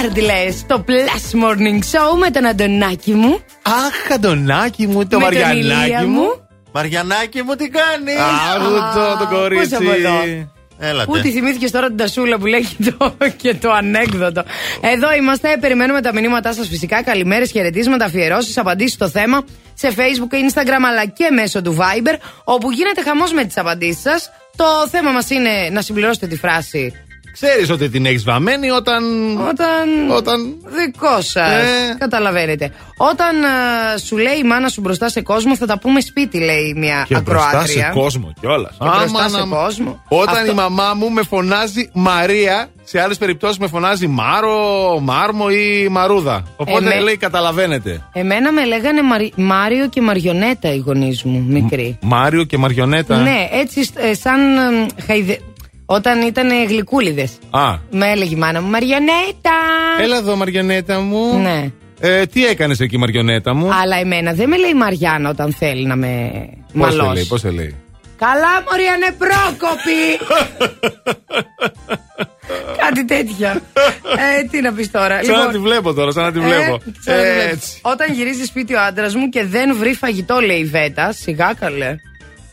[SPEAKER 5] Regardless,
[SPEAKER 4] το Plus Morning Show με τον Αντωνάκη μου.
[SPEAKER 3] Αχ, Αντωνάκη μου, το
[SPEAKER 4] με τον
[SPEAKER 3] Μαριανάκι
[SPEAKER 4] Ηλία
[SPEAKER 3] μου.
[SPEAKER 6] Μαριανάκι μου, τι κάνεις;
[SPEAKER 3] Άγουτο το κορίτσι.
[SPEAKER 4] πώς από εδώ.
[SPEAKER 6] Έλατε.
[SPEAKER 4] Πού τη θυμήθηκες τώρα την τασούλα που λέει και το, και το ανέκδοτο. Εδώ είμαστε, περιμένουμε τα μηνύματά σας φυσικά. Καλημέρες, χαιρετίσματα, αφιερώσεις, απαντήσεις στο θέμα σε Facebook, Instagram αλλά και μέσω του Viber, όπου γίνεται χαμός με τις απαντήσεις σας. Το θέμα μας είναι να συμπληρώσετε τη φράση
[SPEAKER 3] Ξέρεις ότι την έχεις βαμμένη όταν.
[SPEAKER 4] Όταν.
[SPEAKER 3] Όταν.
[SPEAKER 4] Δικό σας.
[SPEAKER 3] Ε.
[SPEAKER 4] Καταλαβαίνετε. Όταν α, σου λέει η μάνα σου μπροστά σε κόσμο, θα τα πούμε σπίτι, λέει μια
[SPEAKER 3] Και μπροστά
[SPEAKER 4] ακροάτρια.
[SPEAKER 3] σε κόσμο κιόλας.
[SPEAKER 4] Και μπροστά σε κόσμο.
[SPEAKER 3] Όταν
[SPEAKER 4] Αυτό-
[SPEAKER 3] η μαμά μου με φωνάζει Μαρία, σε άλλες περιπτώσεις με φωνάζει Μάρο, Μάρμο ή Μαρούδα. Οπότε
[SPEAKER 4] Ε, με-
[SPEAKER 3] λέει καταλαβαίνετε.
[SPEAKER 4] Εμένα με λέγανε Μαρι- Μάριο και Μαριονέτα οι γονείς μου, μικρή.
[SPEAKER 3] Μάριο και Μαριονέτα.
[SPEAKER 4] Ναι, έτσι ε, σαν ε, χαϊδε... Όταν ήταν γλυκούλιδες.
[SPEAKER 3] Α,
[SPEAKER 4] Με έλεγε η μάνα μου Μαριονέτα.
[SPEAKER 3] έλα εδώ Μαριονέτα μου.
[SPEAKER 4] Ναι.
[SPEAKER 3] Ε, τι έκανες εκεί Μαριονέτα μου;
[SPEAKER 4] Αλλά εμένα δεν με λέει Μαριάννα όταν θέλει να με
[SPEAKER 3] Πώς σε λέει,
[SPEAKER 4] μαλώσει.
[SPEAKER 3] πώς σε λέει;
[SPEAKER 4] Καλά, Μωριανέ, πρόκοπη! Κάτι τέτοια. ε, τι να πεις τώρα.
[SPEAKER 3] Σαν να τη βλέπω τώρα, σαν να τη βλέπω.
[SPEAKER 4] Ε, σαν να τη βλέπεις.
[SPEAKER 3] Έτσι.
[SPEAKER 4] Όταν γυρίζει σπίτι ο άντρας μου και δεν βρει φαγητό, λέει η Βέτα, σιγά καλέ.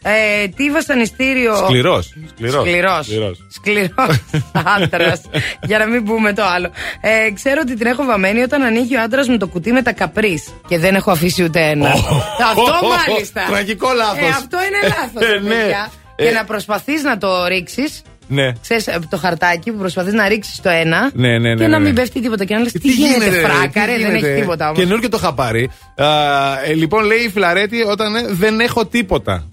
[SPEAKER 4] Ε, τι βασανιστήριο.
[SPEAKER 3] Σκληρός. Σκληρός.
[SPEAKER 4] Σκληρός. Σκληρός άντρας. για να μην πούμε το άλλο. Ε, ξέρω ότι την έχω βαμμένη όταν ανοίγει ο άντρας μου το κουτί με τα καπρίς και δεν έχω αφήσει ούτε ένα. αυτό μάλιστα.
[SPEAKER 3] Τραγικό λάθος.
[SPEAKER 4] Ε, αυτό είναι λάθος.
[SPEAKER 3] Ε, ναι.
[SPEAKER 4] Και
[SPEAKER 3] Ε.
[SPEAKER 4] να προσπαθείς να το ρίξεις.
[SPEAKER 3] Ναι.
[SPEAKER 4] Ξέρεις, ε, το χαρτάκι που προσπαθείς να ρίξεις το ένα
[SPEAKER 3] Ναι, ναι, ναι,
[SPEAKER 4] και
[SPEAKER 3] ναι,
[SPEAKER 4] να
[SPEAKER 3] ναι.
[SPEAKER 4] μην πέφτει τίποτα. Και να λες τι, γίνεται, φράκα, ρε, δεν έχει τίποτα όμω.
[SPEAKER 3] Καινούργιο το είχα πάρει. Α, ε, λοιπόν, λέει η Φιλαρέτη όταν ε, δεν έχω τίποτα.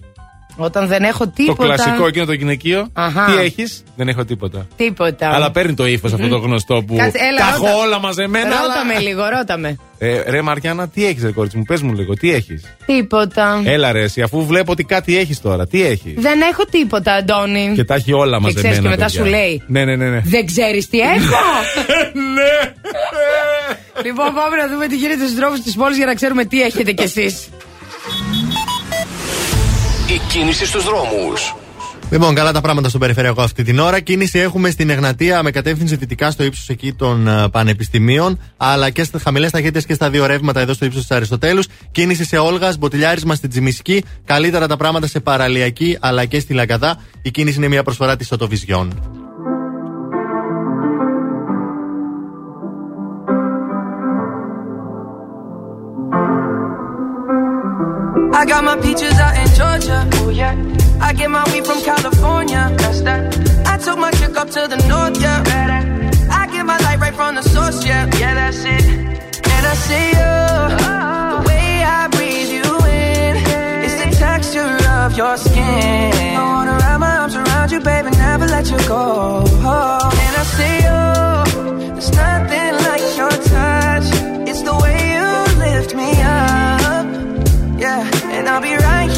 [SPEAKER 4] Όταν δεν έχω τίποτα.
[SPEAKER 3] Το κλασικό εκείνο το γυναικείο.
[SPEAKER 4] Αχα.
[SPEAKER 3] Τι έχεις, δεν έχω τίποτα.
[SPEAKER 4] Τίποτα.
[SPEAKER 3] Αλλά παίρνει το ύφος αυτό το γνωστό που.
[SPEAKER 4] Κάτσε, έλα,
[SPEAKER 3] τα
[SPEAKER 4] ρώτα.
[SPEAKER 3] έχω όλα μαζεμένα.
[SPEAKER 4] Ρώτα
[SPEAKER 3] αλλά-
[SPEAKER 4] με λίγο, ρώτα με.
[SPEAKER 3] Ε, ρε Μαριάννα, τι έχεις, ρε κορίτσι μου, πες μου λίγο, τι έχεις;
[SPEAKER 4] Τίποτα.
[SPEAKER 3] Έλα ρε, εσύ, αφού βλέπω ότι κάτι έχεις τώρα, τι έχεις;
[SPEAKER 4] Δεν έχω τίποτα, Αντώνη.
[SPEAKER 3] Και τα έχει όλα
[SPEAKER 4] Και
[SPEAKER 3] μαζεμένα.
[SPEAKER 4] ξέρεις και μετά
[SPEAKER 3] παιδιά.
[SPEAKER 4] σου λέει.
[SPEAKER 3] Ναι, ναι, ναι. ναι.
[SPEAKER 4] Δεν ξέρεις τι έχω;
[SPEAKER 3] ναι.
[SPEAKER 4] λοιπόν, πάμε να δούμε τι γίνεται στους δρόμους της πόλης για να ξέρουμε τι έχετε κι εσείς.
[SPEAKER 1] Η κίνηση στους δρόμους.
[SPEAKER 6] Λοιπόν, καλά τα πράγματα στον περιφερειακό αυτή την ώρα. Κίνηση έχουμε στην Εγνατία με κατεύθυνση δυτικά στο ύψος εκεί των ε, πανεπιστημίων, αλλά και στα χαμηλές ταχύτητες και στα δύο ρεύματα εδώ στο ύψος της Αριστοτέλους. Κίνηση σε Όλγας, μποτιλιάρισμα στην Τζιμισκή. Καλύτερα τα πράγματα σε παραλιακή αλλά και στη Λαγκαδά. Η κίνηση είναι μια προσφορά της Οτοβιζιών.
[SPEAKER 21] I got my peaches out in Georgia. Oh yeah. I get my weed from California. That's that. I took my chick up to the north, yeah. I get my light right from the source, yeah. Yeah, that's it. And I see you. The uh-huh. way I breathe you in. It's the texture of your skin. I wanna wrap my arms around you, baby, never let you go. And I see you. There's nothing like your touch. It's the way you lift me up. Yeah, and I'll be right here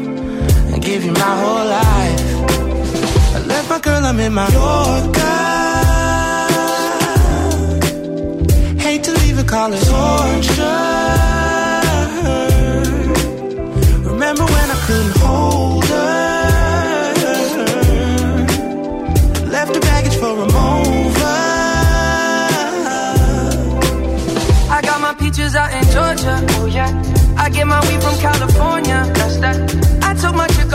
[SPEAKER 7] Give you my whole life. I left my girl, I'm in my Yorker. Hate to leave it, call torture. Remember when I couldn't hold her? Left the baggage for a mover.
[SPEAKER 21] I got my peaches out in Georgia. Oh yeah. I get my weed from California. That's that. I took my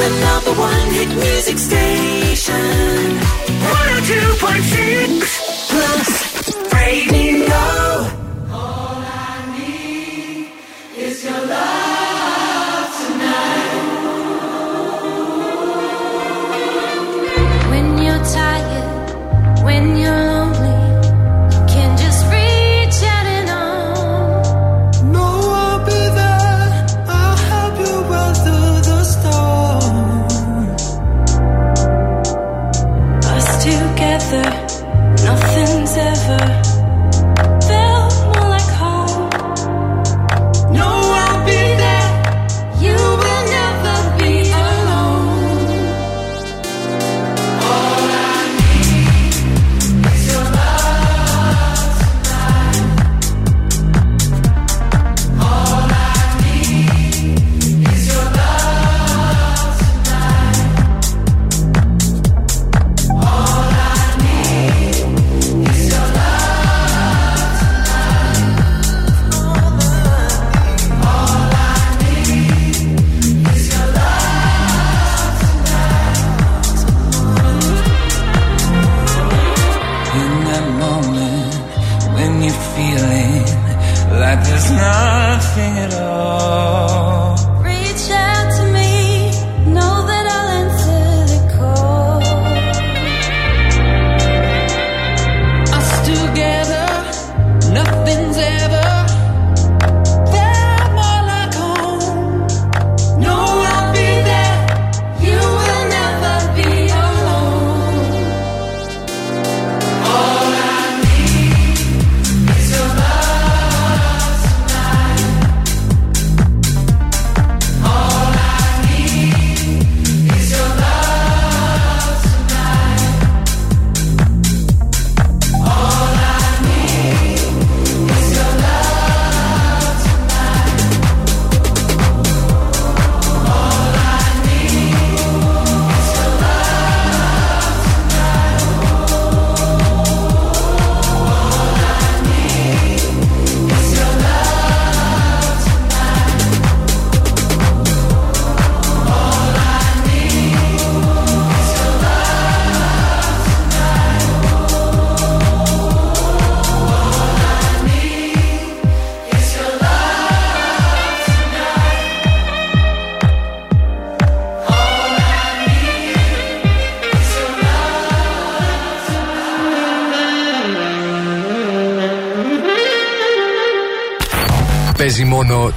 [SPEAKER 5] The number one hit music station. 102.6 Plus Radio.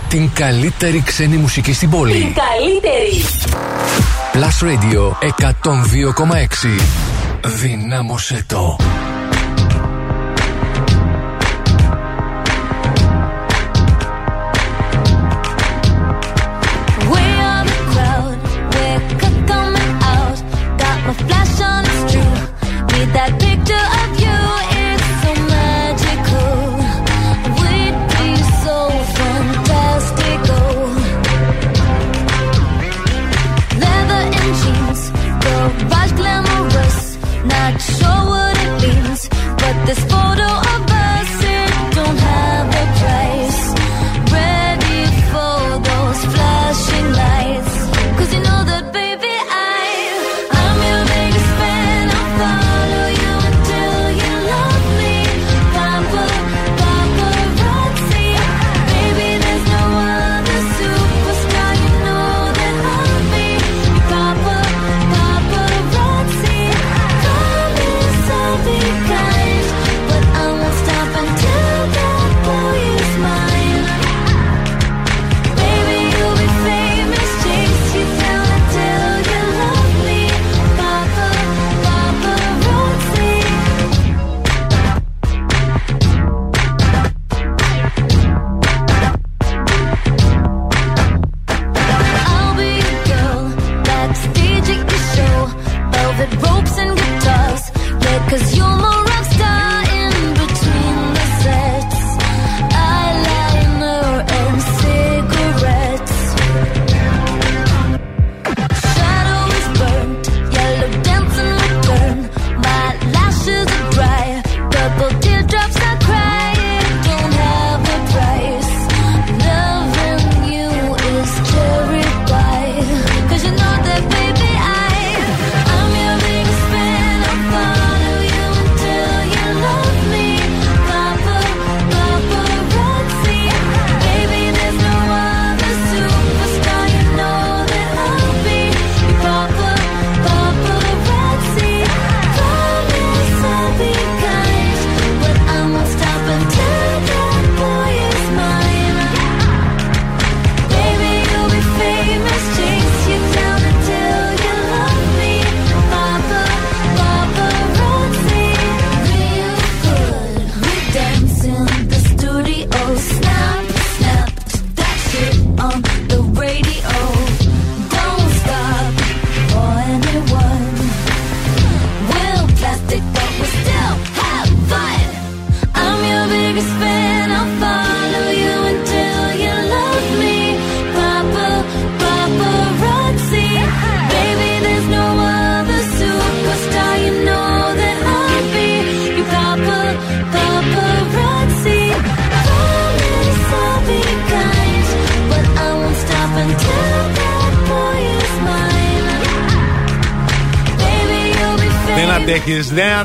[SPEAKER 5] την καλύτερη ξένη μουσική στην πόλη.
[SPEAKER 1] Την καλύτερη.
[SPEAKER 5] Plus Radio 102,6. Δυνάμωσε το.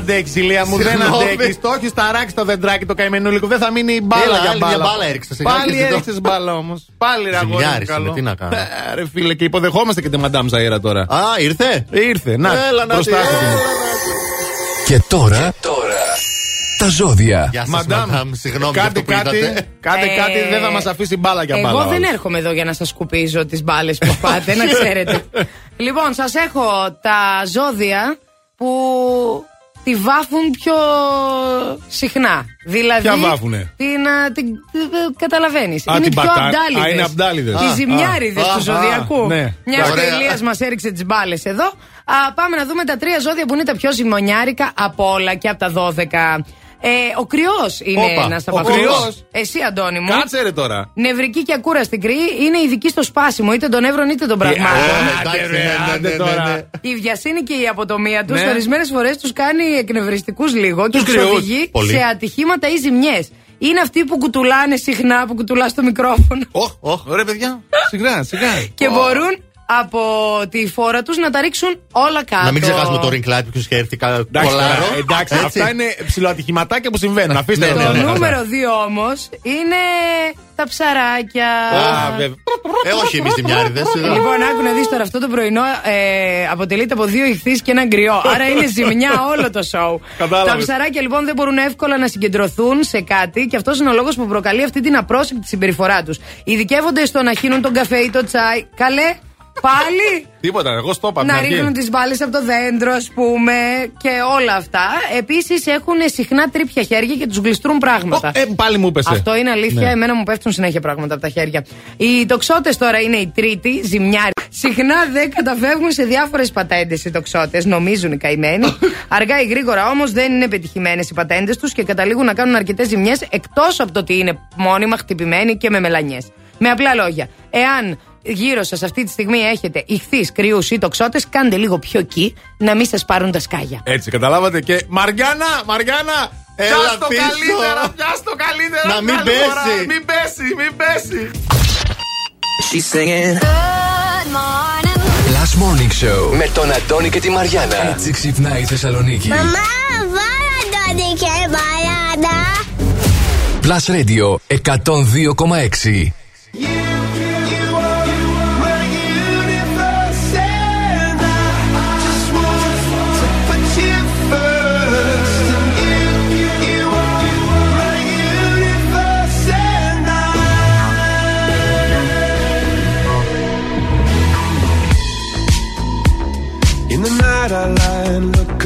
[SPEAKER 3] Δεν αντέχει, ηλία μου, δεν
[SPEAKER 6] Συγγνώμη.
[SPEAKER 3] αντέχει. Το έχεις ταράξει το δεντράκι το καημενούλικο, δεν θα μείνει μπάλα
[SPEAKER 6] Έλα,
[SPEAKER 3] για
[SPEAKER 6] άλλη
[SPEAKER 3] μπάλα.
[SPEAKER 6] μια μπάλα έριξε, σιγά
[SPEAKER 3] Πάλι
[SPEAKER 6] και ζητώ.
[SPEAKER 3] έριξε μπάλα όμως. Πάλι ρε αγόρι. μου,
[SPEAKER 6] Ζημιάρισε
[SPEAKER 3] καλό.
[SPEAKER 6] με, τι να κάνω.
[SPEAKER 3] Ε, Ρε φίλε, και υποδεχόμαστε και τη Μαντάμ Ζαήρα τώρα.
[SPEAKER 6] Α, ήρθε;
[SPEAKER 3] Ήρθε, να.
[SPEAKER 6] Έλα να
[SPEAKER 3] μπροστά
[SPEAKER 6] τη-
[SPEAKER 3] σου.
[SPEAKER 6] έλα,
[SPEAKER 1] Και τώρα, τώρα, τα ζώδια.
[SPEAKER 6] Γεια σας,
[SPEAKER 3] Μαντάμ,
[SPEAKER 6] μαντάμ, συγγνώμη για
[SPEAKER 3] κάτι,
[SPEAKER 6] αυτό που
[SPEAKER 3] κάτι,
[SPEAKER 6] είδατε.
[SPEAKER 3] κάτι,
[SPEAKER 4] Ε,
[SPEAKER 3] κάτι δεν θα μας αφήσει μπάλα για μπάλα.
[SPEAKER 4] Εγώ δεν
[SPEAKER 3] όλος.
[SPEAKER 4] έρχομαι εδώ για να σας σκουπίζω τις μπάλες που πάτε, να ξέρετε. λοιπόν, σας έχω τα ζώδια που τη βάφουν πιο συχνά. Δηλαδή.
[SPEAKER 3] Ποια βάφουνε;
[SPEAKER 4] Την, α, την, καταλαβαίνεις.
[SPEAKER 3] Α,
[SPEAKER 4] Είναι
[SPEAKER 3] την
[SPEAKER 4] πιο
[SPEAKER 3] πατά-
[SPEAKER 4] αμπτάλιδες.
[SPEAKER 3] Α, είναι αμπτάλιδες.
[SPEAKER 4] Οι
[SPEAKER 3] Α,
[SPEAKER 4] ζημιάριδες
[SPEAKER 3] α,
[SPEAKER 4] του
[SPEAKER 3] α,
[SPEAKER 4] ζωδιακού.
[SPEAKER 3] ναι.
[SPEAKER 4] Μιας και ο
[SPEAKER 6] Ωραία.
[SPEAKER 4] Ηλίας μας έριξε τις μπάλες εδώ. Α, πάμε να δούμε τα τρία ζώδια που είναι τα πιο ζυμονιάρικα από όλα και από τα 12. Ε, ο κρυός είναι
[SPEAKER 3] Όπα,
[SPEAKER 4] ένας από
[SPEAKER 3] ο
[SPEAKER 4] αυτούς.
[SPEAKER 3] κρυός.
[SPEAKER 4] Εσύ, Αντώνη μου.
[SPEAKER 3] Κάτσε ρε τώρα.
[SPEAKER 4] Νευρική και ακούραστη κρύη είναι ειδική στο σπάσιμο είτε των εύρων είτε των πραγμάτων.
[SPEAKER 3] Ε,
[SPEAKER 6] εντάξει,
[SPEAKER 3] άντε, ρε,
[SPEAKER 6] ναι, ναι,
[SPEAKER 3] άντε
[SPEAKER 6] ναι,
[SPEAKER 3] τώρα.
[SPEAKER 6] ναι, ναι.
[SPEAKER 4] Η βιασύνη και η αποτομία τους
[SPEAKER 3] Ναι.
[SPEAKER 4] ορισμένες φορές τους κάνει εκνευριστικούς λίγο και
[SPEAKER 3] Τους
[SPEAKER 4] τους
[SPEAKER 3] κρυούς.
[SPEAKER 4] οδηγεί
[SPEAKER 6] Πολύ.
[SPEAKER 4] σε ατυχήματα ή ζημιές. Είναι αυτοί που κουτουλάνε συχνά, που κουτουλάς στο μικρόφωνο
[SPEAKER 3] Ωχ, ωχ, ωραία παιδιά. Σιγά, σιγά.
[SPEAKER 4] και μπορούν από τη φόρα τους να τα ρίξουν όλα κάτω.
[SPEAKER 6] Να μην ξεχάσουμε το ring light που είχε έρθει κα-
[SPEAKER 3] Εντάξει,
[SPEAKER 6] κολάρο.
[SPEAKER 3] τώρα, εντάξει,
[SPEAKER 6] Έτσι.
[SPEAKER 3] αυτά είναι ψηλοατυχηματάκια που συμβαίνουν. Αφήστε
[SPEAKER 6] Ναι,
[SPEAKER 3] το.
[SPEAKER 6] ναι,
[SPEAKER 4] Το
[SPEAKER 6] ναι, ναι.
[SPEAKER 4] νούμερο 2 όμως είναι τα ψαράκια.
[SPEAKER 3] Α, βέβαια.
[SPEAKER 6] Ε, όχι εμείς ζημιάριδε.
[SPEAKER 4] Λοιπόν, άκου να δεις τώρα αυτό το πρωινό ε, αποτελείται από δύο ηχθείς και ένα γκριό. Άρα είναι ζημιά όλο το σοου.
[SPEAKER 3] Κατάλαβες.
[SPEAKER 4] Τα ψαράκια λοιπόν δεν μπορούν εύκολα να συγκεντρωθούν σε κάτι και αυτός είναι ο λόγος που προκαλεί αυτή την απρόσεκτη συμπεριφορά τους. Ειδικεύονται στο να χύνουν τον καφέ ή το τσάι. Καλέ, πάλι!
[SPEAKER 3] Τίποτα, εγώ στο είπα. από
[SPEAKER 4] να
[SPEAKER 3] την αρχή.
[SPEAKER 4] ρίχνουν τις μπάλες από το δέντρο, ας πούμε, και όλα αυτά. Επίσης έχουν συχνά τρίπια χέρια και τους γλιστρούν πράγματα.
[SPEAKER 3] Ε, πάλι μου έπεσε.
[SPEAKER 4] Αυτό είναι αλήθεια.
[SPEAKER 3] Ναι.
[SPEAKER 4] Εμένα μου πέφτουν συνέχεια πράγματα από τα χέρια. Οι τοξότες τώρα είναι η τρίτη, ζημιάρη. Συχνά δεν καταφεύγουν σε διάφορες πατέντες οι τοξότες, νομίζουν οι καημένοι. Αργά ή γρήγορα όμως δεν είναι πετυχημένες οι πατέντες τους και καταλήγουν να κάνουν αρκετές ζημιές εκτός από το ότι είναι μόνιμα χτυπημένοι και με μελανιές. Με απλά λόγια, εάν γύρω σας αυτή τη στιγμή έχετε ηχθείς, κρυούς ή τοξότες, κάντε λίγο πιο εκεί να μην σας πάρουν τα σκάγια.
[SPEAKER 3] Έτσι, καταλάβατε και. Μαριάννα, Μαριάννα!
[SPEAKER 6] Έλα
[SPEAKER 3] Πιάσ' το
[SPEAKER 6] πίσω.
[SPEAKER 3] καλύτερα, πιάσ' το καλύτερα.
[SPEAKER 6] Να μην
[SPEAKER 3] άλλη
[SPEAKER 6] πέσει.
[SPEAKER 3] φορά. Μην πέσει, μην πέσει.
[SPEAKER 7] She's singing.
[SPEAKER 1] Last Morning Show με τον Αντώνη και τη Μαριάνα. Έτσι ξυπνάει η Θεσσαλονίκη.
[SPEAKER 22] Μαμά, βάλα το δικέ μπαλάτα.
[SPEAKER 1] Plus Radio 102,6.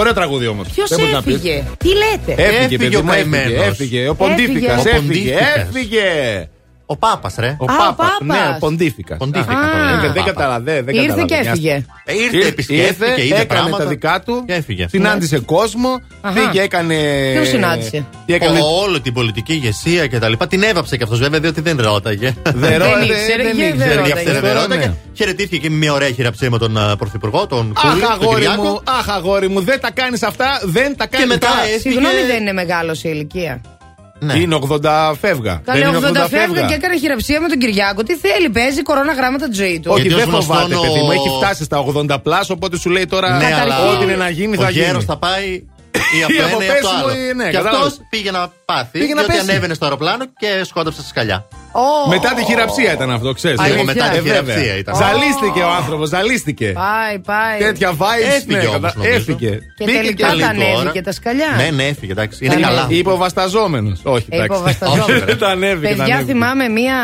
[SPEAKER 3] Ωραίο τραγούδι όμως.
[SPEAKER 4] Ποιος έφυγε, τι λέτε;
[SPEAKER 3] Έφυγε,
[SPEAKER 6] Έφυγε
[SPEAKER 3] παιδί
[SPEAKER 6] ο
[SPEAKER 3] μου, έφυγε.
[SPEAKER 6] καημένος.
[SPEAKER 3] Έφυγε. Ο Ποντίφικας.
[SPEAKER 6] Έφυγε. Ο
[SPEAKER 3] Έφυγε.
[SPEAKER 6] Ποντίφικας.
[SPEAKER 3] Έφυγε.
[SPEAKER 6] Ο Πάπας, ρε.
[SPEAKER 3] Ο
[SPEAKER 4] Α, ο
[SPEAKER 3] Πάπας.
[SPEAKER 4] Πάπας.
[SPEAKER 3] Ναι, ο Ποντίφικα.
[SPEAKER 6] Ποντίφικα
[SPEAKER 4] Α.
[SPEAKER 6] το λένε.
[SPEAKER 3] Δεν
[SPEAKER 6] Πάπας.
[SPEAKER 3] καταλαβαίνω. δεν
[SPEAKER 4] Ήρθε
[SPEAKER 3] καταλαβαίνω.
[SPEAKER 4] και έφυγε.
[SPEAKER 6] Ε, Ήρθε, επισκέφθηκε, είδε
[SPEAKER 3] έκανε
[SPEAKER 6] πράγματα.
[SPEAKER 3] τα δικά του.
[SPEAKER 6] Και έφυγε.
[SPEAKER 3] Συνάντησε κόσμο.
[SPEAKER 4] Αχα.
[SPEAKER 3] Πήγε, έκανε.
[SPEAKER 4] Ποιον συνάντησε;
[SPEAKER 3] Τι έκανε;
[SPEAKER 6] Ο- Όλη την πολιτική ηγεσία και τα λοιπά. Την έβαψε και αυτός βέβαια, διότι δεν ρώταγε.
[SPEAKER 3] Δεν ρώταγε,
[SPEAKER 4] ήξερε
[SPEAKER 3] δεν
[SPEAKER 4] και δεν
[SPEAKER 3] ήξερε.
[SPEAKER 4] ρώταγε.
[SPEAKER 3] Γι' αυτό
[SPEAKER 6] Δεν
[SPEAKER 3] τώρα,
[SPEAKER 6] ρώταγε.
[SPEAKER 3] ναι.
[SPEAKER 6] Χαιρετήθηκε και με μια ωραία χειραψία με τον α, Πρωθυπουργό, τον
[SPEAKER 3] Αχ,
[SPEAKER 6] Κούλη, τον
[SPEAKER 3] αγόρι
[SPEAKER 6] Κυριάκο.
[SPEAKER 3] μου, αχ, αγόρι μου, δεν τα κάνεις αυτά, δεν τα κάνεις
[SPEAKER 6] μετά έφυγε.
[SPEAKER 4] Συγγνώμη, δεν είναι μεγάλος η ηλικία.
[SPEAKER 6] Ναι.
[SPEAKER 3] Είναι 80 φεύγα.
[SPEAKER 4] Καλέ
[SPEAKER 3] δεν είναι
[SPEAKER 4] 80 φεύγα και έκανε χειραψία με τον Κυριάκο. Τι θέλει, παίζει κορώνα γράμματα τη ζωή του.
[SPEAKER 3] Όχι,
[SPEAKER 6] Γιατί
[SPEAKER 3] δεν
[SPEAKER 6] ως γνωστόν
[SPEAKER 3] φοβάται,
[SPEAKER 6] ο-
[SPEAKER 3] παιδί μου. Έχει φτάσει στα 80 πλάσ, οπότε σου λέει τώρα
[SPEAKER 6] Ναι, αλλά
[SPEAKER 3] ό,τι είναι να γίνει
[SPEAKER 6] ο
[SPEAKER 3] θα γίνει.
[SPEAKER 6] γέρος θα πάει ή αυτό
[SPEAKER 3] Ή από
[SPEAKER 6] ένα ή αυτό
[SPEAKER 3] πέσιμο
[SPEAKER 6] άλλο.
[SPEAKER 3] ή- ναι,
[SPEAKER 6] και
[SPEAKER 3] κατάλαβες.
[SPEAKER 6] αυτό πήγε να πάθει,
[SPEAKER 3] Πήγε να
[SPEAKER 6] διότι
[SPEAKER 3] πέσει.
[SPEAKER 6] ανέβαινε στο αεροπλάνο και σκόνταψε στη σκαλιά.
[SPEAKER 4] Ω.
[SPEAKER 3] Μετά τη χειραψία ήταν αυτό, ξέρεις.
[SPEAKER 4] Αλήθεια.
[SPEAKER 6] μετά τη
[SPEAKER 3] Ε, βέβαια.
[SPEAKER 6] χειραψία ήταν.
[SPEAKER 3] Ζαλίστηκε ο άνθρωπος, ζαλίστηκε.
[SPEAKER 4] Πάει, πάει.
[SPEAKER 3] Τέτοια vibes.
[SPEAKER 6] Έφυγε
[SPEAKER 3] ναι,
[SPEAKER 6] όμως,
[SPEAKER 3] κατα-
[SPEAKER 6] νομίζω.
[SPEAKER 3] Έφυγε.
[SPEAKER 4] Και
[SPEAKER 3] Πήγε
[SPEAKER 4] τελικά
[SPEAKER 3] και
[SPEAKER 4] τα
[SPEAKER 6] λίγο
[SPEAKER 4] ανέβηκε
[SPEAKER 6] ώρα.
[SPEAKER 4] τα σκαλιά.
[SPEAKER 6] Ναι, ναι, έφυγε, εντάξει. Είναι
[SPEAKER 4] Καλέ.
[SPEAKER 6] καλά.
[SPEAKER 3] Υποβασταζόμενος. Όχι,
[SPEAKER 4] Ε,
[SPEAKER 3] εντάξει.
[SPEAKER 4] υποβασταζόμενος.
[SPEAKER 6] Όχι, ρε.
[SPEAKER 3] Τα ανέβηκε. τα
[SPEAKER 4] Παιδιά,
[SPEAKER 3] ανέβηκε.
[SPEAKER 4] θυμάμαι μία.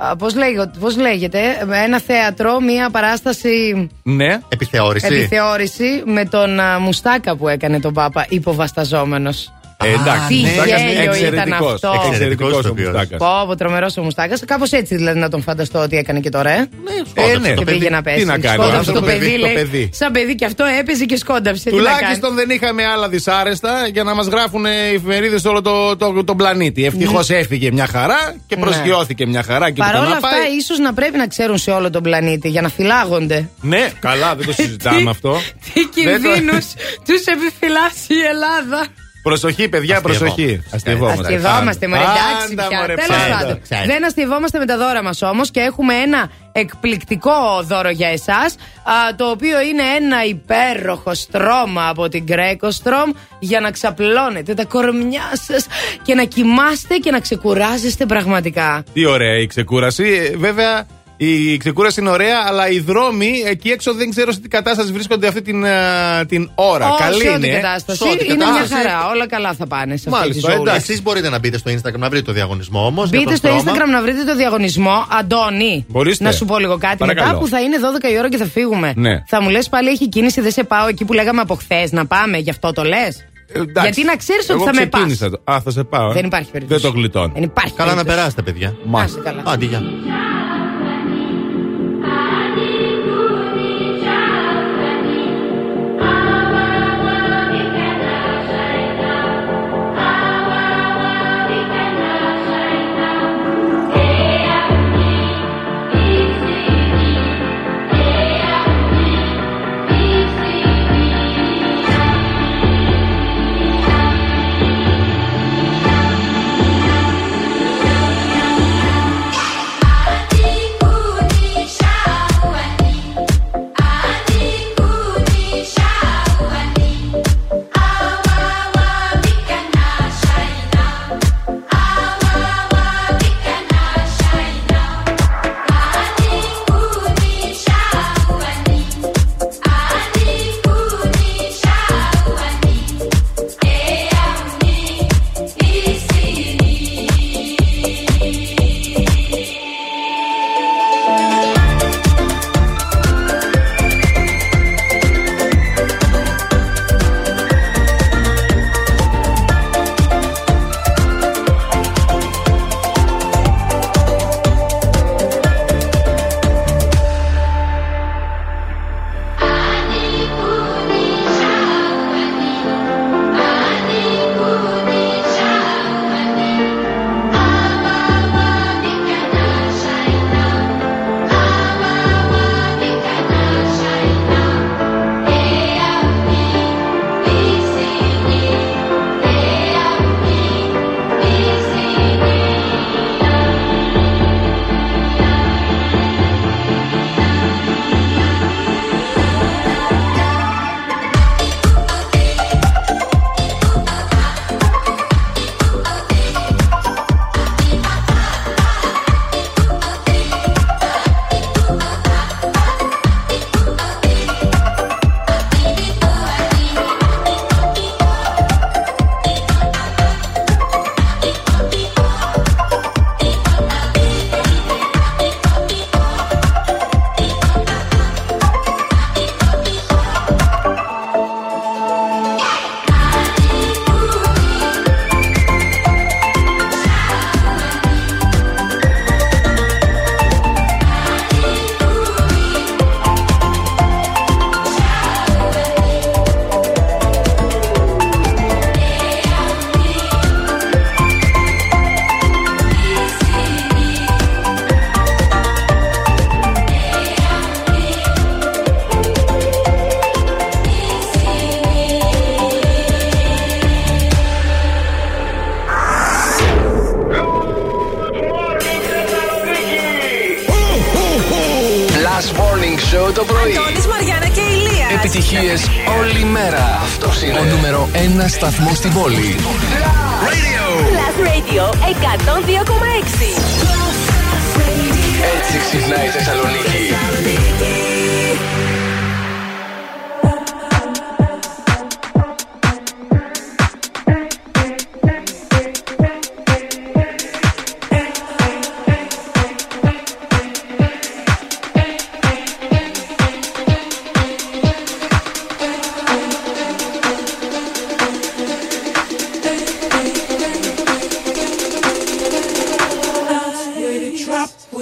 [SPEAKER 4] Ε, α, πώς, λέγω- πώς λέγεται, ένα θέατρο, μία παράσταση
[SPEAKER 3] Ναι.
[SPEAKER 6] Επιθεώρηση.
[SPEAKER 4] επιθεώρηση με τον α, Μουστάκα που έκανε τον Πάπα υποβασταζόμενος.
[SPEAKER 3] Ε, εντάξει.
[SPEAKER 4] τι
[SPEAKER 3] Μουστάκας
[SPEAKER 4] γέλιο ήταν
[SPEAKER 3] εξαιρετικός.
[SPEAKER 4] αυτός.
[SPEAKER 3] Εξαιρετικός
[SPEAKER 6] Εξαιρετικός
[SPEAKER 3] ο
[SPEAKER 6] ηθοποιός.
[SPEAKER 3] Μουστάκας.
[SPEAKER 4] Πω, πω, τρομερός ο Μουστάκας. Κάπως έτσι δηλαδή να τον φανταστώ ότι έκανε και τώρα, ε.
[SPEAKER 3] Ε, ναι.
[SPEAKER 4] και πήγε να πέσει.
[SPEAKER 3] Τι να κάνει,
[SPEAKER 4] Σκόνταψε
[SPEAKER 3] ο
[SPEAKER 4] το
[SPEAKER 3] άνθρωπος,
[SPEAKER 4] παιδί,
[SPEAKER 3] το
[SPEAKER 4] λέει.
[SPEAKER 3] παιδί.
[SPEAKER 4] Σαν παιδί και αυτό έπαιζε και σκόνταψε. Τι να κάνει.
[SPEAKER 3] Τουλάχιστον δεν είχαμε άλλα δυσάρεστα για να μας γράφουν οι εφημερίδες σε όλο το, το, τον πλανήτη. Ευτυχώς έφυγε μια χαρά και
[SPEAKER 4] Ναι.
[SPEAKER 3] προσγειώθηκε μια χαρά και
[SPEAKER 4] Παρ'
[SPEAKER 3] του
[SPEAKER 4] όλα
[SPEAKER 3] να
[SPEAKER 4] αυτά,
[SPEAKER 3] πάει.
[SPEAKER 4] ίσως να πρέπει να ξέρουν σε όλο τον πλανήτη για να φυλάγονται.
[SPEAKER 3] Ναι, καλά, δεν το συζητάμε αυτό.
[SPEAKER 4] Τι
[SPEAKER 3] Δεν το-
[SPEAKER 4] κινδύνους τους επιφυλάσσει η Ελλάδα.
[SPEAKER 3] Προσοχή, παιδιά, προσοχή. Αστειευόμαστε.
[SPEAKER 4] Αστειευόμαστε, μωρέ, εντάξει
[SPEAKER 3] Πάντα,
[SPEAKER 4] πια.
[SPEAKER 3] μωρέ,
[SPEAKER 4] Τέλος
[SPEAKER 3] ψάρι.
[SPEAKER 4] πάντων.
[SPEAKER 6] Ψάρι.
[SPEAKER 4] Δεν αστειευόμαστε με τα δώρα μας όμως και έχουμε ένα εκπληκτικό δώρο για εσάς. Το οποίο είναι ένα υπέροχο στρώμα από την Greco Strom για να ξαπλώνετε τα κορμιά σας και να κοιμάστε και να ξεκουράζεστε πραγματικά.
[SPEAKER 3] Τι ωραία η ξεκούραση. Ε, Βέβαια, η ξεκούραση είναι ωραία, αλλά οι δρόμοι εκεί έξω δεν ξέρω σε τι κατάσταση βρίσκονται αυτή την, ε, την ώρα.
[SPEAKER 4] Ω,
[SPEAKER 3] Καλή
[SPEAKER 4] σε ό,τι
[SPEAKER 3] είναι. ε.
[SPEAKER 4] κατάσταση
[SPEAKER 6] Σε ό,τι
[SPEAKER 4] είναι μια
[SPEAKER 6] κατάσταση.
[SPEAKER 4] χαρά. Όλα καλά θα πάνε σε αυτή
[SPEAKER 3] Μάλιστα,
[SPEAKER 4] τη ζωή.
[SPEAKER 3] εντάξει.
[SPEAKER 6] Εσείς μπορείτε να μπείτε στο Instagram να βρείτε το διαγωνισμό όμως.
[SPEAKER 4] Μπείτε στο Instagram να βρείτε το διαγωνισμό. Αντώνη,
[SPEAKER 3] Μπορείστε.
[SPEAKER 4] να σου πω λίγο κάτι.
[SPEAKER 3] Παρακαλώ.
[SPEAKER 4] Μετά που θα είναι 12 η ώρα και θα φύγουμε,
[SPEAKER 3] Ναι.
[SPEAKER 4] θα μου λες πάλι έχει κίνηση, δεν σε πάω εκεί που λέγαμε από χθες να πάμε, γι' αυτό το λες.
[SPEAKER 3] Ε, εντάξει.
[SPEAKER 4] Γιατί να ξέρεις ότι
[SPEAKER 3] Εγώ
[SPEAKER 4] θα με πας.
[SPEAKER 3] ξεκίνησα το- Α, θα σε πάω. ε.
[SPEAKER 4] Δεν υπάρχει περίπτωση.
[SPEAKER 3] Δεν το γλιτώνω.
[SPEAKER 4] Δεν υπάρχει
[SPEAKER 6] Καλά να
[SPEAKER 4] περίπτωση.
[SPEAKER 6] περάσετε, παιδιά.
[SPEAKER 4] Να είστε καλά.
[SPEAKER 6] Άντε,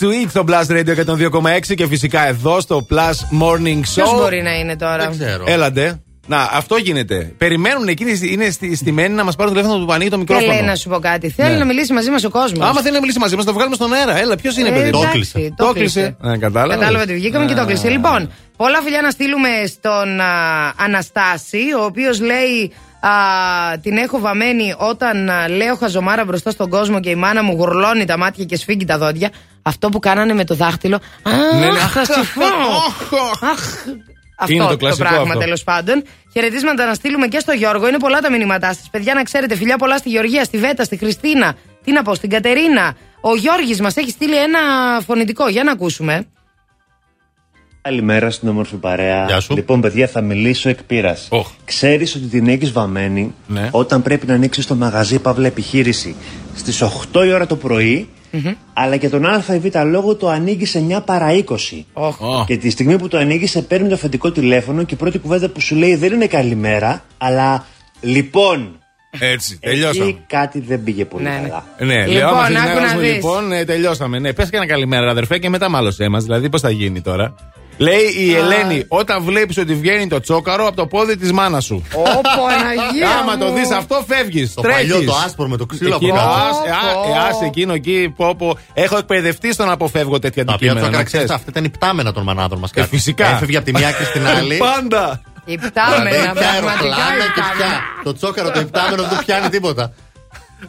[SPEAKER 3] to it στο Blast Radio 102,6 και φυσικά εδώ στο Plus Morning Show.
[SPEAKER 4] Ποιος μπορεί να είναι τώρα;
[SPEAKER 3] Έλατε. Να, αυτό γίνεται. Περιμένουν εκείνοι, είναι στη, στημένοι να μας πάρουν τηλέφωνο του πανί το μικρόφωνο.
[SPEAKER 4] Θέλει να σου πω κάτι. Θέλει
[SPEAKER 3] Ναι.
[SPEAKER 4] να μιλήσει μαζί μας ο κόσμος.
[SPEAKER 3] Άμα θέλει να μιλήσει μαζί μας, το βγάλουμε στον αέρα. Έλα, ποιος είναι,
[SPEAKER 4] Ε,
[SPEAKER 3] παιδί.
[SPEAKER 4] εντάξει, Το κλείσε. το κλείσε.
[SPEAKER 3] Ε, κατάλαβα.
[SPEAKER 4] Κατάλαβα ότι βγήκαμε και το κλείσε. Λοιπόν, πολλά φιλιά να στείλουμε στον α, Αναστάση, ο οποίος λέει. Α, την έχω βαμμένη όταν α, λέω χαζομάρα μπροστά στον κόσμο και η μάνα μου γουρλώνει τα μάτια και σφίγγει τα δόντια. Αυτό που κάνανε με το δάχτυλο. Α,
[SPEAKER 3] Ναι, ναι.
[SPEAKER 4] θα σε φάω. Αχ, Αυτό
[SPEAKER 3] Είναι το
[SPEAKER 4] το,
[SPEAKER 3] κλασικό
[SPEAKER 4] πράγμα
[SPEAKER 3] αυτό.
[SPEAKER 4] τέλος πάντων. Χαιρετίσματα να στείλουμε και στο Γιώργο. Είναι πολλά τα μηνύματά σας. Παιδιά, να ξέρετε, φιλιά πολλά στη Γεωργία, στη Βέτα, στη Χριστίνα. Τι να πω, στην Κατερίνα. Ο Γιώργης μας έχει στείλει ένα φωνητικό. Για να ακούσουμε.
[SPEAKER 23] Καλημέρα στην όμορφη παρέα. Λοιπόν, παιδιά, θα μιλήσω εκ πείρας. Ξέρεις ότι την έχεις βαμμένη
[SPEAKER 3] Ναι.
[SPEAKER 23] όταν πρέπει να ανοίξεις το μαγαζί παύλα επιχείρηση; Στις 8 η ώρα το πρωί, αλλά και τον ΑΒ λόγο το ανοίγει σε 9 παρά 20. Και τη στιγμή που το ανοίγεις, σε παίρνει το αφεντικό τηλέφωνο και η πρώτη κουβέντα που σου λέει δεν είναι καλημέρα, αλλά λοιπόν.
[SPEAKER 3] Έτσι, τελειώσαμε.
[SPEAKER 23] Εκεί κάτι δεν πήγε πολύ καλά.
[SPEAKER 3] Ναι,
[SPEAKER 23] Λοιπόν,
[SPEAKER 3] λέω, άμα
[SPEAKER 23] άκου
[SPEAKER 3] θες
[SPEAKER 23] να
[SPEAKER 3] γράψουμε,
[SPEAKER 23] δεις.
[SPEAKER 3] λοιπόν, ε, τελειώσαμε. Ναι, πες και ένα καλημέρα, αδερφέ, και μετά μάλωσέ μα. Δηλαδή, πώς θα γίνει τώρα. Λέει η Ελένη, όταν βλέπεις ότι βγαίνει το τσόκαρο από το πόδι της μάνας σου.
[SPEAKER 4] Ω, Παναγία
[SPEAKER 3] Άμα
[SPEAKER 4] μου.
[SPEAKER 3] το δεις αυτό, φεύγεις.
[SPEAKER 6] Το παλιό, το άσπρο με το ξύλο από
[SPEAKER 3] Εκείνο,
[SPEAKER 6] κάτω.
[SPEAKER 3] άσε, α, ε, άσε εκείνο εκεί. Πω, πω. Έχω εκπαιδευτεί στο να αποφεύγω τέτοια
[SPEAKER 6] Τα οποία
[SPEAKER 3] αντικείμενα.
[SPEAKER 6] τσόκαρα
[SPEAKER 3] να
[SPEAKER 6] ξέρεις,
[SPEAKER 3] ξέρεις.
[SPEAKER 6] αυτά ήταν υπτάμενα των μανάδων μας.
[SPEAKER 3] Ε, φυσικά.
[SPEAKER 6] Έφευγε από τη μία και στην άλλη.
[SPEAKER 3] Πάντα.
[SPEAKER 4] Υπτάμενα,
[SPEAKER 6] Δηλαδή, πια
[SPEAKER 4] πραγματικά
[SPEAKER 6] αεροπλάνα και
[SPEAKER 4] υπτάμενα.
[SPEAKER 6] πια. Το τσόκαρο το υπτάμενο δεν του πιάνει τίποτα.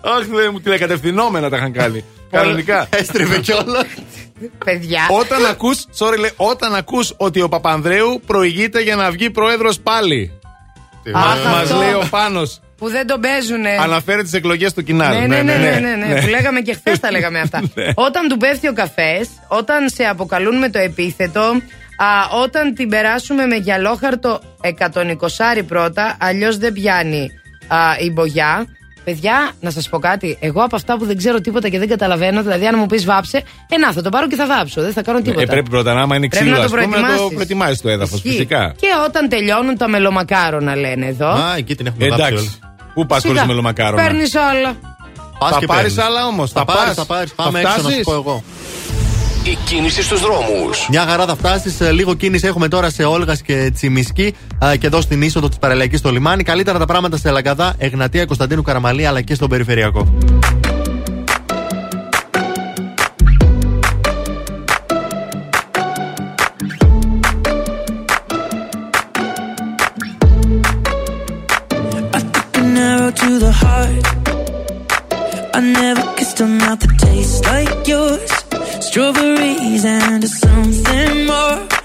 [SPEAKER 3] Αχ, δεν μου τηλεκατευθυνόμενα τα είχαν κάνει. Κανονικά.
[SPEAKER 6] Έστριβε κιόλας.
[SPEAKER 4] Παιδιά.
[SPEAKER 3] Όταν ακούς, sorry, λέει, όταν ακούς ότι ο Παπανδρέου προηγείται για να βγει πρόεδρος πάλι.
[SPEAKER 4] Αχ,
[SPEAKER 3] Μα
[SPEAKER 4] αυτό.
[SPEAKER 3] λέει ο Πάνος.
[SPEAKER 4] Που δεν τον παίζουνε.
[SPEAKER 3] Αναφέρει τις εκλογές του Κινάλ.
[SPEAKER 4] Ναι, ναι, ναι, ναι, ναι, ναι, Που λέγαμε και χθες τα λέγαμε αυτά.
[SPEAKER 3] Ναι.
[SPEAKER 4] Όταν του πέφτει ο καφές, όταν σε αποκαλούν με το επίθετο, α, όταν την περάσουμε με γυαλόχαρτο 120 πρώτα, αλλιώς δεν πιάνει α, η μπογιά. Να σας πω κάτι. Εγώ από αυτά που δεν ξέρω τίποτα και δεν καταλαβαίνω, δηλαδή αν μου πεις βάψε, Ενά, θα το πάρω και θα βάψω. Δεν θα κάνω ναι, τίποτα.
[SPEAKER 3] Ε, πρέπει πρώτα να, άμα είναι ξύλο,
[SPEAKER 4] να το,
[SPEAKER 3] πούμε, να το
[SPEAKER 4] προετοιμάσεις
[SPEAKER 3] το
[SPEAKER 4] έδαφος,
[SPEAKER 3] φυσικά.
[SPEAKER 4] Και όταν τελειώνουν τα μελομακάρονα, λένε εδώ.
[SPEAKER 6] Α, εκεί την έχουμε
[SPEAKER 3] Εντάξει. Πού πας
[SPEAKER 4] χωρίς
[SPEAKER 3] μελομακάρονα;
[SPEAKER 4] Παίρνεις όλα.
[SPEAKER 6] Πας
[SPEAKER 3] θα
[SPEAKER 6] πάρεις
[SPEAKER 3] άλλα όμως.
[SPEAKER 6] Θα πάρεις. Πάμε έξω να σου πω εγώ
[SPEAKER 1] η κίνηση στους δρόμους.
[SPEAKER 6] Μια χαρά θα φτάσεις. Ε, λίγο κίνηση έχουμε τώρα σε Όλγας και Τσιμισκή ε, και εδώ στην είσοδο της Παραλιακής στο λιμάνι. Καλύτερα τα πράγματα σε Λαγκαδά, Εγνατία, Κωνσταντίνου Καραμαλή αλλά και στον Περιφερειακό.
[SPEAKER 7] strawberries and something more.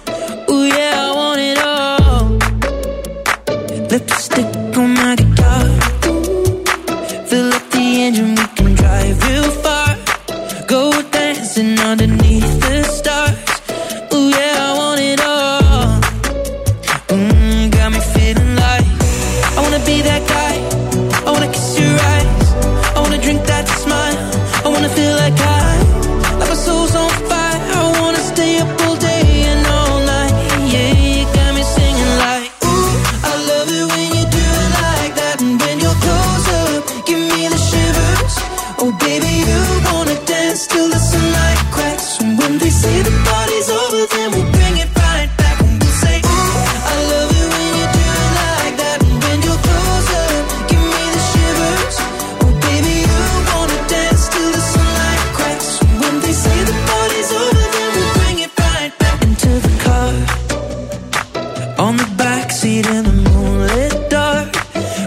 [SPEAKER 7] in the moonlit dark.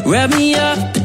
[SPEAKER 7] Wrap me up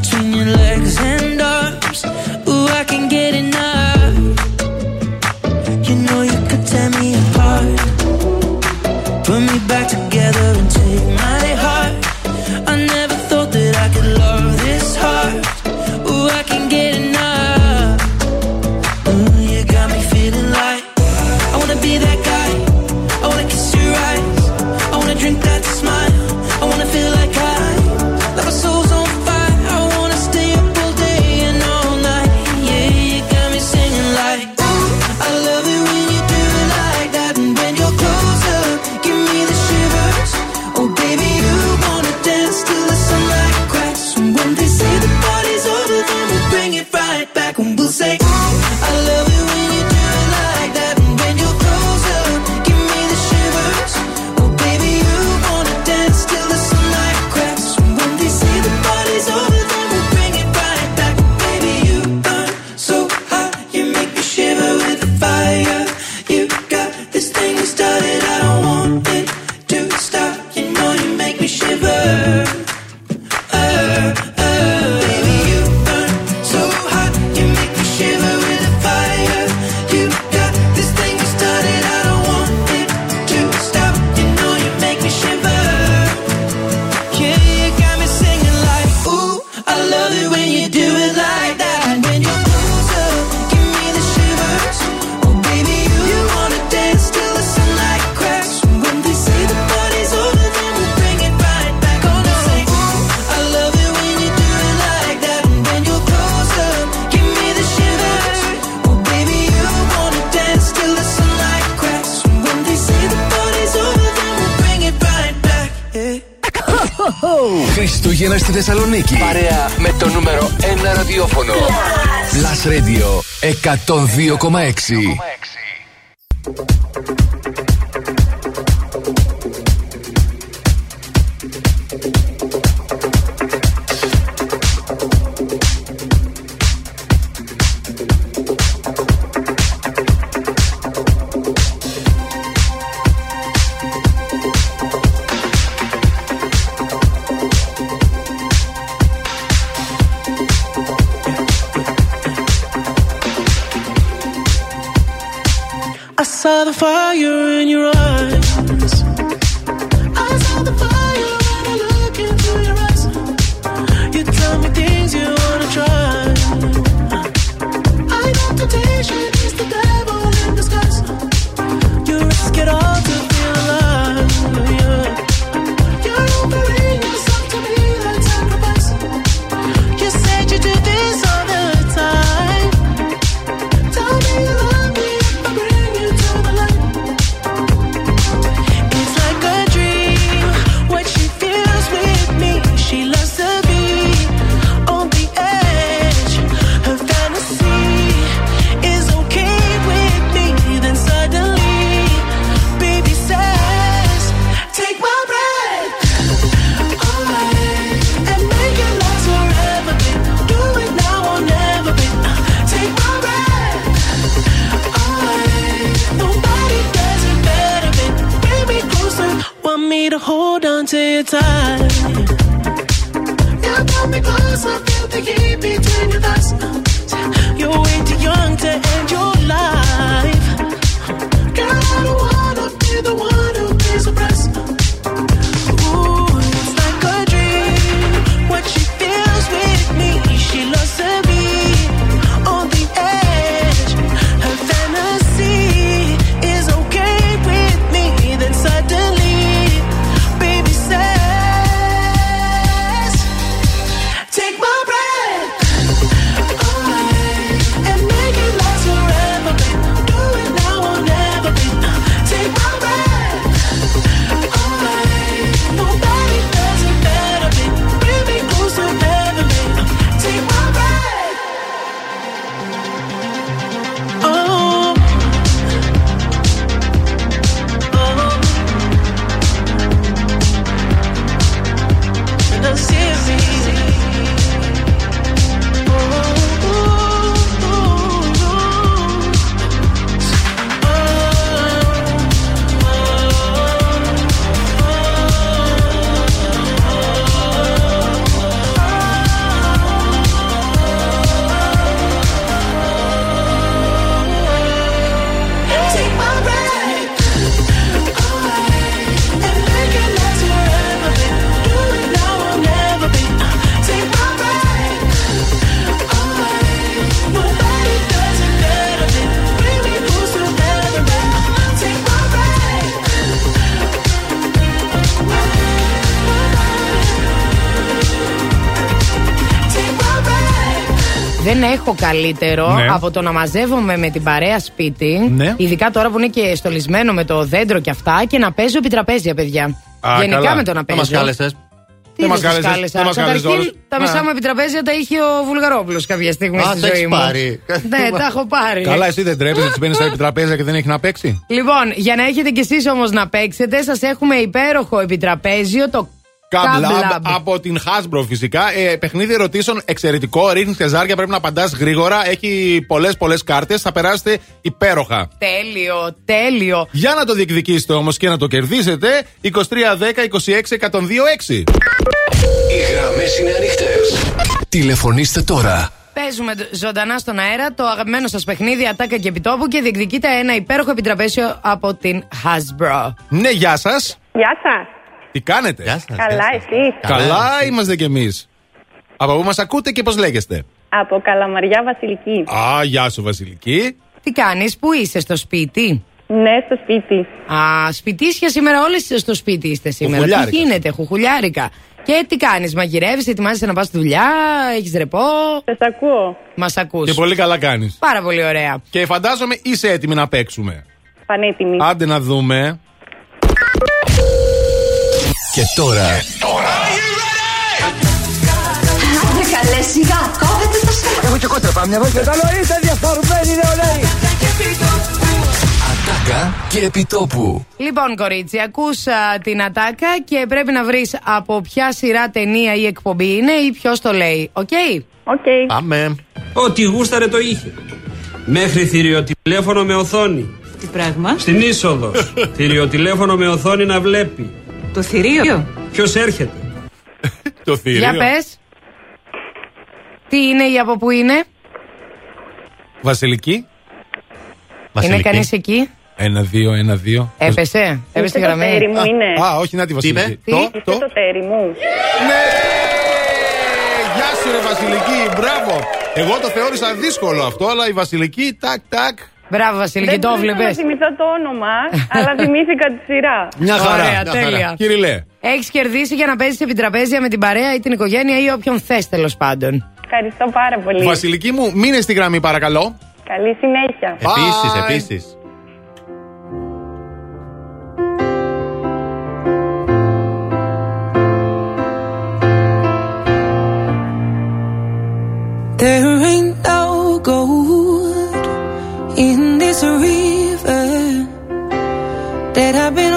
[SPEAKER 4] 2,6. Έχω καλύτερο
[SPEAKER 3] Ναι.
[SPEAKER 4] από το να μαζεύομαι με την παρέα σπίτι.
[SPEAKER 3] Ναι.
[SPEAKER 4] Ειδικά τώρα που είναι και στολισμένο με το δέντρο και αυτά. Και να παίζω επιτραπέζια, παιδιά.
[SPEAKER 3] Α,
[SPEAKER 4] Γενικά
[SPEAKER 3] καλά.
[SPEAKER 4] με το να
[SPEAKER 6] Δεν μας
[SPEAKER 4] παίζω.
[SPEAKER 6] κάλεσες.
[SPEAKER 4] Τι
[SPEAKER 3] Δεν μας
[SPEAKER 4] δεν σας
[SPEAKER 3] κάλεσες,
[SPEAKER 4] κάλεσα;
[SPEAKER 3] δεν μας κάλεσες
[SPEAKER 4] Καταρχήν,
[SPEAKER 3] όλους.
[SPEAKER 4] τα μισά
[SPEAKER 3] Α.
[SPEAKER 4] μου επιτραπέζια τα είχε ο Βουλγαρόπουλος κάποια στιγμή
[SPEAKER 6] Α,
[SPEAKER 4] στη
[SPEAKER 6] τα
[SPEAKER 4] ζωή
[SPEAKER 6] έχεις
[SPEAKER 4] μου.
[SPEAKER 6] πάρει.
[SPEAKER 4] Ναι, τα έχω πάρει.
[SPEAKER 3] Καλά, εσύ δεν τρέπεσαι, τη παίρνεις στα επιτραπέζια και δεν έχει να παίξει;
[SPEAKER 4] Λοιπόν, για να έχετε κι εσείς όμως να παίξετε, σας έχουμε υπέροχο επιτραπέζιο, το
[SPEAKER 3] Κάμπλαμπ
[SPEAKER 4] Κάμπλαμπ.
[SPEAKER 3] από την Hasbro φυσικά. Ε, παιχνίδι ερωτήσεων εξαιρετικό. Ρίχνει και ζάρια, πρέπει να απαντάς γρήγορα. Έχει πολλές πολλές κάρτες. Θα περάσετε υπέροχα.
[SPEAKER 4] Τέλειο, τέλειο.
[SPEAKER 3] Για να το διεκδικήσετε όμως και να το κερδίσετε, 2310 26 126.
[SPEAKER 1] Οι γραμμές είναι ανοιχτές. Τηλεφωνήστε τώρα.
[SPEAKER 4] Παίζουμε ζωντανά στον αέρα το αγαπημένο σας παιχνίδι Ατάκα και Επιτόπου και διεκδικείτε ένα υπέροχο επιτραπέζιο από την Hasbro.
[SPEAKER 3] Ναι, γεια σας.
[SPEAKER 24] Γεια σας.
[SPEAKER 3] Τι κάνετε;
[SPEAKER 24] Καλά, εσύ.
[SPEAKER 3] Καλά είμαστε κι εμείς. Από πού μας ακούτε και πώς λέγεστε;
[SPEAKER 24] Από Καλαμαριά Βασιλική.
[SPEAKER 3] Α, γεια σου Βασιλική.
[SPEAKER 4] Τι κάνεις, πού είσαι στο σπίτι;
[SPEAKER 24] Ναι, στο σπίτι.
[SPEAKER 4] Α, σπιτίσια σήμερα, όλες στο σπίτι είστε σήμερα. Τι
[SPEAKER 24] Χουχουλιάρικα.
[SPEAKER 4] γίνεται, χουχουλιάρικα. Και τι κάνεις, μαγειρεύεις, ετοιμάζεσαι να πας στη δουλειά, έχεις ρεπό;
[SPEAKER 24] Σας ακούω.
[SPEAKER 4] Μας ακούς.
[SPEAKER 3] Και πολύ καλά κάνεις.
[SPEAKER 4] Πάρα πολύ ωραία.
[SPEAKER 3] Και φαντάζομαι είσαι έτοιμη να παίξουμε.
[SPEAKER 24] Πανέτοιμη.
[SPEAKER 3] Άντε να δούμε.
[SPEAKER 1] Και τώρα
[SPEAKER 25] Άντε καλέ σιγά, κόβετε το στόμα.
[SPEAKER 26] Έχω και κόντρα, μια βόλτα. Καλό είστε διαφορμένοι νεολαίοι.
[SPEAKER 1] Ατάκα και επιτόπου.
[SPEAKER 4] Λοιπόν, κορίτσι, ακούς την ατάκα και πρέπει να βρεις από ποια σειρά ταινία ή εκπομπή είναι ή ποιος το λέει. Οκ;
[SPEAKER 24] Οκ.
[SPEAKER 6] Πάμε.
[SPEAKER 27] Ό,τι γούσταρε το είχε. Μέχρι θηριοτηλέφωνο με οθόνη.
[SPEAKER 28] Τι πράγμα;
[SPEAKER 27] Στην είσοδο. θηριοτηλέφωνο με οθόνη να βλέπει.
[SPEAKER 28] Το θηρίο.
[SPEAKER 27] Ποιος έρχεται;
[SPEAKER 3] Το θηρίο.
[SPEAKER 4] Για πες. Τι είναι ή από πού είναι;
[SPEAKER 3] Βασιλική.
[SPEAKER 4] Είναι κανείς εκεί;
[SPEAKER 3] Ένα, δύο, ένα, δύο.
[SPEAKER 4] Έπεσε. Έπεσε τη
[SPEAKER 24] το
[SPEAKER 4] γραμμή.
[SPEAKER 24] τέρι μου είναι.
[SPEAKER 3] Α, όχι, να τη Βασιλική.
[SPEAKER 4] Τι;
[SPEAKER 3] Το,
[SPEAKER 24] Είστε
[SPEAKER 3] το.
[SPEAKER 24] το τέρι μου.
[SPEAKER 3] Ναι! Γεια σου, ρε Βασιλική, μπράβο. Εγώ το θεώρησα δύσκολο αυτό, αλλά η Βασιλική, τάκ, τάκ.
[SPEAKER 4] Μπράβο, Βασιλική,
[SPEAKER 24] Δεν
[SPEAKER 4] το
[SPEAKER 24] μπορούσα
[SPEAKER 4] βλέπεις.
[SPEAKER 24] να θυμηθώ το όνομα, αλλά θυμήθηκα τη σειρά.
[SPEAKER 3] Μια χαρά.
[SPEAKER 4] Ωραία,
[SPEAKER 3] μια
[SPEAKER 4] τέλεια.
[SPEAKER 3] χαρά. Κυριλέ.
[SPEAKER 4] Έχεις κερδίσει για να παίζεις επιτραπέζια με την παρέα ή την οικογένεια ή όποιον θες τέλος πάντων.
[SPEAKER 24] Ευχαριστώ πάρα πολύ.
[SPEAKER 3] Βασιλική μου, μείνε στη γραμμή, παρακαλώ.
[SPEAKER 24] Καλή συνέχεια.
[SPEAKER 6] Επίση,
[SPEAKER 3] Bye.
[SPEAKER 6] επίσης.
[SPEAKER 29] There ain't no gold in this river that I've been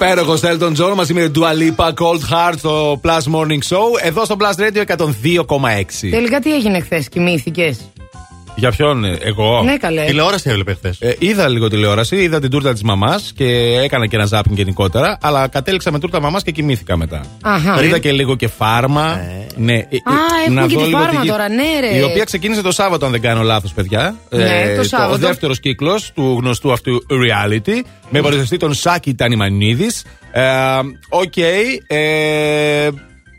[SPEAKER 3] Υπέροχο Elton John μαζί με την Dua Lipa, Cold Heart στο Plus Morning Show. Εδώ στο Plus Radio 102,6.
[SPEAKER 4] Τελικά τι έγινε χθες, κοιμήθηκες;
[SPEAKER 3] Για ποιον, ε, εγώ;
[SPEAKER 4] Ναι, καλέ.
[SPEAKER 7] Τηλεόραση έβλεπε χθες.
[SPEAKER 3] Ε, είδα λίγο τηλεόραση, είδα την τούρτα της μαμάς και έκανα και ένα ζάπινγκ γενικότερα. Αλλά κατέληξα με τούρτα μαμάς και κοιμήθηκα μετά.
[SPEAKER 4] Αχα.
[SPEAKER 3] Είδα και λίγο και φάρμα. Ναι, ε, ε,
[SPEAKER 4] έχουμε και
[SPEAKER 3] δω
[SPEAKER 4] τη
[SPEAKER 3] λίγο
[SPEAKER 4] φάρμα
[SPEAKER 3] τι γι-
[SPEAKER 4] τώρα, ναι, ρε.
[SPEAKER 3] Η οποία ξεκίνησε το Σάββατο, αν δεν κάνω λάθος, παιδιά.
[SPEAKER 4] Ναι, το Σάββατο.
[SPEAKER 3] Ο δεύτερος κύκλος του γνωστού αυτού reality. Με παρουσιαστή τον Σάκη Τανιμανίδης. Ε, Οκ. ε,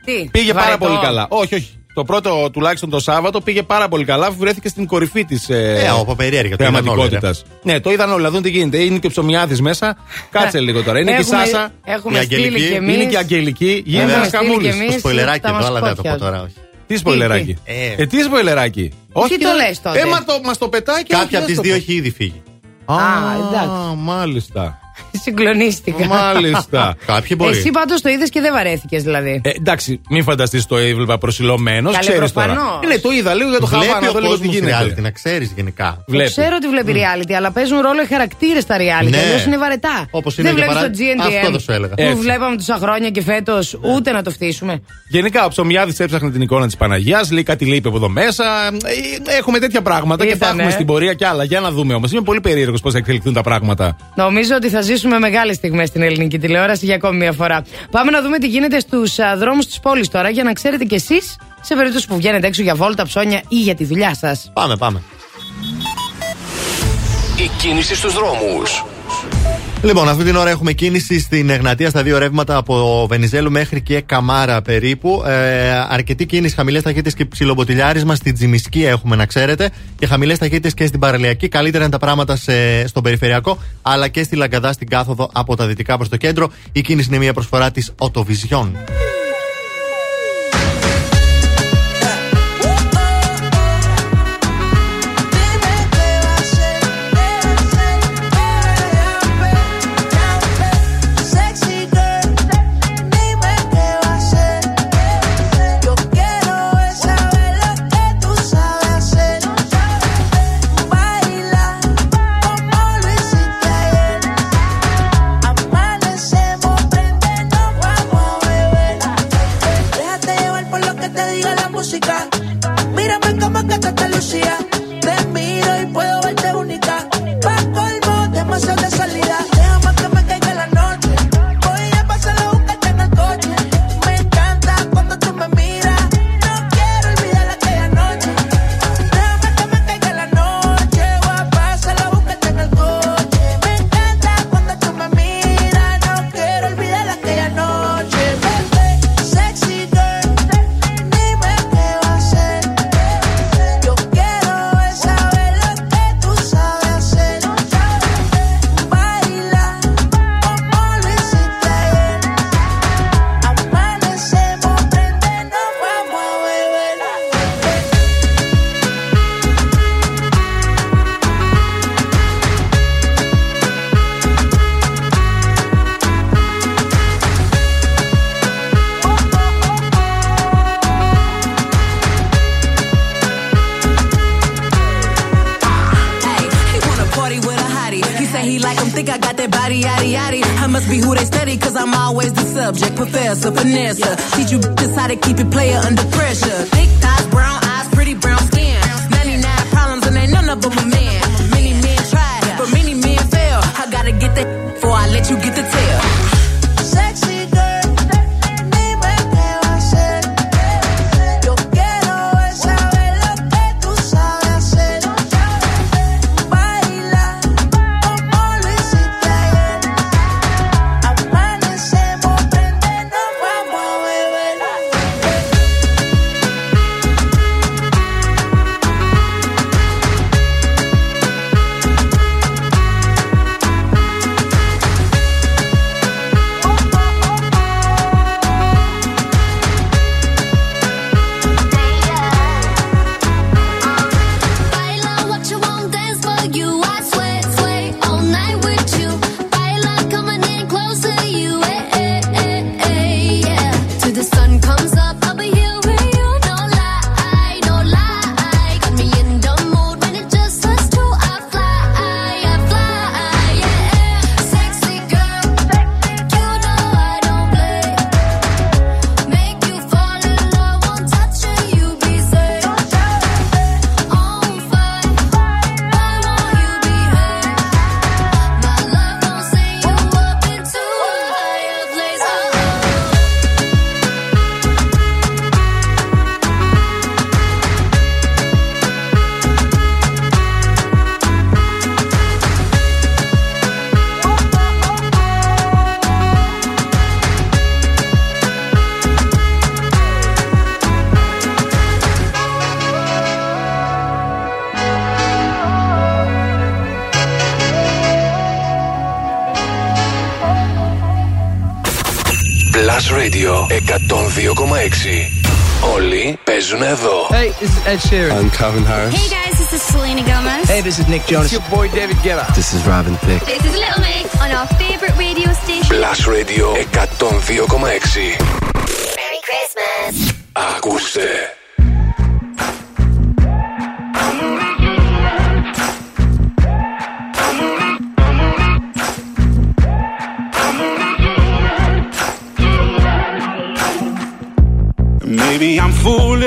[SPEAKER 4] Τι,
[SPEAKER 3] πήγε πάρα
[SPEAKER 4] βαρετό.
[SPEAKER 3] πολύ καλά. Όχι, όχι. Το πρώτο, τουλάχιστον το Σάββατο, πήγε πάρα πολύ καλά. αφού Βρέθηκε στην κορυφή της
[SPEAKER 7] Ε, από περίεργα, το είδαν όλοι,
[SPEAKER 3] θεαματικότητας. Ναι, το είδαν όλοι. Να δουν τι γίνεται. Είναι και ο ψωμιάδης μέσα. Κάτσε λίγο τώρα. Είναι και η
[SPEAKER 4] Έχουμε-
[SPEAKER 3] Σάσα.
[SPEAKER 4] έχουμε
[SPEAKER 3] η
[SPEAKER 4] στείλει
[SPEAKER 3] Αγγελική.
[SPEAKER 4] κι εμείς.
[SPEAKER 3] Είναι και η Αγγελική. Γίνεται
[SPEAKER 4] Έχουμε
[SPEAKER 3] ένας
[SPEAKER 4] στείλει
[SPEAKER 3] καμούλης.
[SPEAKER 4] κι εμείς
[SPEAKER 7] Το σποιλεράκι
[SPEAKER 4] τα
[SPEAKER 7] εδώ, αλλά δεν θα το πω
[SPEAKER 4] μασκότια.
[SPEAKER 7] τώρα. όχι.
[SPEAKER 3] Τι σποιλεράκι.
[SPEAKER 7] Ε.
[SPEAKER 3] Ε, τι σποιλεράκι.
[SPEAKER 4] Τι το λες τότε;
[SPEAKER 3] Ε, μα το, μας το πετάει και
[SPEAKER 7] Κάποια από
[SPEAKER 3] όχι,
[SPEAKER 7] τις
[SPEAKER 3] δεν
[SPEAKER 7] δύο
[SPEAKER 3] το
[SPEAKER 7] έχει ήδη φύγει.
[SPEAKER 3] πω.
[SPEAKER 4] Α, εντάξει.
[SPEAKER 3] Α, μάλιστα.
[SPEAKER 4] Συγκλονίστηκα.
[SPEAKER 3] Μάλιστα.
[SPEAKER 7] Κάποιοι μπορεί.
[SPEAKER 4] Εσύ πάντως το είδες και δεν βαρέθηκες δηλαδή.
[SPEAKER 3] Ε, εντάξει, μην φανταστείς το έβλεπα προσιλωμένος.
[SPEAKER 4] Καλέ,
[SPEAKER 3] Ξέρεις τώρα.
[SPEAKER 4] προφανώς.
[SPEAKER 3] Ε, ναι, το είδα λίγο για το
[SPEAKER 7] Βλέπει
[SPEAKER 3] χαβά, να
[SPEAKER 7] ο
[SPEAKER 3] δω λίγο τι
[SPEAKER 7] κόσμος
[SPEAKER 3] γίνεται.
[SPEAKER 7] reality, να ξέρεις γενικά.
[SPEAKER 3] Βλέπει.
[SPEAKER 4] Ξέρω ότι βλέπει reality, αλλά παίζουν ρόλο οι χαρακτήρες στα reality.
[SPEAKER 7] Ναι.
[SPEAKER 4] Αλλιώς είναι βαρετά.
[SPEAKER 7] Όπως είναι
[SPEAKER 4] δεν
[SPEAKER 7] για
[SPEAKER 4] βλέπεις το
[SPEAKER 7] παράδειγμα-
[SPEAKER 4] GNTM
[SPEAKER 7] Αυτό δεν σου έλεγα.
[SPEAKER 4] που
[SPEAKER 3] Έτσι.
[SPEAKER 4] βλέπαμε τόσα χρόνια και φέτος ούτε να το φτύσουμε.
[SPEAKER 3] Γενικά, ο Ψωμιάδης έψαχνε την εικόνα της Παναγίας, λέει κάτι λείπει από εδώ μέσα. Ε, Έχουμε τέτοια πράγματα και θα
[SPEAKER 4] Ήτανε.
[SPEAKER 3] έχουμε στην πορεία κι άλλα. Για να δούμε όμως. Είμαι πολύ περίεργος πώς θα εξελιχθούν τα πράγματα.
[SPEAKER 4] Νομίζω ότι θα ζήσουμε μεγάλες στιγμές στην ελληνική τηλεόραση για ακόμη μια φορά. Πάμε να δούμε τι γίνεται στους δρόμους της πόλης τώρα για να ξέρετε κι εσείς σε περίπτωση που βγαίνετε έξω για βόλτα, ψώνια ή για τη δουλειά σας.
[SPEAKER 7] Πάμε, πάμε.
[SPEAKER 1] Η κίνηση στους δρόμους.
[SPEAKER 7] Λοιπόν, αυτή την ώρα έχουμε κίνηση στην Εγνατία στα δύο ρεύματα από Βενιζέλου μέχρι και Καμάρα περίπου. Ε, αρκετή κίνηση, χαμηλές ταχύτητες και ψιλομποτιλιάρισμα στην Τζιμισκή έχουμε να ξέρετε. Και χαμηλές ταχύτητες και στην Παραλιακή. Καλύτερα είναι τα πράγματα σε, στον περιφερειακό, αλλά και στη Λαγκαδά στην κάθοδο από τα δυτικά προς το κέντρο. Η κίνηση είναι μια προσφορά της Οτοβιζιόν.
[SPEAKER 9] Subject. Professor, finesse. Teach you just how to keep it player under pressure. Thick thighs, brown eyes, pretty brown skin. 99 problems and ain't none of them a man. Many men tried, but many men fail. I gotta get that before I let you get the
[SPEAKER 26] Ed Sheeran.
[SPEAKER 1] I'm Calvin Harris.
[SPEAKER 10] Hey guys, this is Selena Gomez.
[SPEAKER 26] Hey, this is Nick Jonas. It's your boy David Guetta.
[SPEAKER 1] This is Robin Thicke.
[SPEAKER 10] This is Little Mix on our favorite radio station.
[SPEAKER 1] Plus Radio 102,6.
[SPEAKER 10] Merry Christmas.
[SPEAKER 1] Ακούστε.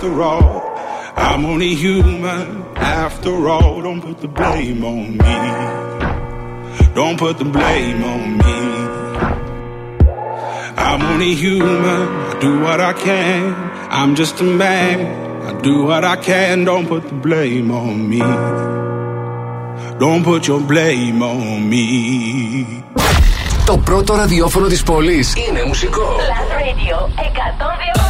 [SPEAKER 30] after all. I'm only human after all. Don't put the blame on me. Don't put the blame on me. I'm only human. I do what I can. I'm just a man. I do what I can. Don't put the blame on me. Don't put your blame on me.
[SPEAKER 1] Το πρώτο ραδιόφωνο της πόλης είναι μουσικό.
[SPEAKER 11] Plus Radio 102,6.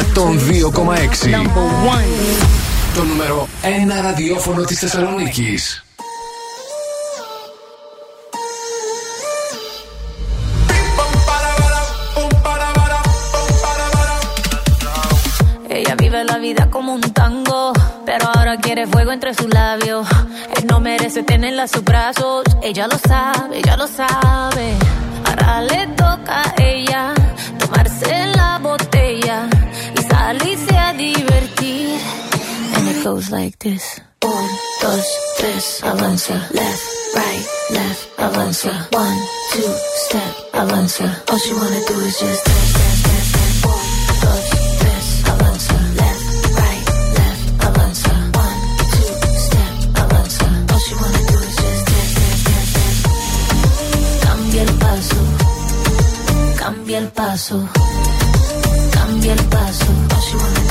[SPEAKER 1] 102,6. Το νούμερο 1 ραδιόφωνο της Θεσσαλονίκης.
[SPEAKER 5] Ella vive la vida como un tango, pero ahora quiere fuego entre sus labios. Él no merece tenerla a sus brazos, ella lo sabe, ella lo sabe. Ahora le toca a ella tomarse la divertir. And it goes like this. Un, dos, tres, avanza. Left, right, left, avanza. One, two, step, avanza. All she wanna do is just dance, dance, dance, dance. Un, dos, tres, avanza. Left, right, left, avanza. One, two, step, avanza. All you wanna do is just dance, dance, dance. Cambia el paso. Cambia el paso. Cambia el paso. All you wanna do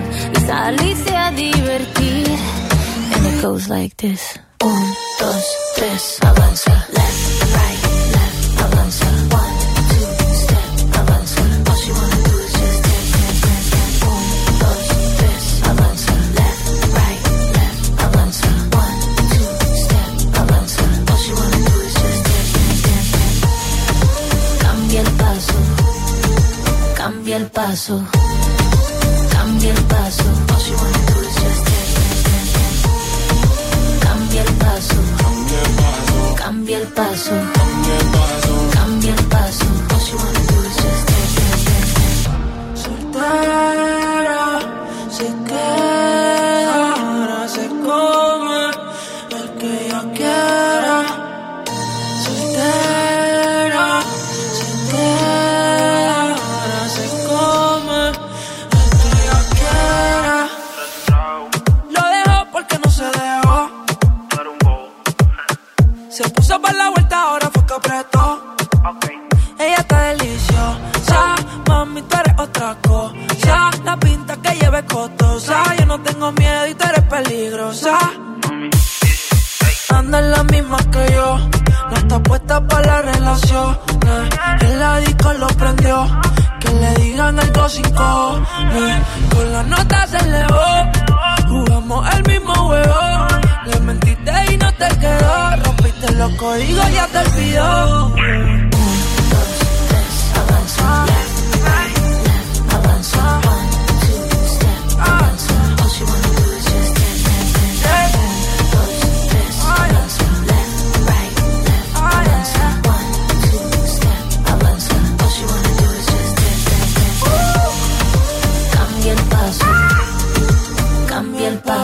[SPEAKER 5] salirse a divertir. And it goes like this. Un, dos, tres, avanza. Left, right, left, avanza. One, two, step, avanza. All she wanna do is just dance, dance, dance, dance. Un, dos, tres, avanza. Left, right, left, avanza. One, two, step, avanza. All she wanna do is just dance, dance, dance, dance. Cambia el paso. Cambia el paso. Cambia el paso. Cambia el paso. Cambia el paso. Cambia el paso.
[SPEAKER 7] Soltera, se queda. En la disco lo prendió, que le digan algo sin. Con la nota se elevó, jugamos el mismo juego. Le mentiste y no te quedó, rompiste los códigos, ya te olvidó.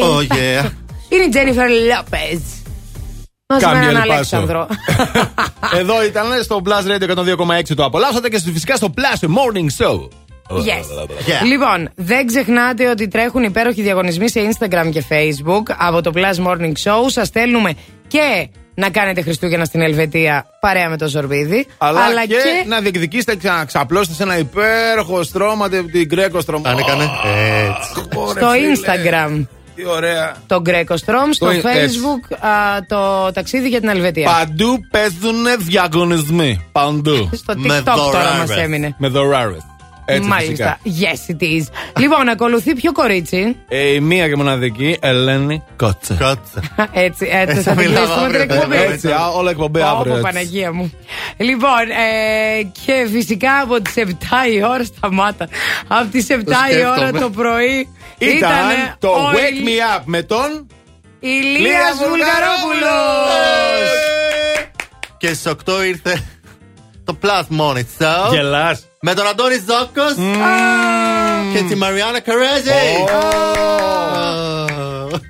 [SPEAKER 5] Cambia el
[SPEAKER 6] Oh,
[SPEAKER 4] paso.
[SPEAKER 6] yeah.
[SPEAKER 4] Είναι η Τζένιφερ Λόπεζ. Μαζί με
[SPEAKER 3] Cambia
[SPEAKER 4] έναν
[SPEAKER 3] el paso.
[SPEAKER 4] Αλέξανδρο.
[SPEAKER 3] Εδώ ήταν στο Plus Radio 102,6 το απολαύσατε και φυσικά στο Plus Morning Show.
[SPEAKER 4] Yes. Λοιπόν, δεν ξεχνάτε ότι τρέχουν υπέροχοι διαγωνισμοί σε Instagram και Facebook από το Plus Morning Show. Σας στέλνουμε και να κάνετε Χριστούγεννα στην Ελβετία παρέα με το Ζορβίδι.
[SPEAKER 3] Αλλά, και, να διεκδικήσετε να ξαπλώσετε σε ένα υπέροχο στρώμα την Γκρέκο στρώμα.
[SPEAKER 6] Κάνε, κάνε. Έτσι.
[SPEAKER 4] στο Instagram
[SPEAKER 3] Τι ωραία.
[SPEAKER 4] το Greco Strom, στο
[SPEAKER 3] Το- έτσι.
[SPEAKER 4] Facebook α, το ταξίδι για την Ελβετία.
[SPEAKER 3] Παντού παίζουν διαγωνισμοί. Παντού.
[SPEAKER 4] Στο TikTok τώρα μας έμεινε.
[SPEAKER 3] Με δωράρες. Έτσι
[SPEAKER 4] Μάλιστα.
[SPEAKER 3] φυσικά.
[SPEAKER 4] Yes, it is. λοιπόν, ακολουθεί ποιο κορίτσι;
[SPEAKER 3] Ε, η μία και μοναδική Ελένη Κότσα.
[SPEAKER 6] Κότσα.
[SPEAKER 4] Έτσι, έτσι
[SPEAKER 6] Έτσι
[SPEAKER 4] θα την
[SPEAKER 6] μιλάμε
[SPEAKER 4] κλείσουμε την
[SPEAKER 6] αύριο,
[SPEAKER 4] εκπομπή.
[SPEAKER 3] Έτσι, α, όλα εκπομπή
[SPEAKER 4] Ω,
[SPEAKER 3] αύριο.
[SPEAKER 4] πω,
[SPEAKER 3] έτσι.
[SPEAKER 4] Παναγία μου. Λοιπόν, ε, και φυσικά από τις 7 η ώρα σταμάτα. Από τις 7 η ώρα
[SPEAKER 6] σκέφτομαι.
[SPEAKER 4] το πρωί
[SPEAKER 3] Ήταν
[SPEAKER 4] ήτανε
[SPEAKER 3] το
[SPEAKER 4] ο
[SPEAKER 3] Wake
[SPEAKER 4] Ηλ-
[SPEAKER 3] Me Up με τον
[SPEAKER 4] Ηλίας
[SPEAKER 3] Λία
[SPEAKER 4] Βουλγαρόπουλος.
[SPEAKER 6] Και στις 8 ήρθε το Plus Morning Show.
[SPEAKER 3] Γελάς.
[SPEAKER 6] Με τον Αντώνη Ζόκο και τη Μαριάννα Καρέζη.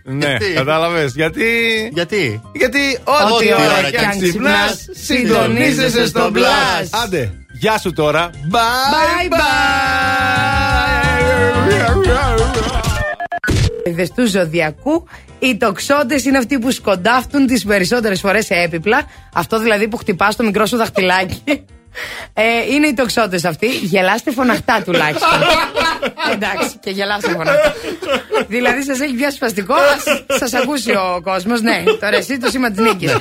[SPEAKER 3] Ναι,
[SPEAKER 6] Γιατί;
[SPEAKER 3] κατάλαβες. Γιατί.
[SPEAKER 6] Γιατί;
[SPEAKER 3] Γιατί
[SPEAKER 4] Ό,τι
[SPEAKER 3] ό,τι
[SPEAKER 4] ώρα
[SPEAKER 3] ώρα
[SPEAKER 4] κι
[SPEAKER 3] και
[SPEAKER 4] αν
[SPEAKER 3] αν
[SPEAKER 4] ξυπνάς,
[SPEAKER 3] ξυπνάς,
[SPEAKER 4] συντονίζεσαι
[SPEAKER 3] συντονίζεσαι
[SPEAKER 4] στο
[SPEAKER 3] στο
[SPEAKER 4] Blast.
[SPEAKER 3] Blast. Άντε, γεια σου τώρα. Bye
[SPEAKER 4] Bye Είδες του ζωδιακού, οι τοξότες είναι αυτοί που σκοντάφτουν τις περισσότερες φορές σε έπιπλα. Αυτό δηλαδή που χτυπάς το μικρό σου δαχτυλάκι. Ε, είναι οι τοξότες αυτοί. Γελάστε φωναχτά τουλάχιστον. Εντάξει, και γελάστε φωναχτά. δηλαδή σας έχει πιάσει σπαστικό, ας σας ακούσει ο κόσμος. Ναι, τώρα εσύ το σήμα της νίκης.